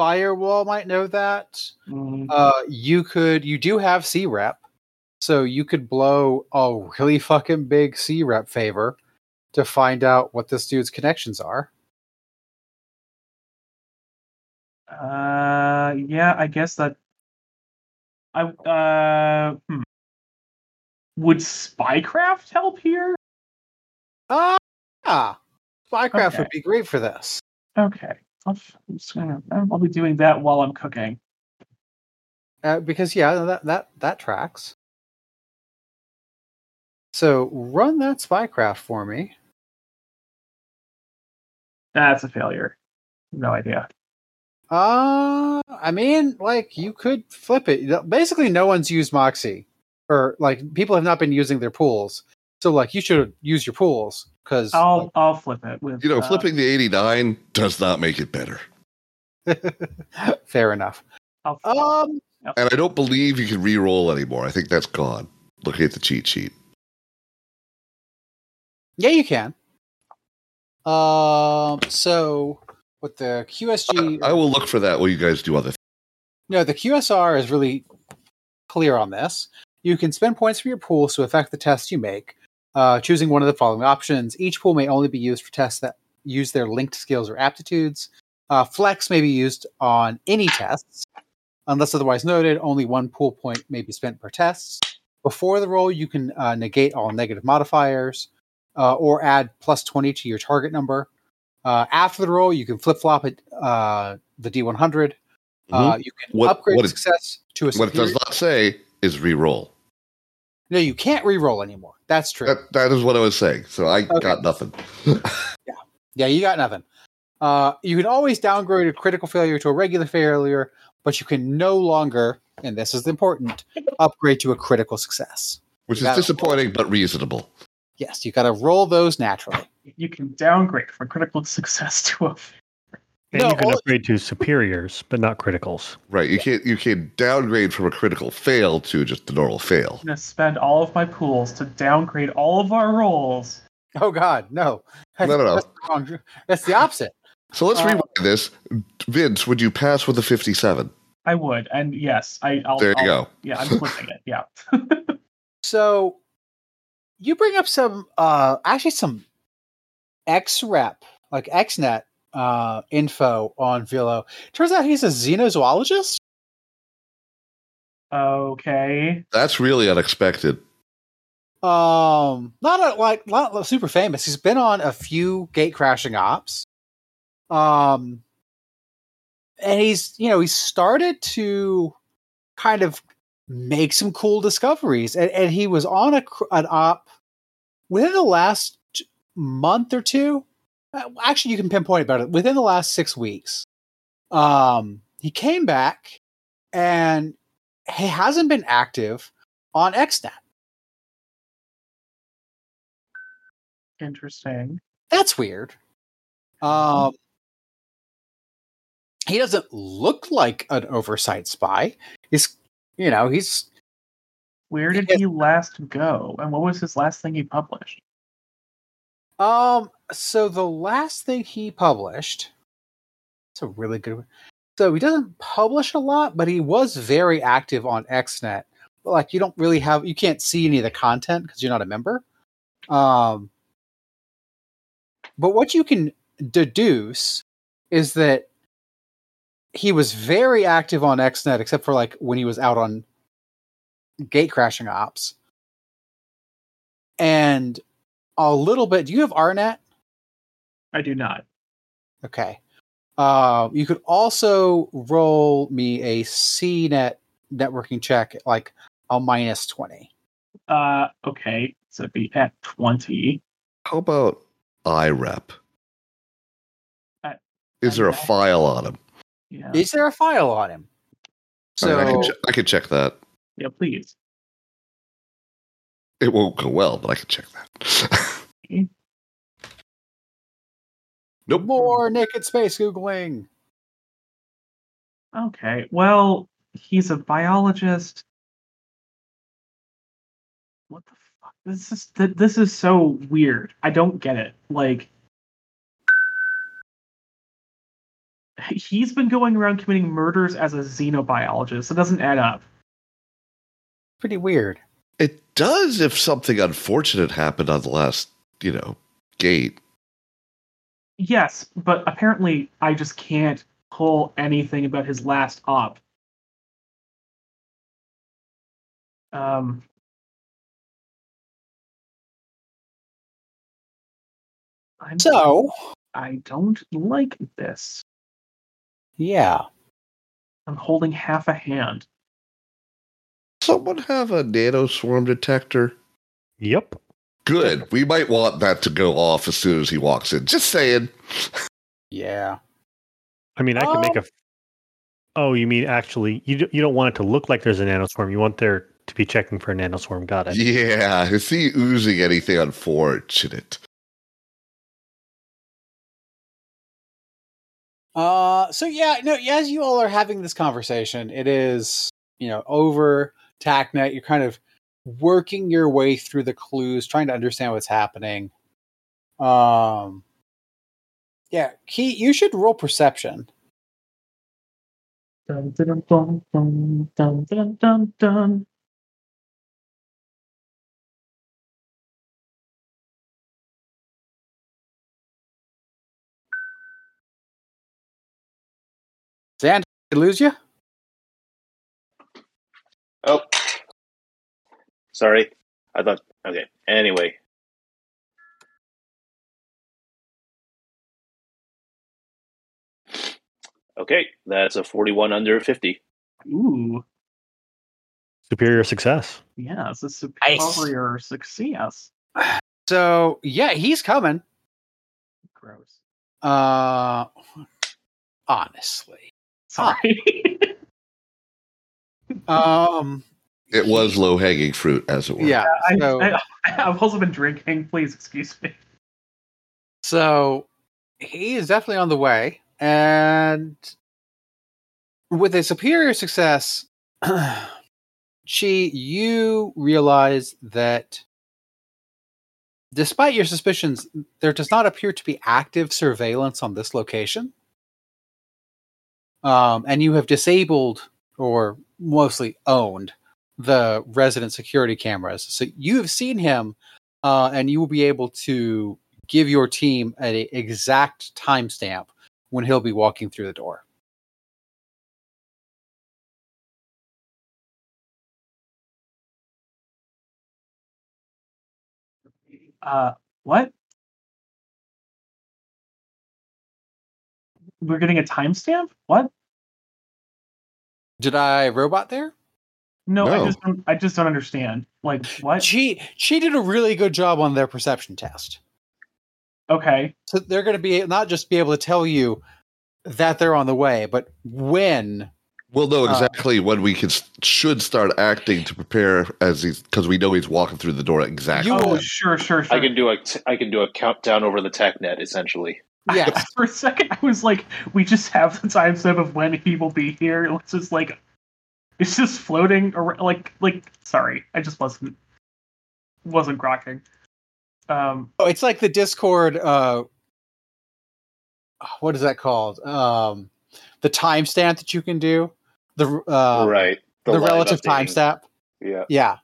S1: Uh, Firewall might know that.
S2: Mm,
S1: Uh, you could. You do have C rep, so you could blow a really fucking big C rep favor to find out what this dude's connections are.
S2: Uh, yeah, I guess that. I uh, hmm. would spycraft help here?
S1: Ah, ah, Spycraft
S2: Okay.
S1: would be great for this.
S2: Okay, I'm just gonna. I'll be doing that while I'm cooking.
S1: Uh, because yeah, that that that tracks. So run that spycraft for me.
S2: That's a failure. No idea.
S1: Uh, I mean, like you could flip it. Basically, no one's used Moxie, or like people have not been using their pools. So like you should use your pools because
S2: I'll I'll flip it with.
S3: You know,
S2: uh,
S3: flipping the 89 does not make it better.
S1: fair enough.
S2: I'll,
S1: Um,
S3: And I don't believe you can re-roll anymore. I think that's gone. Looking at the cheat sheet.
S1: yeah, you can. Um, so with the QSG,
S3: I will look for that while you guys do other things.
S1: No, the QSR is really clear on this. You can spend points from your pools to affect the test you make, uh, choosing one of the following options. Each pool may only be used for tests that use their linked skills or aptitudes. Uh, flex may be used on any tests. Unless otherwise noted, only one pool point may be spent per test. Before the roll, you can uh, negate all negative modifiers uh, or add plus 20 to your target number. Uh, after the roll, you can flip flop it, uh, the D100. Uh, you can
S3: What-
S1: upgrade
S3: what it-
S1: success to a
S3: What it does not say is re-roll.
S1: No, you can't re-roll anymore. That's true.
S3: That, that is what I was saying. So I
S1: Okay.
S3: got nothing.
S1: Yeah, yeah, you got nothing. Uh, you can always downgrade a critical failure to a regular failure, but you can no longer, and this is important, upgrade to a critical success.
S3: Which is
S1: Got it.
S3: disappointing but reasonable.
S1: Yes, you got to roll those naturally.
S2: You can downgrade from critical success to a.
S4: And
S1: No,
S4: you can
S1: all-
S4: upgrade to superiors, but not criticals.
S3: Right. You can't you can downgrade from a critical fail to just the normal fail.
S2: I'm gonna spend all of my pools to downgrade all of our rolls.
S1: Oh God, no!
S3: No, no, no.
S1: That's, the wrong- that's the opposite.
S3: So let's
S1: Uh,
S3: rewind this. Vince, would you pass with a 57?
S2: I would, and yes, I. I'll,
S3: There you
S2: I'll-
S3: go.
S2: Yeah, I'm flipping it. Yeah.
S1: So you bring up some, uh, actually some X rep, like XNet uh, info on Vilo. Turns out he's a xenozoologist.
S2: okay.
S3: That's really unexpected.
S1: Um, not a, like not super famous. He's been on a few gate crashing ops. Um, and he's you know he started to kind of make some cool discoveries, and, and he was on a cr- an op within the last month or two. Uh, Actually, you can pinpoint about it within the last six weeks. Um, he came back, and he hasn't been active on XNet.
S2: Interesting.
S1: That's weird. Um, he doesn't look like an oversight spy. He's, you know, he's
S2: Where did
S1: Yes.
S2: he last go, and what was his last thing he published?
S1: um. So the last thing he published, it's a really good one. So he doesn't publish a lot, but he was very active on XNet. But like, you don't really have, you can't see any of the content because you're not a member. Um, but what you can deduce is that he was very active on XNet, except for like when he was out on gate crashing ops, and a little bit. Do you have RNet?
S2: I do not.
S1: Okay. Uh, you could also roll me a CNET networking check, like a minus twenty.
S2: Uh, okay, so it'd be at twenty.
S3: How about IREP?
S2: Uh,
S3: Is there a
S2: IREP?
S3: file on him?
S2: Yeah.
S1: Is there a file on him?
S3: I, mean, I,
S1: So
S3: can ch- I can check that.
S2: yeah, please.
S3: It won't go well, but I can check that. Nope.
S1: more naked space googling.
S2: Okay. Well, he's a biologist. What the fuck? This is th- this is so weird. I don't get it. Like he's been going around committing murders as a xenobiologist. It doesn't add up.
S1: Pretty weird.
S3: It does if something unfortunate happened on the last, you know, gate.
S2: Yes, but apparently I just can't pull anything about his last op. Um I'm,
S1: So
S2: I don't like this.
S1: yeah,
S2: I'm holding half a hand.
S3: Someone have a nano swarm detector?
S4: Yep.
S3: Good. We might want that to go off as soon as he walks in. Just saying.
S1: yeah.
S4: I mean, I could make
S1: Um,
S4: a. Oh, you mean actually? You d- you don't want it to look like there's a nanoswarm. You want there to be checking for a nanoswarm. Got it.
S3: Yeah. Is he oozing anything unfortunate?
S1: Uh, so yeah, no, as you all are having this conversation, it is you know over TACnet. You're kind of working your way through the clues, trying to understand what's happening. Um, yeah, Key, you should roll perception.
S2: Dun, dun, dun, dun, dun, dun, dun, dun.
S1: Zand, did I lose you?
S5: Oh, sorry. I thought. Okay. Anyway, okay, that's a forty-one under fifty.
S2: Ooh.
S4: Superior success.
S2: Yeah, it's a
S1: Nice.
S2: superior success.
S1: So yeah, he's coming.
S2: Gross.
S1: Uh, honestly,
S2: Sorry.
S1: um,
S3: It was low hanging fruit, as it were.
S1: yeah.
S2: I,
S1: So,
S2: I, I've also been drinking. Please excuse me.
S1: so he is definitely on the way, and with a superior success, Chi, you realize that despite your suspicions, there does not appear to be active surveillance on this location. Um, and you have disabled or mostly owned the resident security cameras. So you have seen him, uh, and you will be able to give your team an exact timestamp when he'll be walking through the door.
S2: Uh, what? We're getting a timestamp? What?
S1: Did I robot there?
S2: No, I just don't, I just don't understand. Like what?
S1: She she did a really good job on their perception test.
S2: Okay.
S1: So they're going to be not just be able to tell you that they're on the way, but when.
S3: We'll know
S1: Uh,
S3: exactly when we can should start acting to prepare as he's because we know he's walking through the door exactly.
S1: You
S2: oh, sure, sure, sure.
S5: I can do a I can do a countdown over the TACnet essentially.
S1: Yes.
S2: For a second, I was like, we just have the timestamp of when he will be here. It's just like, it's just floating around. Like, like, sorry, I just wasn't wasn't grokking. Um,
S1: Oh, it's like the Discord. Uh, what is that called? Um, the timestamp that you can do. The uh,
S5: right.
S1: The,
S5: live
S1: relative
S5: updating.
S1: timestamp.
S5: Yeah.
S1: Yeah,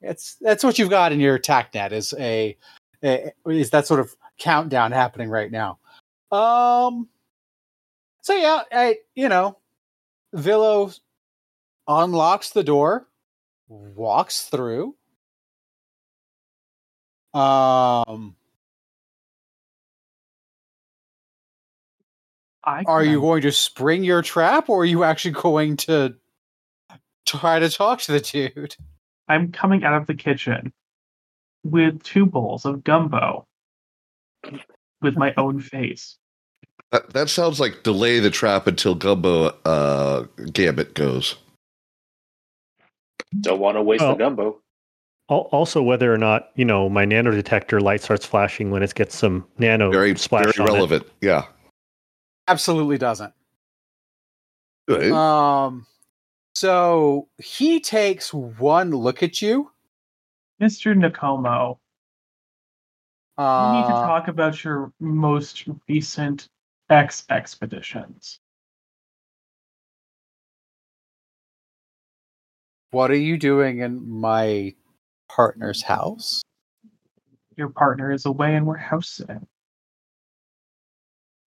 S1: it's that's what you've got in your TACnet is a, a is that sort of countdown happening right now. Um. So yeah, I you know, Villo unlocks the door, walks through. Um,
S2: I
S1: are you going to spring your trap, or are you actually going to try to talk to the dude?
S2: I'm coming out of the kitchen with two bowls of gumbo with my own face.
S3: That, that sounds like delay the trap until Gumbo uh, Gambit goes.
S5: Don't want to waste
S4: Oh.
S5: the gumbo.
S4: Also, whether or not you know my nano detector light starts flashing when it gets some nano
S3: Very,
S4: splash
S3: very
S4: on it.
S3: relevant. Yeah.
S1: Absolutely doesn't.
S3: Good.
S1: Um, so he takes one look at you.
S2: Mr. Nakomo, we need to
S1: Uh,
S2: talk about your most recent X expeditions.
S1: What are you doing in my partner's house?
S2: Your partner is away and we're house sitting.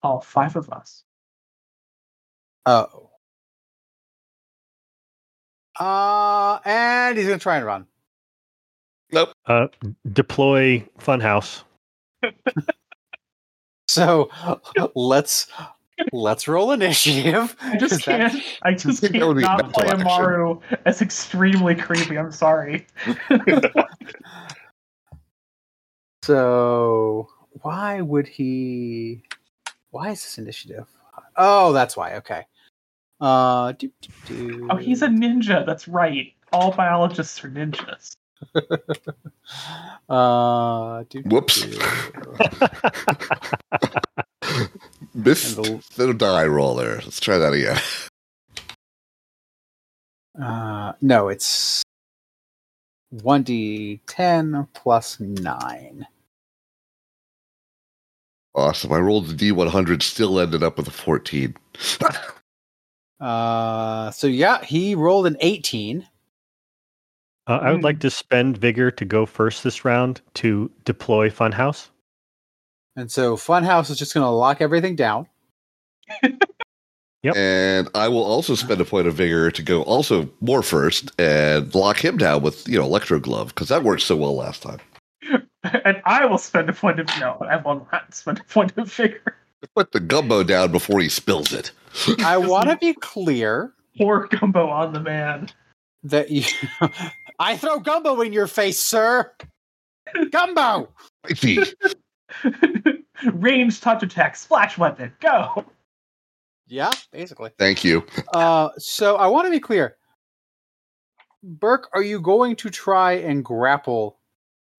S2: All five of us.
S1: Oh. Uh, and he's gonna try and run. Nope.
S4: Uh, deploy Funhouse.
S1: So let's let's roll initiative.
S2: I just
S1: Is that-
S2: can't. I just
S3: That
S2: can't
S3: would be
S2: not play
S3: action.
S2: Amaru as extremely creepy. I'm sorry.
S1: So why would he? Why is this initiative? Oh, that's why. Okay. Uh, do, do, do.
S2: Oh, he's a ninja. That's right. All biologists are ninjas.
S1: Uh, do, do,
S3: Whoops.
S1: Do.
S3: Miss
S1: And
S3: the die roll there. Let's try that again.
S1: Uh, no, it's one d ten plus nine.
S3: Awesome. I rolled the D100, still ended up with a 14.
S1: Uh, so yeah, he rolled an eighteen.
S4: Uh, I would
S2: Hmm.
S4: like to spend vigor to go first this round to deploy Funhouse.
S1: And so Funhouse is just going to lock everything down.
S4: Yep.
S3: And I will also spend a point of vigor to go also more first and lock him down with, you know, Electro Glove, because that worked so well last time.
S2: and I will spend a point of no. I will not spend a point of vigor.
S3: Put the gumbo down before he spills it.
S1: I want to be clear
S2: Pour gumbo on the man.
S1: that you. I throw gumbo in your face, sir. Gumbo.
S3: Mighty.
S2: Range touch attack, splash weapon, go.
S1: Yeah, basically.
S3: Thank you.
S1: Uh, so I want to be clear. Burke, are you going to try and grapple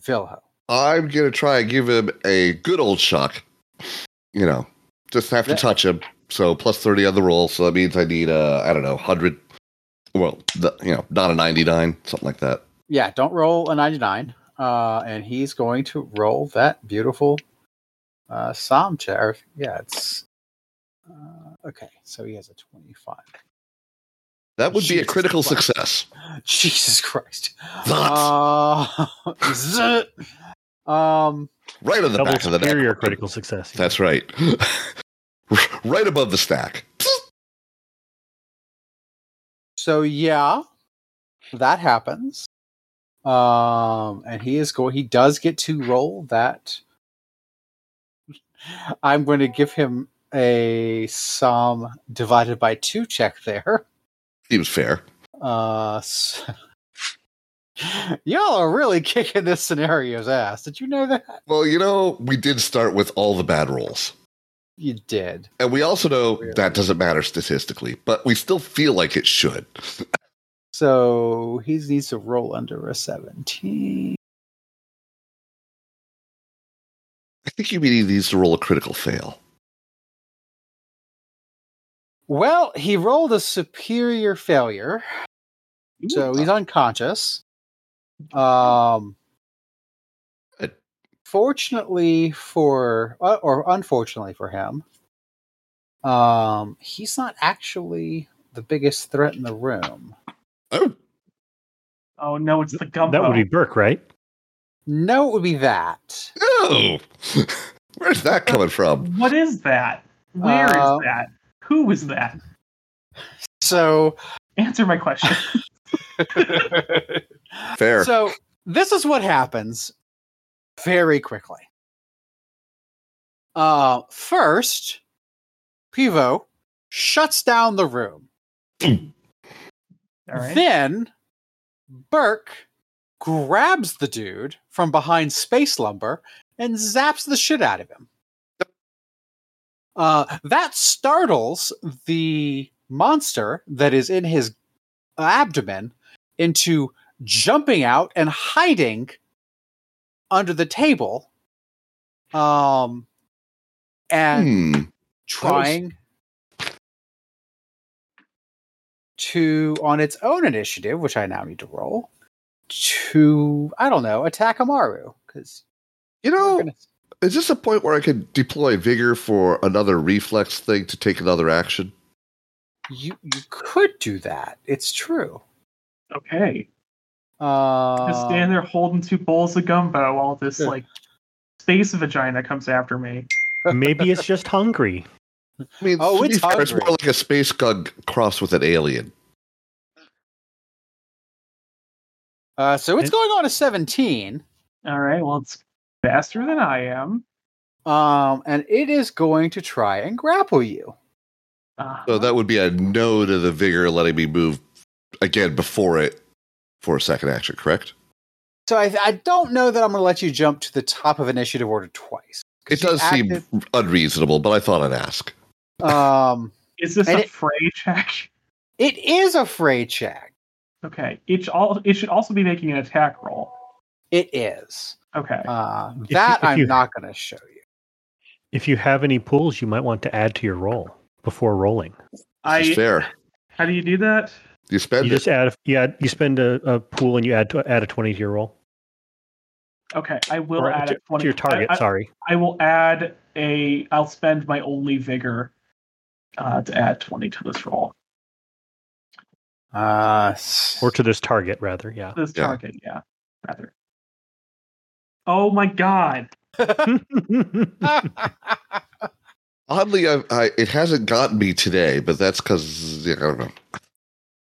S1: Vilho?
S3: I'm gonna try and give him a good old shock. You know, just have to
S1: Yeah.
S3: touch him. So plus thirty on the roll. So that means I need uh I don't know hundred. Well, the, you know, not a ninety nine, something like that.
S1: Yeah, don't roll a 99. Uh, and he's going to roll that beautiful uh, SOM chair. Yeah, it's. Uh, okay, so he has a 25.
S3: That would be a critical
S1: Christ.
S3: success.
S1: Jesus Christ.
S3: That.
S1: Uh, um,
S3: right on the
S4: Double
S3: back of the
S4: superior
S3: neck.
S4: critical success.
S3: That's right. right above the stack.
S1: so yeah, that happens. Um, and he is going. He does get to roll that. I'm going to give him a sum divided by two check there.
S3: Seems fair.
S1: Uh, s- y'all are really kicking this scenario's ass. Did you know that?
S3: Well, you know, we did start with all the bad rolls.
S1: You did.
S3: And we also know
S1: Really?
S3: that doesn't matter statistically, but we still feel like it should.
S1: So he needs to roll under a 17.
S3: I think you mean he needs to roll a critical fail.
S1: Well, he rolled a superior failure, so he's unconscious. Um, fortunately for, uh, or unfortunately for him, um, he's not actually the biggest threat in the room.
S3: Oh,
S2: Oh no, it's the gumbo.
S4: That would be Burke, right?
S1: No, it would be that.
S3: no. Where's that coming from?
S2: What is that? Where is
S1: Uh,
S2: that? Who is that?
S1: So,
S2: Answer my question.
S3: Fair.
S1: so this is what happens very quickly. Uh, first, Pivo shuts down the room.
S2: All right.
S1: Then Burke grabs the dude from behind Space Lumber and zaps the shit out of him. Uh, that startles the monster that is in his abdomen into jumping out and hiding under the table. Um, and
S3: Hmm.
S1: trying to on its own initiative, which I now need to roll, to I don't know, attack Amaru because
S3: You know, is this a point where I could deploy vigor for another reflex thing to take another action?
S1: you you could do that. It's true.
S2: Okay.
S1: Uh,
S2: Just stand there holding two bowls of gumbo while this
S1: Yeah.
S2: like space vagina comes after me.
S4: Maybe it's just hungry.
S3: I mean,
S1: Oh, it's
S3: fair, it's more like a space gun crossed with an alien.
S1: uh, so it's going on to seventeen,
S2: All right. Well, it's faster than I am.
S1: um, and it is going to try and grapple you.
S2: Uh,
S3: So that would be a no to the vigor letting me move again before it for a second action, correct?
S1: So I, I don't know that I'm going to let you jump to the top of initiative order twice.
S3: It
S1: you
S3: does seem unreasonable, but I thought I'd ask.
S1: Um,
S2: is this a
S1: it-
S2: fray check?
S1: it is a fray check.
S2: Okay. It should, all, it should also be making an attack roll.
S1: It is.
S2: Okay.
S1: Uh, that
S4: if
S1: I'm
S4: you-
S1: not going to show you.
S4: If you have any pools, you might want to add to your roll before rolling.
S3: This is
S2: I.
S3: fair.
S2: How do you do that?
S3: You spend
S4: You
S3: it.
S4: just add, you you spend a, a pool and you add to add a twenty to your roll.
S2: Okay. I will
S4: Or
S2: add
S4: to,
S2: a twenty
S4: to your target.
S2: I, I-
S4: sorry.
S2: I will add a. I'll spend my only vigor uh, to add twenty to this roll.
S1: Uh,
S4: or to this target rather. Yeah.
S2: This
S3: Yeah.
S2: target, yeah, rather. Oh my god!
S3: Oddly, I, I, it hasn't gotten me today, but that's because I don't know.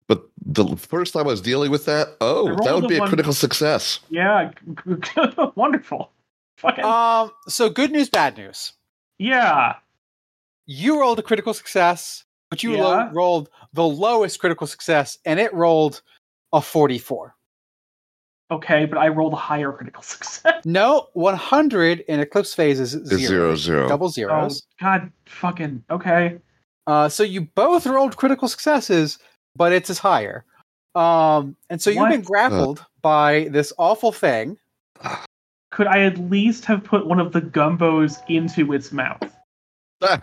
S3: But the first time I was dealing with that, oh, that would be a
S2: one-
S3: critical success.
S2: Yeah, wonderful. Fucking
S1: um, so good news, bad news.
S2: yeah.
S1: You rolled a critical success, but you lo- rolled the lowest critical success, and it rolled a 44.
S2: Okay, but I rolled a higher critical success.
S1: No, 100 in Eclipse phase is zero.
S3: Zero, zero.
S1: Double
S2: Oh,
S1: zeros.
S2: God, fucking okay.
S1: Uh, so you both rolled critical successes, but it's is higher. Um, and so you've been
S2: What?
S1: grappled by this awful thing.
S2: Could I at least have put one of the gumbos into its mouth?
S3: Ah,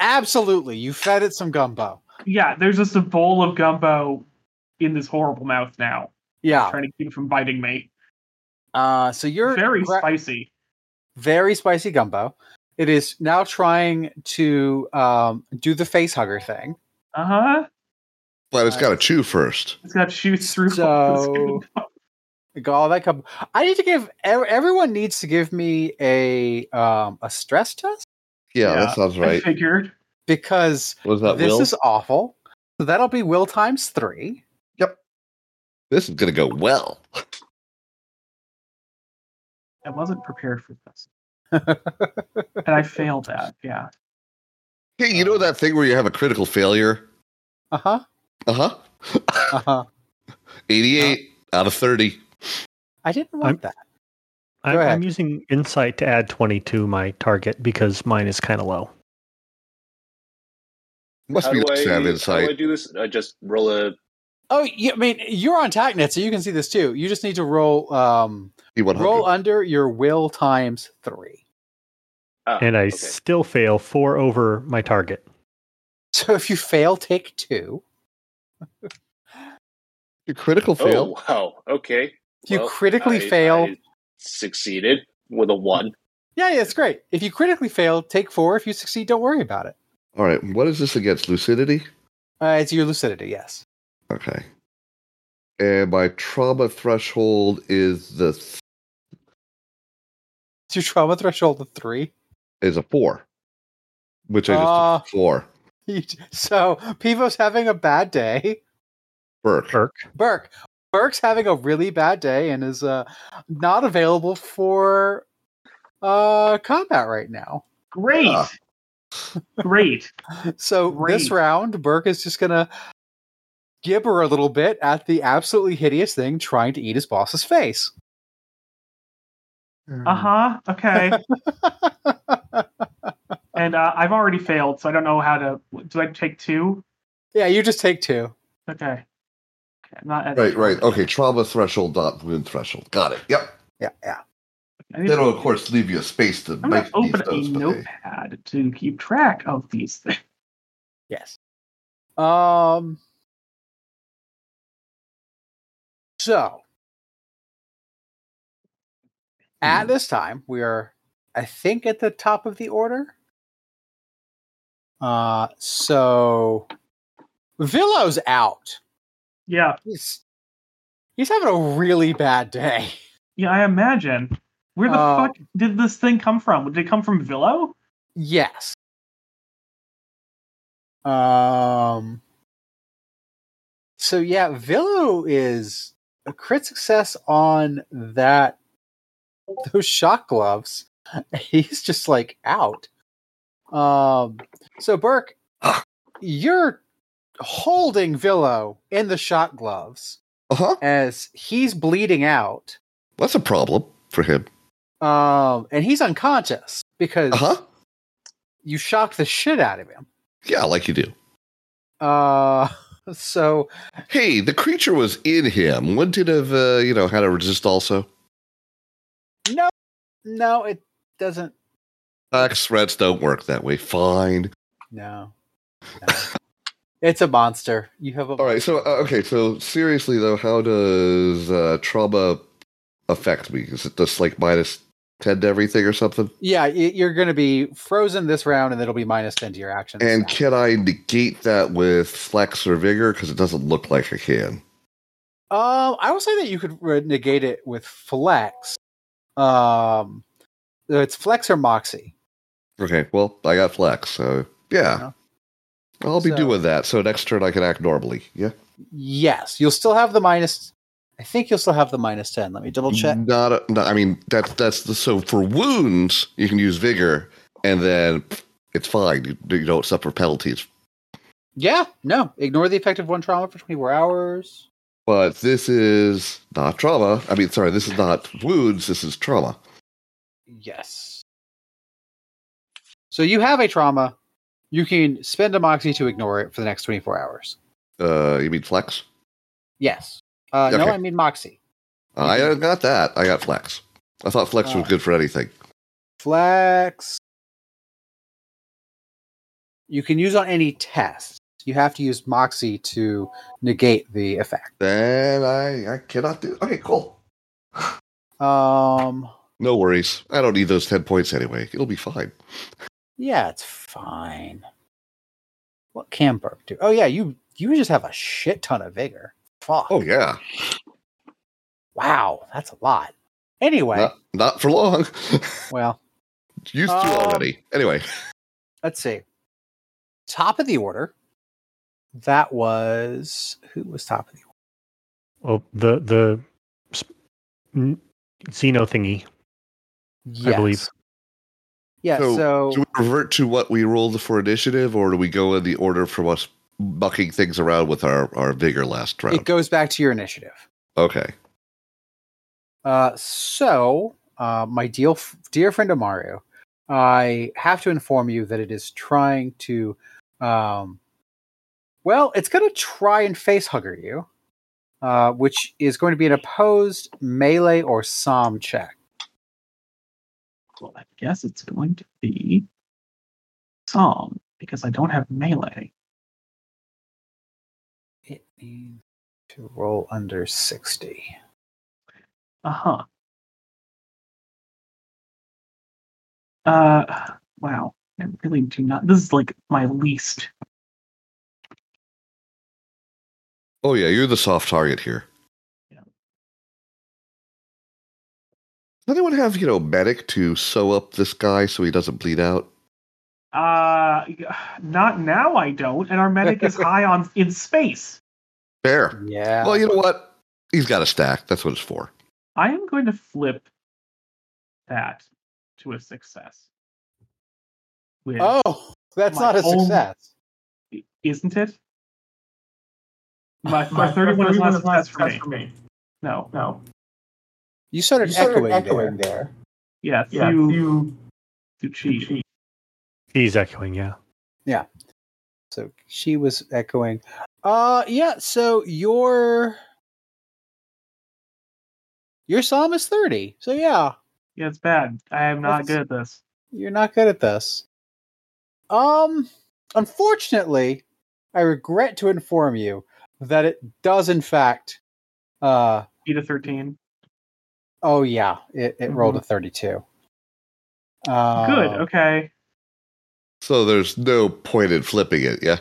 S1: Absolutely, you fed it some gumbo.
S2: Yeah, there's just a bowl of gumbo in this horrible mouth now,
S1: Yeah.
S2: trying to keep it from biting me.
S1: Uh, so you're
S2: Very
S1: gra-
S2: spicy.
S1: very spicy gumbo. It is now trying to um, do the face hugger thing.
S2: Uh huh.
S3: but it's got to chew first.
S2: It's got to chew through.
S1: So- all that gumbo. I need to give everyone needs to give me a um, a stress test
S3: Yeah,
S2: Yeah,
S3: that sounds right.
S2: I figured.
S1: because
S3: Was that
S1: this
S3: Will?
S1: is awful. So that'll be will times three. Yep.
S3: This is gonna go well.
S2: I wasn't prepared for this, and I failed that. Yeah.
S3: Hey, you know that thing where you have a critical failure?
S1: Uh huh.
S3: Uh huh.
S1: Uh huh.
S3: 88 out of 30.
S1: I didn't want
S4: I'm-
S1: that.
S4: I'm,
S1: Go ahead.
S4: I'm using insight to add 20 to my target because mine is kind of low.
S3: Must
S5: How
S3: be
S5: do,
S3: nice
S5: I,
S3: to have
S5: how do I
S3: insight.
S5: do this? I just roll a.
S1: Oh, you, I mean, you're on TACnet, so you can see this too. You just need to roll um,
S3: P100.
S1: roll under your will times three.
S5: Ah,
S4: And I
S5: okay.
S4: still fail four over my target.
S1: So if you fail, take two.
S3: Your critical fail.
S5: Oh wow! Okay.
S1: If you
S5: Well,
S1: critically
S5: I-
S1: fail,
S5: I succeeded with a one.
S1: yeah, yeah, it's great. If you critically fail, take four. If you succeed, don't worry about it.
S3: All right. What is this against? Lucidity?
S1: Uh, it's your lucidity, yes.
S3: Okay. And my trauma threshold is the th-
S1: It's your trauma threshold of three.
S3: is a four, which I just
S1: Uh,
S3: took four.
S1: So Pivo's having a bad day.
S3: Burke.
S4: Burke.
S1: Burke. Burke's having a really bad day and is uh, not available for uh, combat right now.
S2: Great.
S3: Yeah.
S2: Great.
S1: So this round, Burke is just gonna gibber a little bit at the absolutely hideous thing trying to eat his boss's face.
S2: Uh huh. Okay. and uh, I've already failed, so I don't know how to. Do I take two?
S1: yeah, you just take two.
S2: Okay. Okay. I'm not at
S3: Right, right. Okay, trauma threshold dot wound threshold. Got it. Yep.
S1: Yeah, yeah.
S2: I need
S3: That'll of course leave you a space to
S2: I'm gonna
S3: make
S2: open
S3: these
S2: a
S3: those, but they-
S2: notepad to keep track of these things.
S1: Yes. Um. So, at
S3: Hmm.
S1: this time, we are, I think, at the top of the order. Uh, so Villo's out.
S2: Yeah.
S1: He's he's having a really bad day.
S2: Yeah, I imagine. Where the
S1: Uh,
S2: fuck did this thing come from? Did it come from Villo?
S1: Yes. Um. So yeah, Villo is a crit success on that those shock gloves. He's just like out. Um. So Burke, you're holding Villo in the shock gloves
S3: Uh-huh.
S1: as he's bleeding out.
S3: That's a problem for him.
S1: Um, and he's unconscious because
S3: Uh-huh.
S1: you shocked the shit out of him.
S3: Yeah, like you do.
S1: Uh, so
S3: Hey, the creature was in him. Wouldn't it have, uh, you know, had to resist also?
S1: no, no, it doesn't.
S3: Axe threats don't work that way. Fine.
S1: No, no. It's a monster. You have a.
S3: All right. So, uh, okay. So, seriously though, how does uh, trauma affect me? Is it just like minus ten to everything or something?
S1: Yeah, you're going to be frozen this round, and it'll be minus ten to your actions.
S3: And can I negate that with flex or vigor? Because it doesn't look like I can.
S1: um, I will say that you could negate it with flex. Um, it's flex or moxie.
S3: Okay. Well, I got flex. So yeah, I'll be
S1: So-
S3: doing that. So next turn I can act normally. Yeah.
S1: Yes, you'll still have the minus. I think you'll still have the minus ten. Let me double check.
S3: Not. A, no, I mean that's that's the so for wounds you can use vigor, and then it's fine. You, you don't suffer penalties.
S1: Yeah, no. Ignore the effect of one trauma for 24 hours.
S3: But this is not trauma. I mean, sorry, this is not wounds. This is trauma.
S1: Yes. So you have a trauma. You can spend a moxie to ignore it for the next 24 hours.
S3: Uh, you mean flex?
S1: Yes. Uh, No, I mean moxie.
S3: I uh, got that. I got flex. I thought flex was
S1: Ah.
S3: good for anything.
S1: Flex. You can use on any test. You have to use moxie to negate the effect.
S3: Then I, I cannot do. Okay, cool.
S1: Um.
S3: No worries. I don't need those ten points anyway. It'll be fine.
S1: Yeah, it's fine. What can Burke do? Oh yeah, you you just have a shit ton of vigor. Fuck.
S3: Oh yeah,
S1: Wow, that's a lot. Anyway,
S3: not, not for long.
S1: well,
S3: Used to
S1: Um,
S3: already. Anyway,
S1: let's see. Top of the order. That was who was top of the order?
S4: Oh, the the sp- Xeno thingy. I believe.
S1: Yeah,
S3: So,
S1: so,
S3: do we revert to what we rolled for initiative, or do we go in the order from us bucking things around with our our vigor last round?
S1: it goes back to your initiative.
S3: okay.
S1: Uh, so, uh, my deal, dear friend Amaru, I have to inform you that it is trying to, um, well, it's going to try and face hugger you, uh, which is going to be an opposed melee or SOM check.
S2: Well, I guess it's going to be SOM because I don't have melee.
S1: It needs to roll under 60.
S2: Uh huh. Uh, wow. I really do not. This is like my least.
S3: Oh yeah, you're the soft target here. Does anyone have you know medic to sew up this guy so he doesn't bleed out?
S2: Uh, not now. I don't. And our medic is high on in space.
S3: Fair.
S1: Yeah.
S3: Well, you know what? He's got a stack. That's what it's for.
S2: I am going to flip that to a success. With,
S1: oh, that's not a
S2: own-
S1: success.
S2: isn't it? My, my 31 is not a success for me. No, no.
S1: You started, echoing, there.
S2: there. Yeah,
S6: Yeah,
S2: through,
S6: you
S2: through cheat.
S4: He's echoing, yeah. yeah.
S1: So she was echoing. Uh yeah, so your your SOM is 30. So yeah,
S2: Yeah, it's bad. I am not
S1: That's-
S2: good at this.
S1: you're not good at this. Um unfortunately, I regret to inform you that it does in fact uh
S2: Beat a 13.
S1: Oh yeah, it, it rolled a 32. Uh,
S2: Good, okay.
S3: So there's no point in flipping it. Yeah.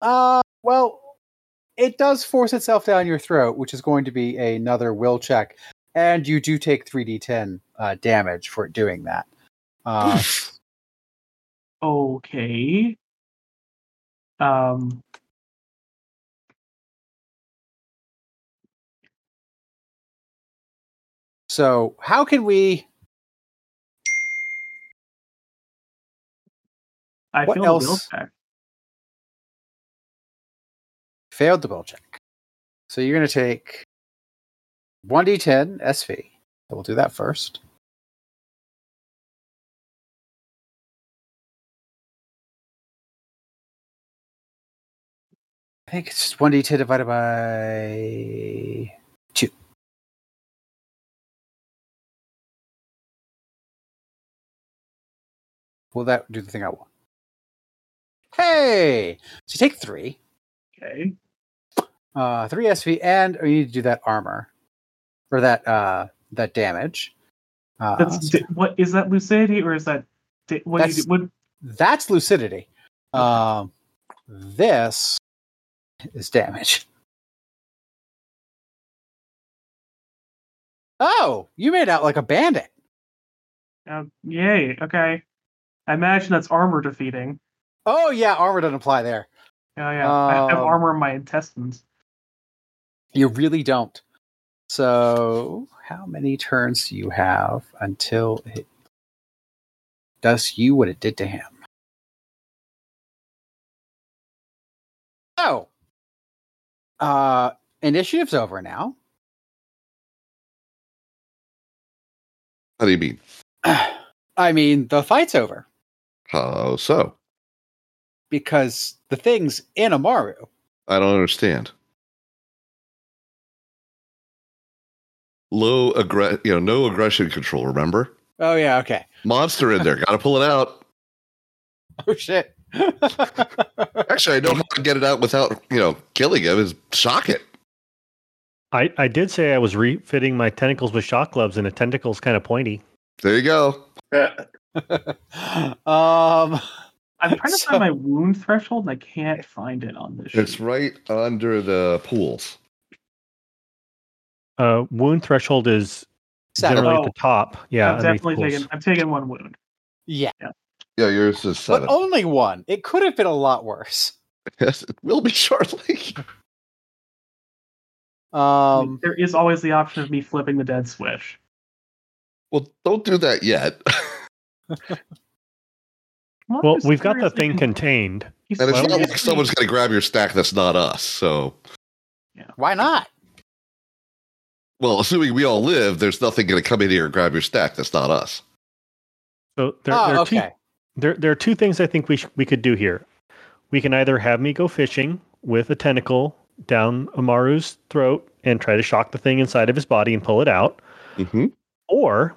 S1: Uh, well, it does force itself down your throat, which is going to be another will check, and you do take three d10 uh, damage for doing that. Uh,
S2: Okay. Um,
S1: so, how can we?
S2: I
S1: What
S2: failed the will
S1: else?
S2: check.
S1: Failed the will check. So you're going to take one d10 SV. So we'll do that first. I think it's just one d10 divided by two. Will that do the thing I want? Hey! So you take three.
S2: Okay.
S1: Uh, three SV, and you need to do that armor or that uh that damage. Uh,
S2: That's what is that lucidity or is that what?
S1: That's-
S2: do- what
S1: that's lucidity. Um, this is damage. Oh, you made out like a bandit.
S2: uh, yay. Okay. I imagine that's armor defeating.
S1: Oh yeah, armor doesn't apply there.
S2: Oh yeah. I have
S1: Um,
S2: armor in my intestines.
S1: You really don't. So, how many turns do you have until it does you what it did to him? Oh, Uh, initiative's over now.
S3: How do you mean?
S1: I mean, the fight's over
S3: How so?
S1: because the thing's in Amaru.
S3: I don't understand. Low aggre- you know, no aggression control, remember?
S1: Oh yeah, okay.
S3: Monster in there, gotta pull it out.
S1: Oh shit.
S3: Actually, I don't know how to get it out without, you know, killing him is shock it.
S4: I, I did say I was refitting my tentacles with shock gloves, and the tentacle's kind of pointy.
S3: There you go.
S1: Uh, um,
S2: I'm trying to
S1: So-
S2: find my wound threshold and I can't find it on this.
S3: It's
S2: sheet.
S3: right under the pools.
S4: Uh, wound threshold is
S1: seven.
S4: generally
S2: Oh.
S4: at the top. Yeah,
S2: I'm definitely taking. I'm taking one wound.
S1: Yeah,
S3: Yeah, yours is
S1: but only one. It could have been a lot worse.
S3: yes, it will be shortly.
S1: Um,
S2: there is always the option of me flipping the dead switch.
S3: Well, don't do that yet.
S4: Well, we've got the
S2: seriously
S4: thing contained.
S3: And it's not like someone's going to grab your stack that's not us. So,
S1: why not?
S3: well, assuming we all live, there's nothing going to come in here and grab your stack that's not us.
S4: So there,
S1: oh,
S4: there are two there, there are two things I think we sh- we could do here. We can either have me go fishing with a tentacle down Amaru's throat and try to shock the thing inside of his body and pull it out,
S3: Mm-hmm.
S4: or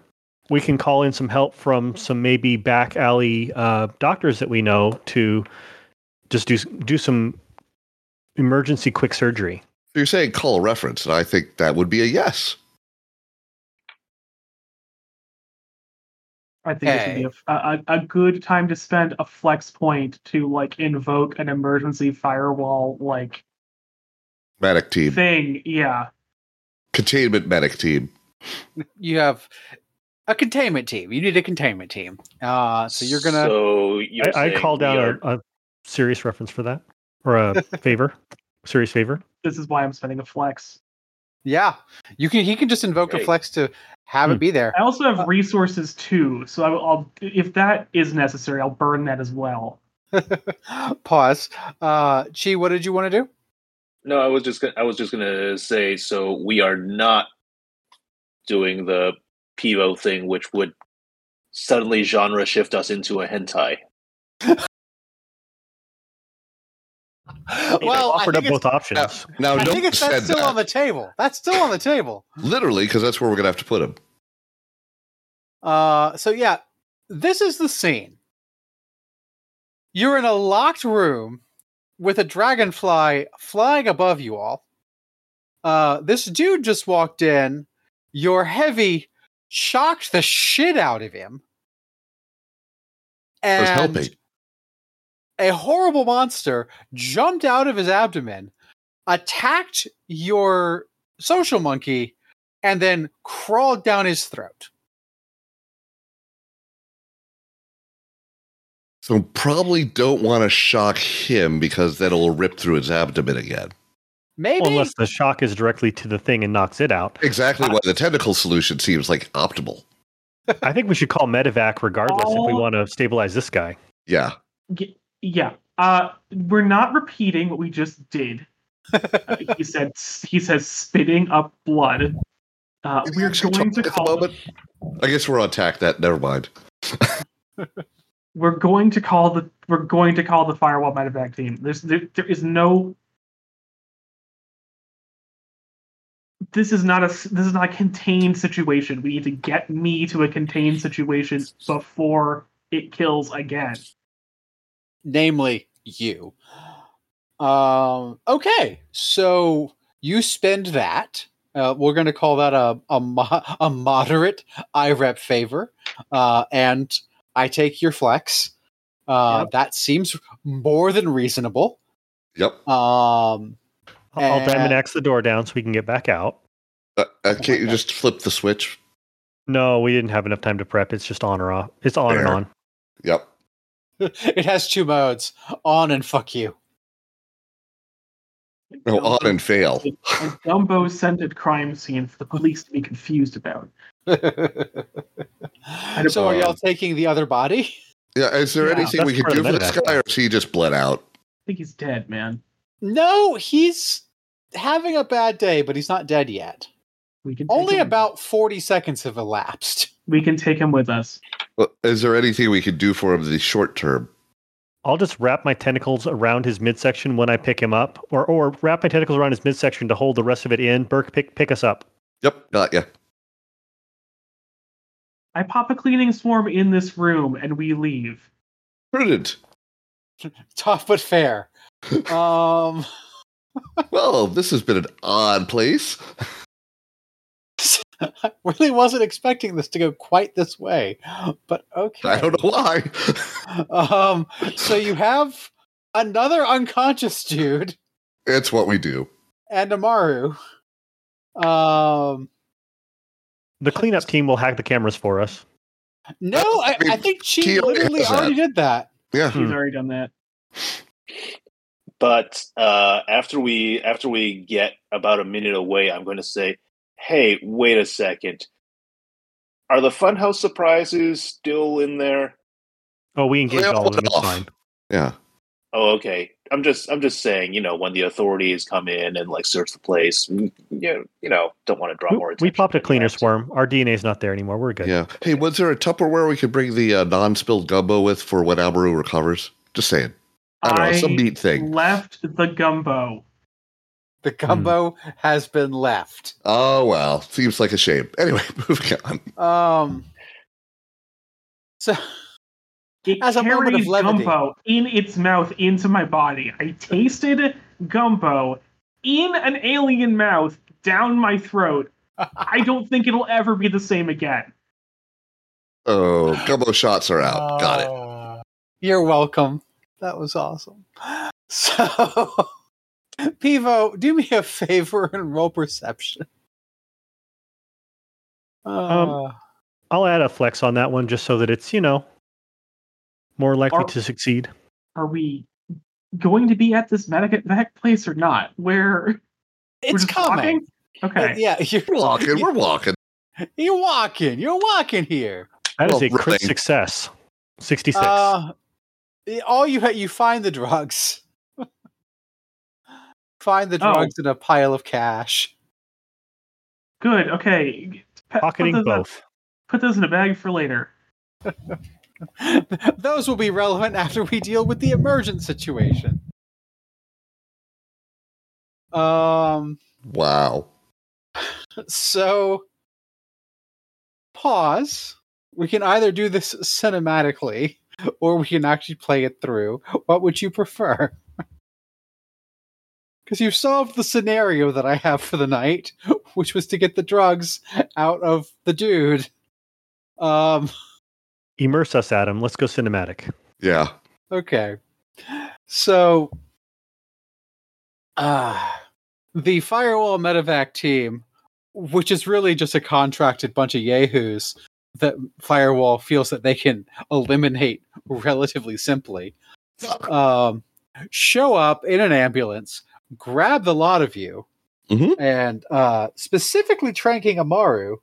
S4: we can call in some help from some maybe back alley uh, doctors that we know to just do do some emergency quick surgery.
S3: So you're saying call a reference, and I think that would be a yes.
S2: I think it would be a, a, a good time to spend a flex point to like invoke an emergency firewall like
S3: Medic team,
S2: thing. Yeah.
S3: containment medic team.
S1: You have a containment team. You need a containment team. Uh, so you're gonna.
S5: So you're
S4: I, I
S5: saying
S4: called
S5: we
S4: down
S5: are-
S4: a, a serious reference for that, or a favor, serious favor.
S2: This is why I'm spending a flex.
S1: yeah, you can. He can just invoke a flex to have
S4: Hmm.
S1: it be there.
S2: I also have resources too, so I I'll if that is necessary, I'll burn that as well.
S1: Pause. Uh, Chi, what did you want to do?
S5: No, I was just gonna, I was just gonna say so we are not doing the Pivo thing, which would suddenly genre shift us into a hentai.
S1: well, I
S4: offered up both options.
S3: Now,
S1: I
S3: no
S1: think it's that's still
S3: that.
S1: on the table. That's still on the table.
S3: Literally, because that's where we're going to have to put him.
S1: Uh, so yeah, this is the scene. You're in a locked room with a dragonfly flying above you all. Uh, this dude just walked in. Your heavy shocked the shit out of him. And
S3: helping.
S1: a horrible monster jumped out of his abdomen, attacked your social monkey, and then crawled down his throat.
S3: So probably don't want to shock him because then it'll rip through his abdomen again.
S1: Maybe
S4: unless the shock is directly to the thing and knocks it out.
S3: Exactly why the tentacle solution seems like optimal.
S4: I think we should call medevac regardless if we
S2: Oh.
S4: want to stabilize this guy.
S3: Yeah.
S2: Y- Yeah. Uh, we're not repeating what we just did. Uh, he said he says spitting up blood. Uh,
S3: we
S2: we're going
S3: talk
S2: to
S3: at the
S2: call.
S3: moment? I guess we're on tack. That never mind.
S2: We're going to call the. We're going to call the firewall medevac team. There's there, there is no. This is not a s- this is not a contained situation. We need to get me to a contained situation before it kills again.
S1: namely you. Um, okay, so you spend that. Uh, we're going to call that a a, mo- a moderate IREP favor, uh, and I take your flex. Uh,
S2: Yep.
S1: That seems more than reasonable.
S3: Yep.
S1: Um,
S4: I'll, I'll diamond axe the door down so we can get back out.
S3: Uh, uh, can't you just flip the switch?
S4: No, we didn't have enough time to prep. It's just on or off. It's on and on.
S3: Yep.
S1: it has two modes: on and fuck you.
S3: No, on and fail.
S2: a Dumbo scented crime scene for the police to be confused about.
S1: so, are y'all taking the other body?
S3: Yeah. Is there
S2: Yeah,
S3: anything we
S4: that's
S3: can do for this guy, or is he just bled out?
S2: I think he's dead, man.
S1: No, he's having a bad day, but he's not dead yet.
S2: We can
S1: Only about 40 seconds have elapsed.
S2: We can take him with us.
S3: Well, is there anything we can do for him in the short term?
S4: I'll just wrap my tentacles around his midsection when I pick him up, or or wrap my tentacles around his midsection to hold the rest of it in. Burke, pick pick us up.
S3: Yep, got ya.
S2: I pop a cleaning swarm in this room and we leave.
S3: Prudent.
S1: Tough but fair. um,
S3: Well, this has been an odd place.
S1: I really wasn't expecting this to go quite this way, but okay.
S3: I don't know why.
S1: Um, so you have another unconscious dude
S3: it's what we do.
S1: and Amaru. Um,
S4: The cleanup team will hack the cameras for us.
S1: no, I, I think she
S3: He already
S1: literally
S3: does that.
S1: already did that.
S3: Yeah.
S2: she's
S4: Hmm.
S2: already done that.
S5: But uh, after we after we get about a minute away, I'm going to say, "Hey, wait a second. Are the funhouse surprises still in there?"
S4: Oh, we engaged
S3: They all
S4: all of them. It's fine.
S3: Yeah.
S5: Oh, okay. I'm just I'm just saying, you know, when the authorities come in and like search the place, mm, you you know, don't want to draw
S4: We,
S5: more
S4: we
S5: attention.
S4: popped a cleaner
S5: that.
S4: swarm. Our DNA's not there anymore. We're good.
S3: Yeah. Hey, was there a Tupperware we could bring the uh, non-spilled gumbo with for when Amaru recovers? Just saying. I don't know. Some neat thing.
S2: left the gumbo.
S1: The gumbo has been left.
S3: Oh well, seems like a shame. Anyway, moving on.
S1: Um, so
S2: It
S1: As a moment of
S2: carries
S1: levity.
S2: gumbo in its mouth into my body. I tasted gumbo in an alien mouth down my throat. I don't think it'll ever be the same again.
S3: Oh, gumbo shots are out. Got it.
S1: Uh, You're welcome. That was awesome. So, Pivo, do me a favor and roll perception. Uh,
S4: I'll add a flex on that one just so that it's, you know, more likely
S2: Are-
S4: to succeed.
S2: Are we going to be at this medic medic place or not? Where
S1: it's coming.
S2: walking? Okay.
S1: Yeah, you're
S3: We're walking. We're walking.
S1: You're walking. You're walking here.
S4: That is
S3: Well,
S4: a crit
S3: running.
S4: success. 66.
S1: Uh, all you ha- you find the drugs. Find the
S2: Oh.
S1: drugs in a pile of cash.
S2: Good. Okay.
S4: Pocketing
S2: put those,
S4: both.
S2: Put those in a bag for later.
S1: Those will be relevant after we deal with the emergent situation. Um.
S3: Wow.
S1: So, pause. We can either do this cinematically, or we can actually play it through. What would you prefer? Because you've solved the scenario that I have for the night, which was to get the drugs out of the dude. Um.
S4: Immerse us, Adam. Let's go cinematic.
S3: Yeah.
S1: Okay. So, uh, the Firewall Medevac team, which is really just a contracted bunch of yahoos that Firewall feels that they can eliminate relatively simply, um, show up in an ambulance, grab the lot of you,
S3: Mhm.
S1: and uh, specifically tranking Amaru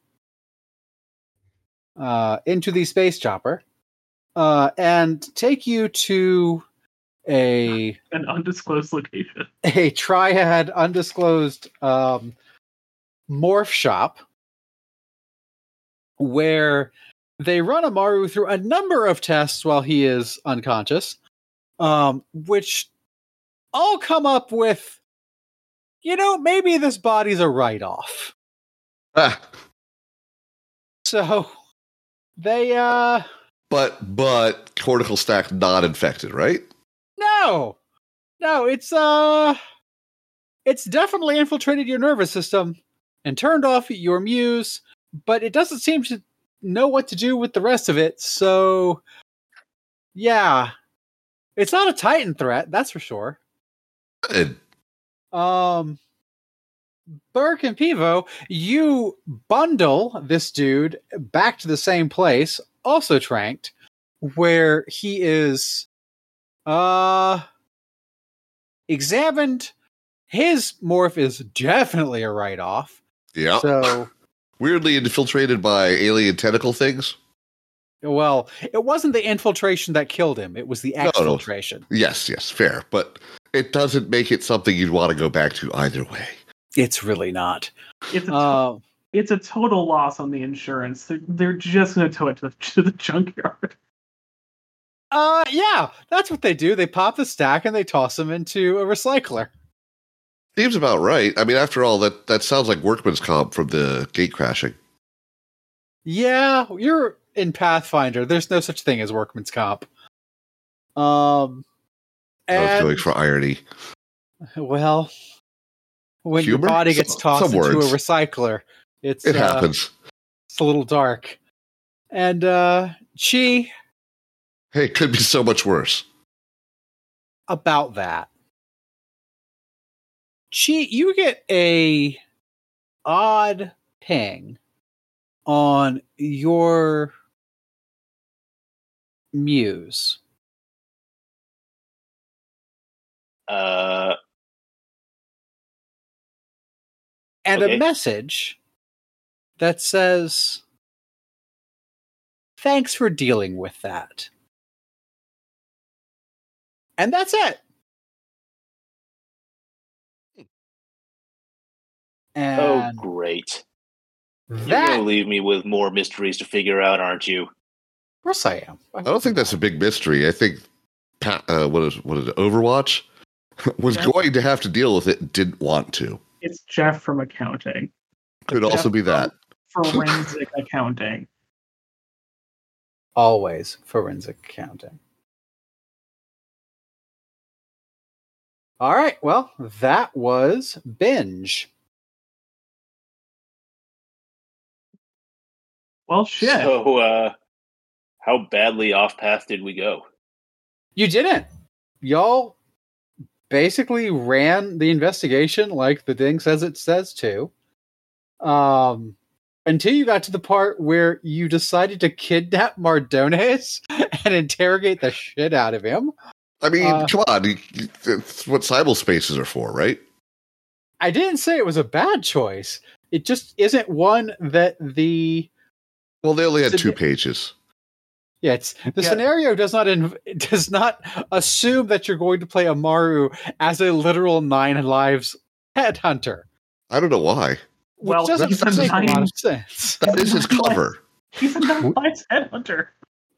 S1: uh, into the space chopper uh, and take you to a
S2: An undisclosed location.
S1: a triad undisclosed um, morph shop where they run Amaru through a number of tests while he is unconscious, um, which all come up with, you know, maybe this body's a write off.
S3: Ah,
S1: So they, uh,
S3: but but cortical stack not infected, right?
S1: no, no, it's, uh, it's definitely infiltrated your nervous system and turned off your muse, but it doesn't seem to know what to do with the rest of it. So, yeah, it's not a Titan threat, that's for sure.
S3: Good.
S1: Um, Burke and Pivo, you bundle this dude back to the same place, also tranked, where he is, uh, examined. His morph is definitely a write off.
S3: Yeah.
S1: So,
S3: Weirdly infiltrated by alien tentacle things.
S1: well, it wasn't the infiltration that killed him, it was the
S3: No, no. Yes, yes, fair. But it doesn't make it something you'd want to go back to either way.
S1: It's really not.
S2: It's a
S1: Uh,
S2: it's a total loss on the insurance. They're, they're just going to tow it to the, to the junkyard.
S1: uh, yeah, that's what they do. They pop the stack and they toss them into a recycler.
S3: Seems about right. I mean, after all, that that sounds like workman's comp from the gate crashing.
S1: Yeah, you're in Pathfinder. There's no such thing as workman's comp. Um,
S3: I was
S1: and
S3: going for irony.
S1: well, when
S3: Humor?
S1: your body gets tossed
S3: some
S1: into a recycler, it's
S3: It
S1: uh,
S3: happens.
S1: It's a little dark. And uh Chi
S3: Hey, it could be so much worse.
S1: about that. Chi, you get a odd ping on your muse.
S5: Uh,
S1: and
S5: Okay.
S1: a message that says thanks for dealing with that and that's it
S5: oh,
S1: and
S5: great. You're going to leave me with more mysteries to figure out, aren't you?
S1: of course i am
S3: I don't think that's a big mystery. I think uh, what is what is it? Overwatch was
S2: Yeah.
S3: going to have to deal with it, didn't want to.
S2: It's Jeff from accounting,
S3: Could also be that.
S2: forensic accounting.
S1: always forensic accounting all right well that was binge
S2: Well, shit.
S5: So, uh, how badly off path did we go?
S1: You didn't. Y'all basically ran the investigation like the ding says it says to. Um until you got to the part where you decided to kidnap Mardones and interrogate the shit out of him.
S3: I mean,
S1: Uh,
S3: come on. That's what cyberspaces are for, right?
S1: I didn't say it was a bad choice. It just isn't one that the
S3: Well, they only had two pages.
S1: Yeah, it's, the
S2: Yeah.
S1: scenario does not inv- does not assume that you're going to play Amaru as a literal nine lives headhunter.
S3: I don't know why.
S1: Which
S2: Well,
S1: doesn't
S2: he's a
S1: make a lot of sense.
S3: That is his cover.
S2: He's a non-biased headhunter.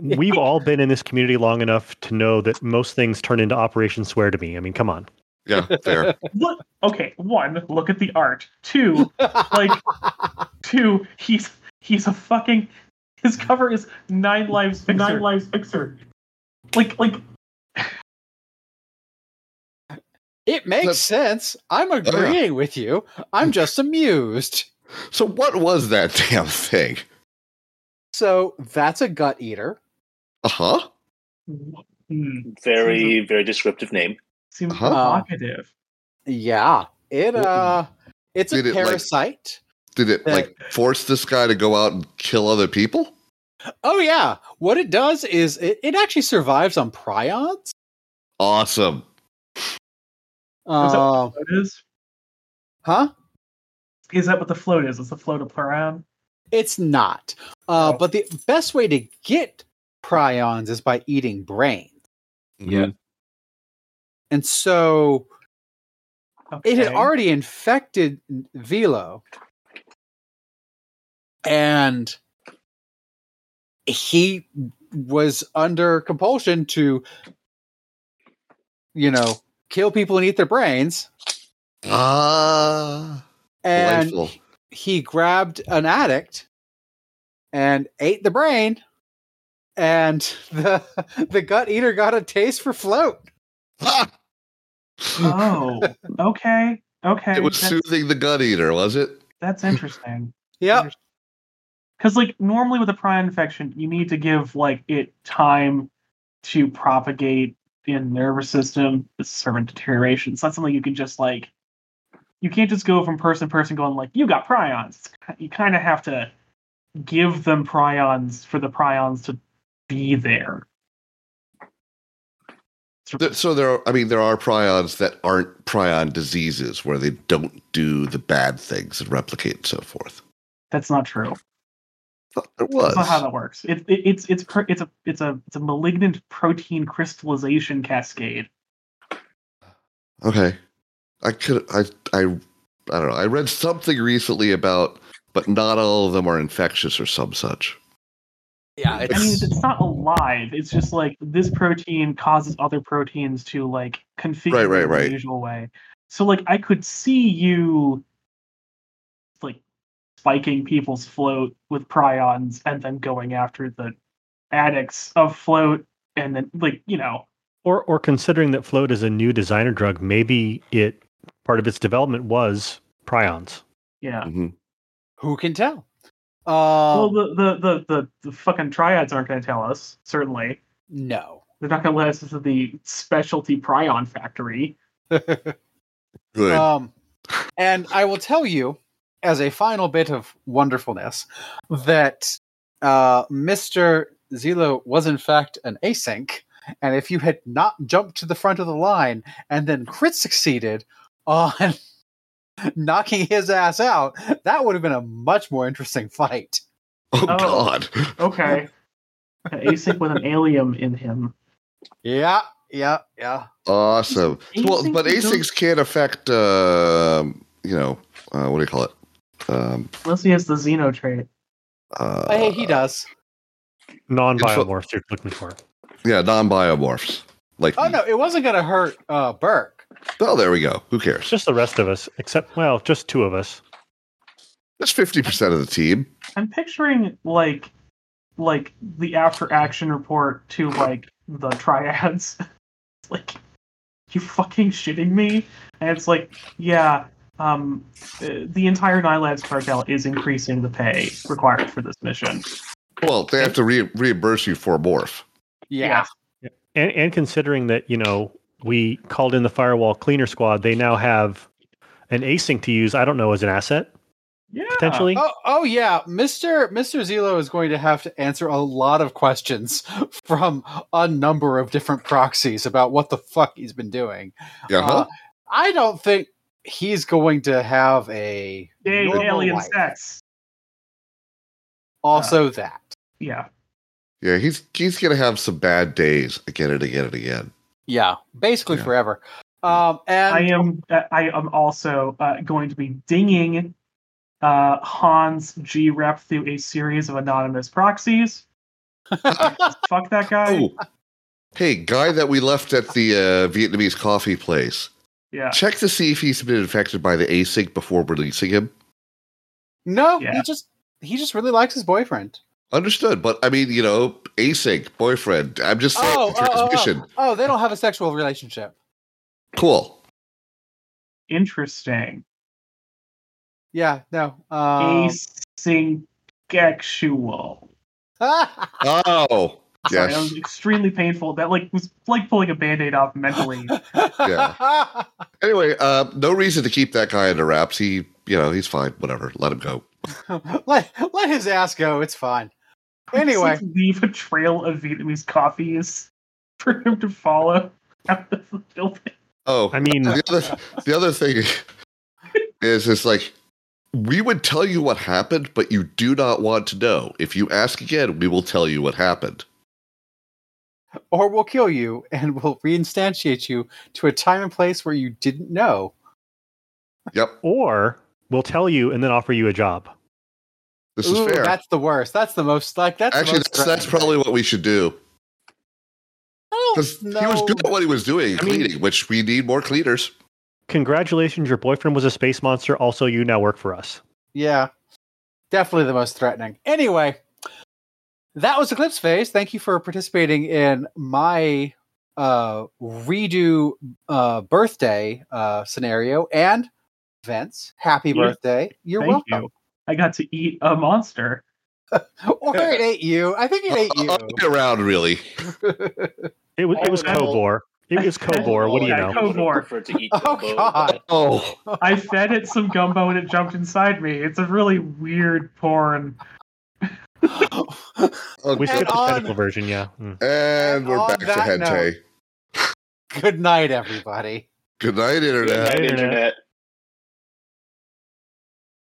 S4: We've all been in this community long enough to know that most things turn into Operation Swear to Me. I mean, come on.
S3: Yeah, fair.
S2: Look, okay. One, look at the art. Two, like, two, he's he's a fucking. His cover is nine lives. Fixer. Nine lives fixer. Like, like,
S1: it makes
S3: That's-
S1: sense. I'm agreeing with you. I'm just amused.
S3: So, what was that damn thing?
S1: So that's a gut eater.
S3: Uh huh.
S2: hmm,
S5: Very, very descriptive name.
S2: seems
S3: Uh-huh.
S2: provocative.
S1: Yeah. It uh it's a
S3: Did it, like-
S1: parasite.
S3: Did it like force this guy to go out and kill other people?
S1: oh yeah. What it does is it, it actually survives on prions.
S3: Awesome.
S2: Is that
S1: Uh,
S2: what it is?
S1: huh?
S2: Is that what the float is? Is the float a prion?
S1: It's not. Uh,
S2: Oh.
S1: but the best way to get prions is by eating brains.
S3: Yeah.
S1: And so it had already infected Velo. And he was under compulsion to, you know, kill people and eat their brains.
S3: Ah.
S1: And
S3: delightful.
S1: he grabbed an addict and ate the brain. And the the gut eater got a taste for float.
S2: Oh, okay, okay.
S3: it was
S2: that's,
S3: soothing the gut eater, was it?
S2: that's interesting.
S1: Yep.
S2: Because like normally with a prion infection, you need to give like it time to propagate in the nervous system, the servant deterioration. It's not something you can just like. You can't just go from person to person going like, "You got prions." You kind of have to give them prions for the prions to be there.
S3: So there, are, I mean, there are prions that aren't prion diseases where they don't do the bad things and replicate and so forth.
S2: That's not true.
S3: Thought There was.
S2: That's not how that works. It, it, it's it's it's a it's a it's a malignant protein crystallization cascade.
S3: Okay, I could. I I I don't know. I read something recently about, but not all of them are infectious or some such.
S1: Yeah,
S2: I
S1: it's,
S2: mean, it's not alive. It's just like this protein causes other proteins to like configure
S3: Right, right,
S2: in
S3: right.
S2: the usual way. So like I could see you like spiking people's float with prions and then going after the addicts of float and then like you know
S4: Or or considering that float is a new designer drug, maybe it part of its development was prions.
S2: yeah.
S3: Mhm.
S1: who can tell?
S2: well,
S1: Um,
S2: the, the the the the fucking triads aren't going to tell us. Certainly,
S1: no.
S2: they're not going to let us into the specialty prion factory.
S3: Good.
S1: Um, and I will tell you, as a final bit of wonderfulness, that uh, Mr. Zelo was in fact an async, and if you had not jumped to the front of the line and then crit succeeded on knocking his ass out, that would have been a much more interesting fight.
S3: oh,
S2: oh.
S3: God.
S2: Okay, an async with an alien in him.
S1: Yeah, yeah, yeah.
S3: Awesome. well,
S2: Asyncs
S3: but
S2: don't-
S3: asyncs can't affect, um, you know, uh, what do you call it? Um,
S2: Unless he has the Xeno trait.
S3: uh,
S1: hey, he does.
S4: Non biomorphs you're looking for.
S3: Yeah, non-biomorphs. Like,
S1: Oh no, it wasn't going to hurt uh, Burke.
S3: oh, there we go. Who cares?
S4: just the rest of us, except well, just two of us.
S3: That's fifty percent of the team.
S2: I'm picturing like like the after action report to like the triads. Like you fucking shitting me? And it's like, yeah, um the entire Nine Labs cartel is increasing the pay required for this mission.
S3: Well, they have to re- reimburse you for morph.
S1: Yeah.
S4: And, and considering that, you know, we called in the firewall cleaner squad, they now have an async to use, I don't know, as an asset,
S2: Yeah.
S4: potentially.
S1: Oh, oh yeah, Mister Mister Zelo is going to have to answer a lot of questions from a number of different proxies about what the fuck he's been doing.
S3: Yeah, huh?
S1: Uh, I don't think he's going to have a
S2: Yay,
S1: normal
S2: alien
S1: life.
S2: sex.
S1: Also, that
S2: Yeah.
S3: yeah. He's he's gonna have some bad days again and again and again.
S1: yeah, basically
S3: Yeah.
S1: forever. Um, and
S2: I am uh, I am also uh, going to be dinging uh, Hans G rep through a series of anonymous proxies. Fuck that guy.
S3: Oh, hey, guy that we left at the uh, Vietnamese coffee place.
S2: Yeah.
S3: Check to see if he's been infected by the async before releasing him.
S1: no,
S2: Yeah.
S1: he just he just really likes his boyfriend.
S3: Understood, but I mean, you know, async boyfriend. I'm just saying
S1: Oh, oh, oh,
S3: transmission.
S1: oh, they don't have a sexual relationship.
S3: Cool.
S2: Interesting.
S1: Yeah, no. Um,
S2: Async-actual.
S3: Oh,
S2: Sorry, that
S3: yes.
S2: was extremely painful. That like was like pulling a band-aid off mentally.
S1: yeah.
S3: Anyway, uh, no reason to keep that guy under wraps. He, you know, he's fine. Whatever. Let him go.
S1: let let his ass go. It's fine. Anyway,
S2: Just, like, leave a trail of Vietnamese coffees for him to follow out of the building.
S3: Oh,
S4: I mean,
S3: the other the other thing is it's like we would tell you what happened, but you do not want to know. If you ask again, we will tell you what happened.
S1: Or we'll kill you and we'll reinstantiate you to a time and place where you didn't know.
S3: Yep,
S4: or we'll tell you and then offer you a job.
S3: this
S1: Ooh,
S3: is fair.
S1: That's the worst. That's the most like that's the
S3: Actually,
S1: most
S3: that's, that's probably what we should do
S1: thing.
S3: because
S1: I
S3: he was good at what he was doing,
S4: I mean-
S3: cleaning, which we need more cleaners.
S4: Congratulations, your boyfriend was a space monster. Also, you now work for us.
S1: Yeah, definitely the most threatening. Anyway, that was Eclipse Phase. Thank you for participating in my uh, redo uh, birthday uh, scenario. And Vince, happy
S2: Yeah.
S1: birthday! You're
S2: Thank
S1: welcome.
S2: you. I got to eat a monster.
S1: Or it ate you. I think it ate you.
S3: Up around, really.
S4: It was it was
S2: Oh,
S4: Kobor. It was Kobor. What do you
S2: Yeah,
S4: know?
S2: Ko-
S5: I
S2: Kobor.
S5: prefer to eat
S1: Oh,
S5: gumbo,
S1: God.
S3: Oh,
S2: I fed it some gumbo and it jumped inside me. It's a really weird porn.
S4: We
S3: okay.
S4: skipped the
S1: on-
S4: technical version, yeah. Mm.
S3: and we're
S1: on
S3: back to
S1: that
S3: hentai.
S1: Good night, everybody.
S3: Good night,
S5: Good night,
S4: Internet.
S5: internet.